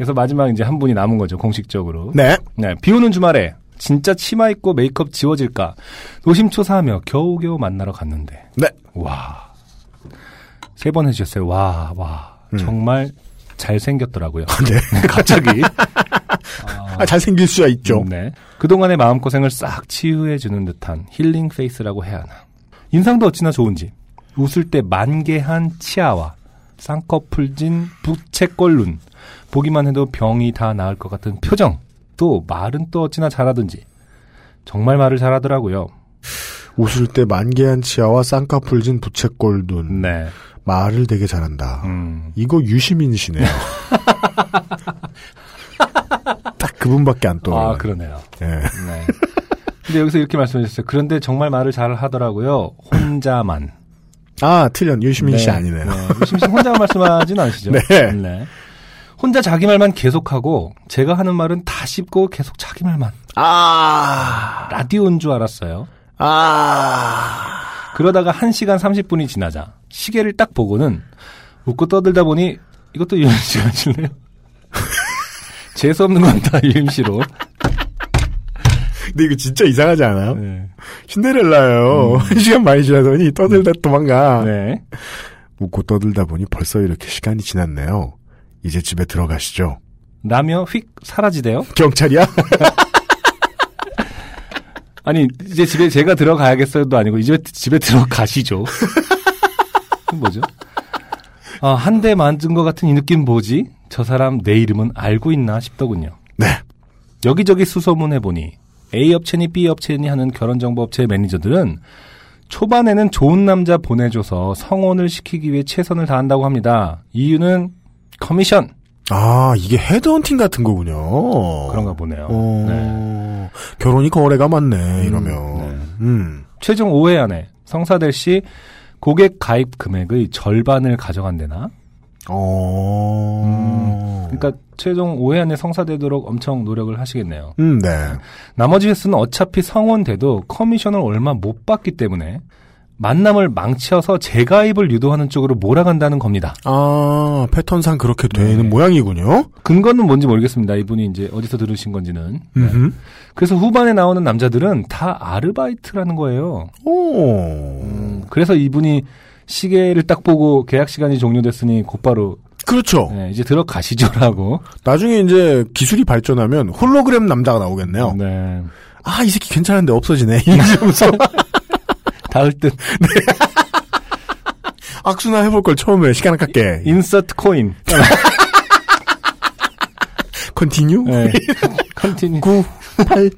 그래서 마지막 이제 한 분이 남은 거죠 공식적으로 네. 네, 비 오는 주말에 진짜 치마 입고 메이크업 지워질까 노심초사하며 겨우겨우 만나러 갔는데 네. 와. 세 번 해주셨어요. 와, 와. 정말 잘생겼더라고요. 네. 갑자기. 아, 잘생길 수야 있죠. 네. 그동안의 마음고생을 싹 치유해주는 듯한 힐링 페이스라고 해야 하나. 인상도 어찌나 좋은지. 웃을 때 만개한 치아와 쌍꺼풀진 부채꼴 눈. 보기만 해도 병이 다 나을 것 같은 표정. 또 말은 또 어찌나 잘하든지. 정말 말을 잘하더라고요. 웃을 때 만개한 치아와 쌍꺼풀진 부채꼴 눈. 네. 말을 되게 잘한다. 음. 이거 유시민이시네요. 딱 그분밖에 안 떠올라요. 아, 그러네요. 예. 네. 근데 여기서 이렇게 말씀해 주셨어요. 그런데 정말 말을 잘 하더라고요. 혼자만. 아, 틀린 유시민 씨 아니네요. 유심 씨 혼자 말씀하진 않으시죠? 네. 혼자 자기 말만 계속하고 제가 하는 말은 다 씹고 계속 자기 말만. 아, 라디오인 줄 알았어요. 아. 그러다가 1시간 30분이 지나자 시계를 딱 보고는 웃고 떠들다 보니 이것도 유임 씨가 하실래요? 재수 없는 건 다 유임 씨로. 근데 이거 진짜 이상하지 않아요? 네. 신데렐라요. 한 시간 많이 지나더니 떠들다 도망가. 네. 웃고 떠들다 보니 벌써 이렇게 시간이 지났네요. 이제 집에 들어가시죠. 라며 휙 사라지대요. 경찰이야? 아니 이제 집에 제가 들어가야겠어요도 아니고 이제 집에 들어가시죠. 뭐죠? 아, 한 대 맞은 것 같은 이 느낌 뭐지? 저 사람 내 이름은 알고 있나 싶더군요. 네. 여기저기 수소문해 보니 A 업체니 B 업체니 하는 결혼정보업체 매니저들은 초반에는 좋은 남자 보내줘서 성혼을 시키기 위해 최선을 다한다고 합니다. 이유는 커미션 아, 이게 헤드헌팅 같은 거군요. 그런가 보네요. 어, 네. 결혼이 거래가 맞네, 이러면. 네. 음. 최종 5회 안에 성사될 시 고객 가입 금액의 절반을 가져간대나? 어. 그러니까 최종 5회 안에 성사되도록 엄청 노력을 하시겠네요. 음, 네. 나머지 횟수는 어차피 성원돼도 커미션을 얼마 못 받기 때문에 만남을 망쳐서 재가입을 유도하는 쪽으로 몰아간다는 겁니다. 아, 패턴상 그렇게 되는 네. 모양이군요. 근거는 뭔지 모르겠습니다. 이분이 이제 어디서 들으신 건지는. 네. 그래서 후반에 나오는 남자들은 다 아르바이트라는 거예요. 오. 음, 그래서 이분이 시계를 딱 보고 계약 시간이 종료됐으니 곧바로 그렇죠. 네, 이제 들어가시죠라고. 나중에 이제 기술이 발전하면 홀로그램 남자가 나오겠네요. 네. 아, 이 새끼 괜찮은데 없어지네. 이러면서 닿을 듯 악수나 해볼 걸 처음에 시간 아깝게. insert coin. continue? 네. continue. 9, 8.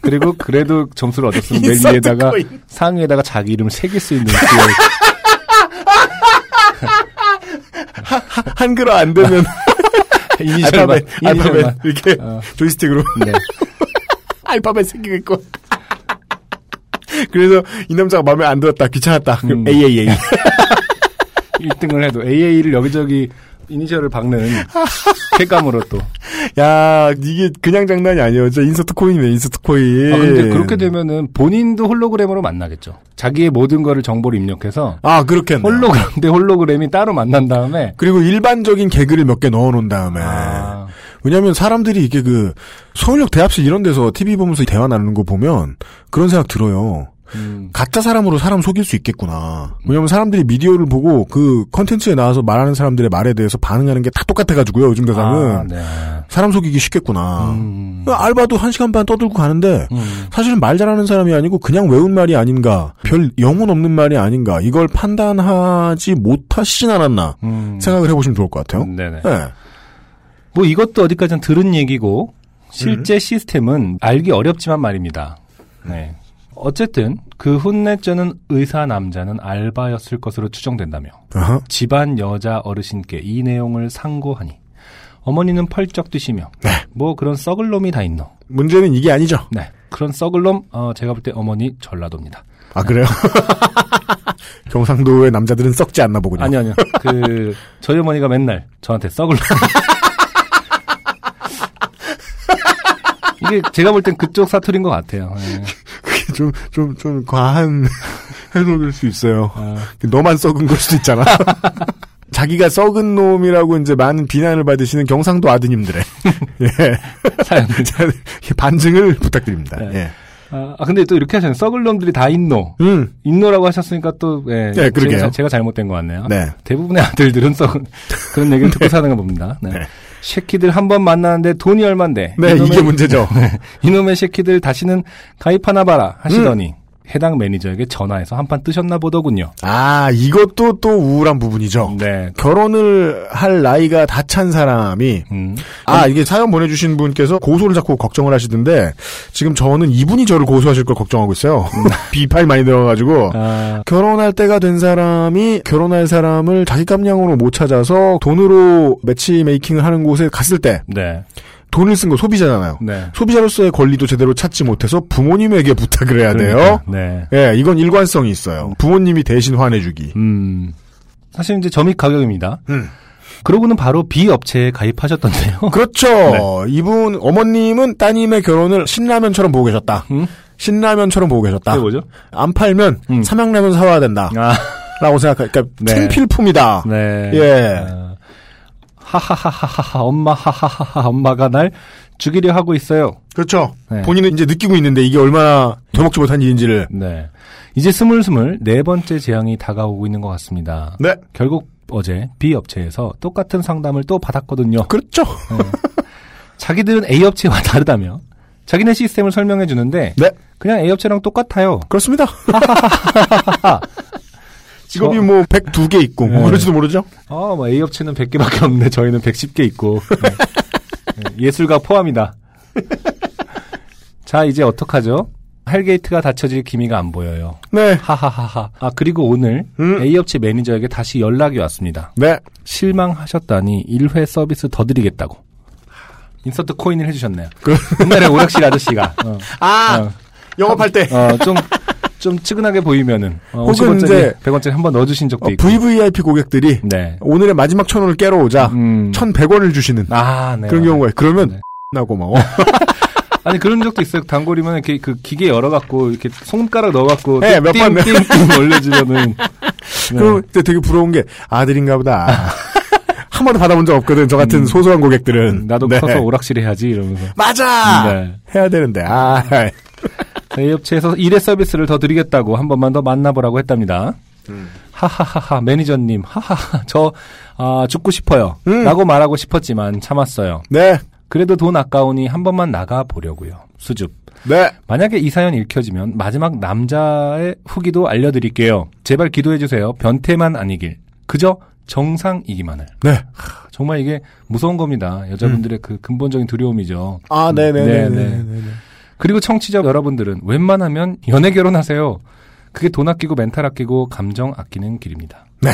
그리고 그래도 점수를 얻었으면 맨 위에다가 코인. 상위에다가 자기 이름을 새길 수 있는 한글어 안 되면 이니셜만. 알파벳, 알파벳 이니셜만. 이렇게 어. 조이스틱으로 네. 알파벳 생기겠고. 그래서 이 남자가 마음에 안 들었다, 귀찮았다. 그럼 음. AAA. 1등을 해도 AA를 여기저기 이니셜을 박는 쾌감으로 또. 야, 이게 그냥 장난이 아니에요. 진짜 insert coin이네, insert coin. 아, 근데 그렇게 되면은 본인도 홀로그램으로 만나겠죠. 자기의 모든 거를 정보를 입력해서 아, 그렇겠네. 홀로그램 대 홀로그램이 따로 만난 다음에 그리고 일반적인 개그를 몇 개 넣어 놓은 다음에. 아, 왜냐면 사람들이 이게 그 서울역 대합실 이런 데서 TV 보면서 대화 나누는 거 보면 그런 생각 들어요. 음, 가짜 사람으로 사람 속일 수 있겠구나. 왜냐면 사람들이 미디어를 보고 그 컨텐츠에 나와서 말하는 사람들의 말에 대해서 반응하는 게 다 똑같아가지고요. 요즘 대상은. 아, 네. 사람 속이기 쉽겠구나. 음, 그 알바도 한 시간 반 떠들고 가는데 음, 사실은 말 잘하는 사람이 아니고 그냥 외운 말이 아닌가. 별 영혼 없는 말이 아닌가. 이걸 판단하지 못하시진 않았나. 음. 생각을 해보시면 좋을 것 같아요. 네네. 네. 뭐 이것도 어디까지는 들은 얘기고 실제 음. 시스템은 알기 어렵지만 말입니다. 네. 어쨌든 그 혼내쩌는 의사 남자는 알바였을 것으로 추정된다며 아하. 집안 여자 어르신께 이 내용을 상고하니 어머니는 펄쩍 뛰시며 네. 뭐 그런 썩을 놈이 다 있노. 문제는 이게 아니죠. 네. 그런 썩을 놈 어, 제가 볼 때 어머니 전라도입니다. 아 그래요? 경상도의 남자들은 썩지 않나 보군요. 아니요, 아니요. 그 저희 어머니가 맨날 저한테 썩을 놈. 이게 제가 볼 땐 그쪽 사투리인 것 같아요. 네. 좀, 좀, 좀 과한 해석일 수 있어요. 아, 너만 썩은 걸 수도 있잖아. 자기가 썩은 놈이라고 이제 많은 비난을 받으시는 경상도 아드님들의 예. 사연. 자, 반증을 부탁드립니다. 네. 예. 아, 아, 근데 또 이렇게 하셨네요. 썩을 놈들이 다 있노. 음, 있노라고 하셨으니까 또, 예. 네, 그러게요. 제가, 제가 잘못된 것 같네요. 네. 대부분의 아들들은 썩은, 그런 얘기를 듣고 사는 거 봅니다. 네. 네. 쉐키들 한 번 만나는데 돈이 얼만데. 네, 이놈의- 이게 문제죠. 이놈의 쉐키들 다시는 가입하나 봐라 하시더니 해당 매니저에게 전화해서 한판 뜨셨나 보더군요. 아, 이것도 또 우울한 부분이죠. 네. 결혼을 할 나이가 다 찬 사람이 음. 아 이게 사연 보내 주신 분께서 고소를 자꾸 걱정을 하시던데 지금 저는 이분이 저를 고소하실 걸 걱정하고 있어요. 비파이 많이 들어가가지고 아, 결혼할 때가 된 사람이 결혼할 사람을 자기 감량으로 못 찾아서 돈으로 매치 메이킹을 하는 곳에 갔을 때 네. 돈을 쓴 거 소비자잖아요. 네. 소비자로서의 권리도 제대로 찾지 못해서 부모님에게 부탁을 해야 돼요. 그러니까, 네. 예, 이건 일관성이 있어요. 부모님이 대신 화내주기. 음. 사실 이제 점입 가격입니다. 음. 그러고는 바로 B 업체에 가입하셨던데요. 그렇죠. 이분 어머님은 따님의 결혼을 신라면처럼 보고 계셨다. 음? 신라면처럼 보고 계셨다. 그게 뭐죠? 안 팔면 음. 삼양라면 사와야 된다. 아, 라고 생각하, 그러니까 네. 생필품이다. 네. 예. 아, 하하하하하 엄마 하하하하 엄마가 날 죽이려 하고 있어요. 그렇죠. 네. 본인은 이제 느끼고 있는데 이게 얼마나 되먹지 못한 일인지를. 네. 이제 스물스물 네 번째 재앙이 다가오고 있는 것 같습니다. 네. 결국 어제 B 업체에서 똑같은 상담을 또 받았거든요. 그렇죠. 자기들은 A 업체와 다르다며 자기네 시스템을 설명해 주는데 네. 그냥 A 업체랑 똑같아요. 그렇습니다. 직업이 저- 뭐 102개 있고 뭐 네. 그럴지도 모르죠. 아, 뭐 A 업체는 100개밖에 없는데 저희는 110개 있고 네. 네, 예술가 포함이다. 자, 이제 어떡하죠? hell gate가 닫혀질 기미가 안 보여요. 네. 하하하하. 아, 그리고 오늘 음. A 업체 매니저에게 다시 연락이 왔습니다. 네. 실망하셨다니 1회 서비스 더 드리겠다고. insert coin을 해주셨네요. 그- 옛날에 오락실 아저씨가. 어, 아, 어, 영업할 때. 어, 좀 좀 측은하게 보이면은 어, 혹은 50원짜리, 이제 100원짜리 한번 넣어주신 적도 어, 있고. VVIP 고객들이 네. 오늘의 마지막 천 원을 깨러 오자 음. 1,100원을 주시는 아, 네. 그런 경우가 있- 그러면 네. 나 고마워. 아니 그런 적도 있어요. 단골이면 이렇게 그 기계 열어갖고 이렇게 손가락 넣어갖고 네, 몇 번, 띵띵띵 올려주면은. 네. 그럼 되게 부러운 게 아들인가 보다. 한 번도 받아본 적 없거든. 저 같은 소소한 고객들은. 음, 나도 네. 커서 오락실 해야지 이러면서. 맞아. 네. 해야 되는데. 아. 저희 업체에서 일회 서비스를 더 드리겠다고 한 번만 더 만나보라고 했답니다. 음. 하하하하 매니저님 하하하 저 아, 죽고 싶어요. 음. 라고 말하고 싶었지만 참았어요. 네. 그래도 돈 아까우니 한 번만 나가 보려고요. 수줍. 네. 만약에 이 사연 읽혀지면 마지막 남자의 후기도 알려드릴게요. 제발 기도해주세요. 변태만 아니길. 그저 정상이기만을. 네. 하, 정말 이게 무서운 겁니다. 여자분들의 그 근본적인 두려움이죠. 아, 네, 네네네. 네. 그리고 청취자 여러분들은 웬만하면 연애 결혼하세요. 그게 돈 아끼고 멘탈 아끼고 감정 아끼는 길입니다. 네.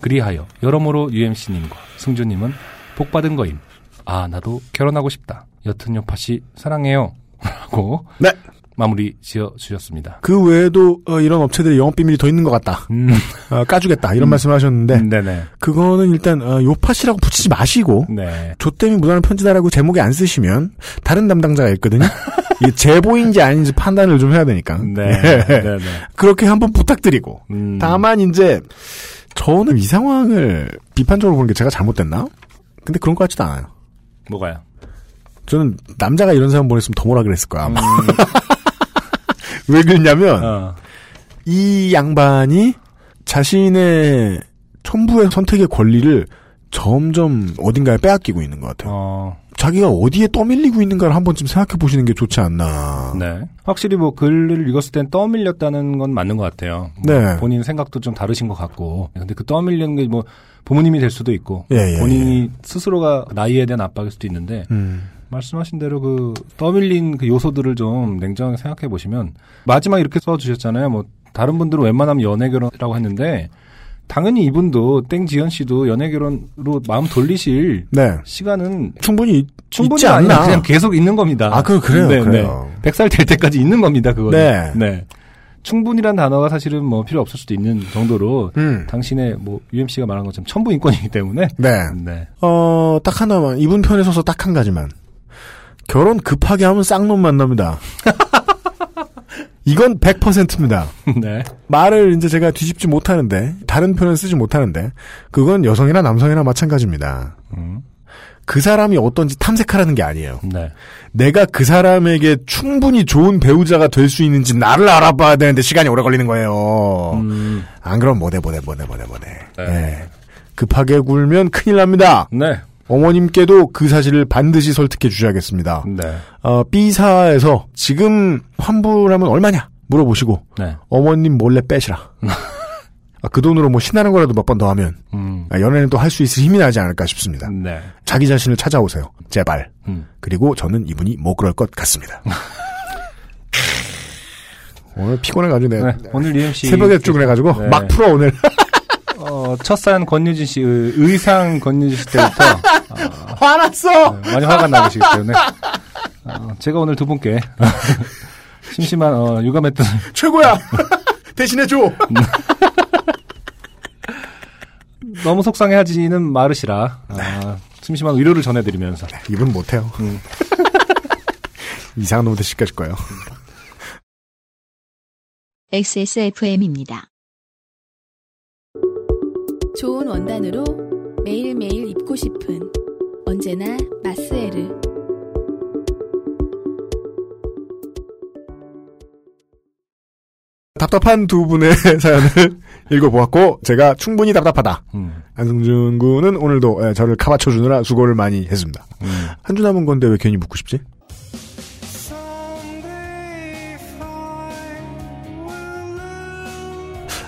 그리하여 여러모로 UMC님과 승주님은 복 받은 거임. 아 나도 결혼하고 싶다. 여튼 요파씨 사랑해요. 라고 네. 마무리 지어 주셨습니다. 그 외에도 어, 이런 업체들의 영업 비밀이 더 있는 것 같다. 음, 어, 까주겠다. 이런 말씀 하셨는데 네네. 그거는 일단 어, 요팟이라고 붙이지 마시고 네. 조땜이 무단한 편지다라고 제목에 안 쓰시면 다른 담당자가 있거든요. 이게 제보인지 아닌지 판단을 좀 해야 되니까. 네. 네. 네네. 그렇게 한번 부탁드리고 음, 다만 이제 저는 이 상황을 비판적으로 보는 게 제가 잘못됐나? 근데 그런 것 같지도 않아요. 뭐가요? 저는 남자가 이런 사람 보냈으면 더 뭐라 그랬을 거야. 음, 왜 그랬냐면 어, 이 양반이 자신의 첨부의 선택의 권리를 점점 어딘가에 빼앗기고 있는 것 같아요. 어, 자기가 어디에 떠밀리고 있는가를 한 번쯤 생각해 보시는 게 좋지 않나. 네. 확실히 뭐 글을 읽었을 땐 떠밀렸다는 건 맞는 것 같아요. 뭐 네. 본인 생각도 좀 다르신 것 같고. 근데 그 떠밀리는 게 뭐 부모님이 될 수도 있고. 예, 예, 본인이 스스로가 나이에 대한 압박일 수도 있는데. 음. 말씀하신 대로 그 떠밀린 그 요소들을 좀 냉정하게 생각해 보시면 마지막 이렇게 써 주셨잖아요. 뭐 다른 분들은 웬만하면 연애 결혼이라고 했는데 당연히 이분도 땡지현 씨도 연애 결혼으로 마음 돌리실 네. 시간은 충분히 충분히. 아니라 그냥 계속 있는 겁니다. 아, 그 그래요. 네, 그래요. 네. 100살 될 때까지 있는 겁니다. 그거는. 네. 네. 충분이란 단어가 사실은 뭐 필요 없을 수도 있는 정도로 음. 당신의 뭐 UMC가 말한 것처럼 천부 인권이기 때문에 네. 네. 어, 딱 하나만. 이분 편에 서서 딱 한 가지만. 결혼 급하게 하면 쌍놈 만납니다. 이건 100%입니다. 네. 말을 이제 제가 뒤집지 못하는데, 다른 표현 쓰지 못하는데, 그건 여성이나 남성이나 마찬가지입니다. 음. 그 사람이 어떤지 탐색하라는 게 아니에요. 네. 내가 그 사람에게 충분히 좋은 배우자가 될 수 있는지 나를 알아봐야 되는데 시간이 오래 걸리는 거예요. 음. 안 그럼 뭐대 뭐대 뭐대 뭐대 뭐대. 네. 예. 급하게 굴면 큰일 납니다. 네. 어머님께도 그 사실을 반드시 설득해 주셔야겠습니다. 네. 어, B사에서 지금 환불하면 얼마냐 물어보시고 네. 어머님 몰래 빼시라. 아, 그 돈으로 뭐 신나는 거라도 몇 번 더 하면 음. 아, 연애는 또 할 수 있을 힘이 나지 않을까 싶습니다. 네. 자기 자신을 찾아오세요. 제발. 음. 그리고 저는 이분이 못 그럴 것 같습니다. 오늘 피곤해가지고 네. 오늘 UMC 새벽에 출근해가지고 네. 막 풀어 오늘. 어, 첫 사연 권유진 씨 의- 의상 권유진 씨 때부터 화났어. 네, 많이 화가 나시기 때문에 어, 제가 오늘 두 분께 심심한 어, 유감했던 최고야. 대신해 줘. 너무 속상해하지는 마르시라 아, 심심한 위로를 전해드리면서 이분 못해요. 음. 이상한 놈한테 시켜줄 거예요. XSFM입니다. 좋은 원단으로 매일매일 입고 싶은 언제나 마스에르. 답답한 두 분의 사연을 읽어보았고 제가 충분히 답답하다. 음, 안승준 군은 오늘도 예, 저를 카바쳐 주느라 수고를 많이 했습니다. 음. 한주 남은 건데 왜 괜히 묻고 싶지?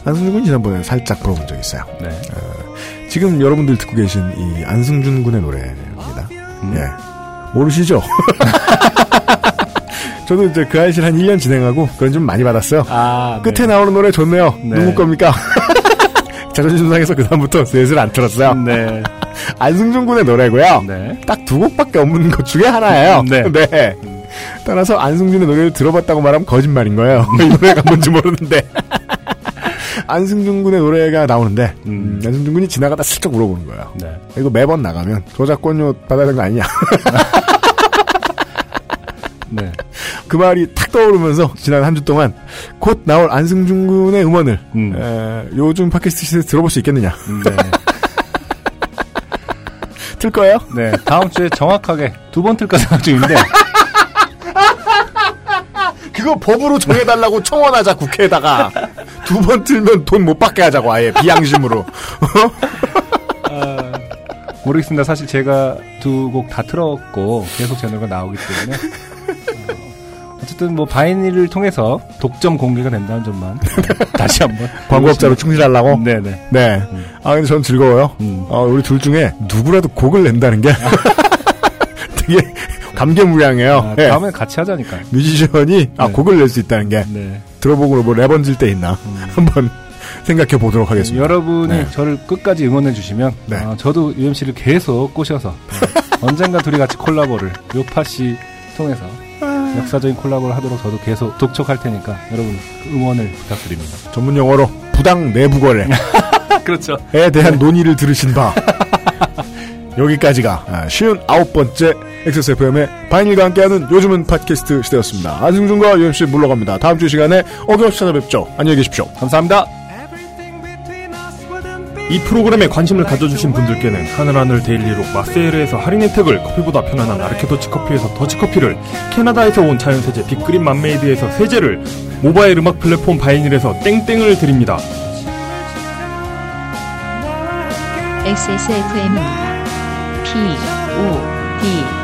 안승준 군이 지난번에 살짝 물어본 적이 있어요. 네. 지금 여러분들 듣고 계신 이 안승준 군의 노래입니다. 음. 예. 모르시죠? 저도 이제 그 아이실 한 1년 진행하고 그런 좀 많이 받았어요. 아, 끝에 나오는 노래 좋네요. 네. 누구 겁니까? 자존심 상해서 그다음부터 슬슬 안 틀었어요. 네. 안승준 군의 노래고요. 네. 딱 두 곡밖에 없는 것 중에 하나예요. 네. 따라서 안승준의 노래를 들어봤다고 말하면 거짓말인 거예요. 이 노래가 뭔지 모르는데. 안승준 군의 노래가 나오는데 음. 음, 안승준 군이 지나가다 슬쩍 물어보는 거예요. 네. 이거 매번 나가면 저작권료 받아야 되는 거 아니냐. 네. 그 말이 탁 떠오르면서 지난 한 주 동안 곧 나올 안승준 군의 음원을 음. 에, 요즘 팟캐스트 시대에서 들어볼 수 있겠느냐. 네. 틀 거예요? 네. 다음 주에 정확하게 두 번 틀까 생각 중인데. 그거 법으로 정해달라고 청원하자 국회에다가 두 번 틀면 돈 못 받게 하자고 아예 비양심으로 모르겠습니다. 사실 제가 두 곡 다 틀었고 계속 제 노래가 나오기 때문에 어, 어쨌든 뭐 바이닐을 통해서 독점 공개가 된다는 점만 어, 다시 한번 광고업자로 충실하려고 네네. 네. 아 근데 전 즐거워요 음. 어, 우리 둘 중에 누구라도 곡을 낸다는 게 되게 감개무량해요 아, 예. 다음에 같이 하자니까. 뮤지션이 아 네. 곡을 낼 수 있다는 게 네. 들어보고 뭐 랩언질 때 있나 한번 생각해 보도록 하겠습니다 여러분이 네. 저를 끝까지 응원해 주시면 네. 어, 저도 UMC를 계속 꼬셔서 어, 언젠가 둘이 같이 콜라보를 요파 씨 통해서 역사적인 콜라보를 하도록 저도 계속 독촉할 테니까 여러분 응원을 부탁드립니다. 전문 용어로 부당 내부 거래에 그렇죠. 대한 논의를 들으신 바 여기까지가 아, 쉰 아홉 번째 XSFM의 바이닐과 함께하는 요즘은 팟캐스트 시대였습니다. 안승준과 UMC 물러갑니다. 다음 주 시간에 어김없이 찾아뵙죠. 안녕히 계십시오. 감사합니다. 이 프로그램에 관심을 가져주신 분들께는 하늘하늘 데일리로 마세일에서 할인 혜택을 커피보다 편안한 아르케 더치 커피에서 더치커피를 캐나다에서 온 자연세제 빅그린 맘메이드에서 세제를 모바일 음악 플랫폼 바이닐에서 땡땡을 드립니다. XSFM입니다. t u D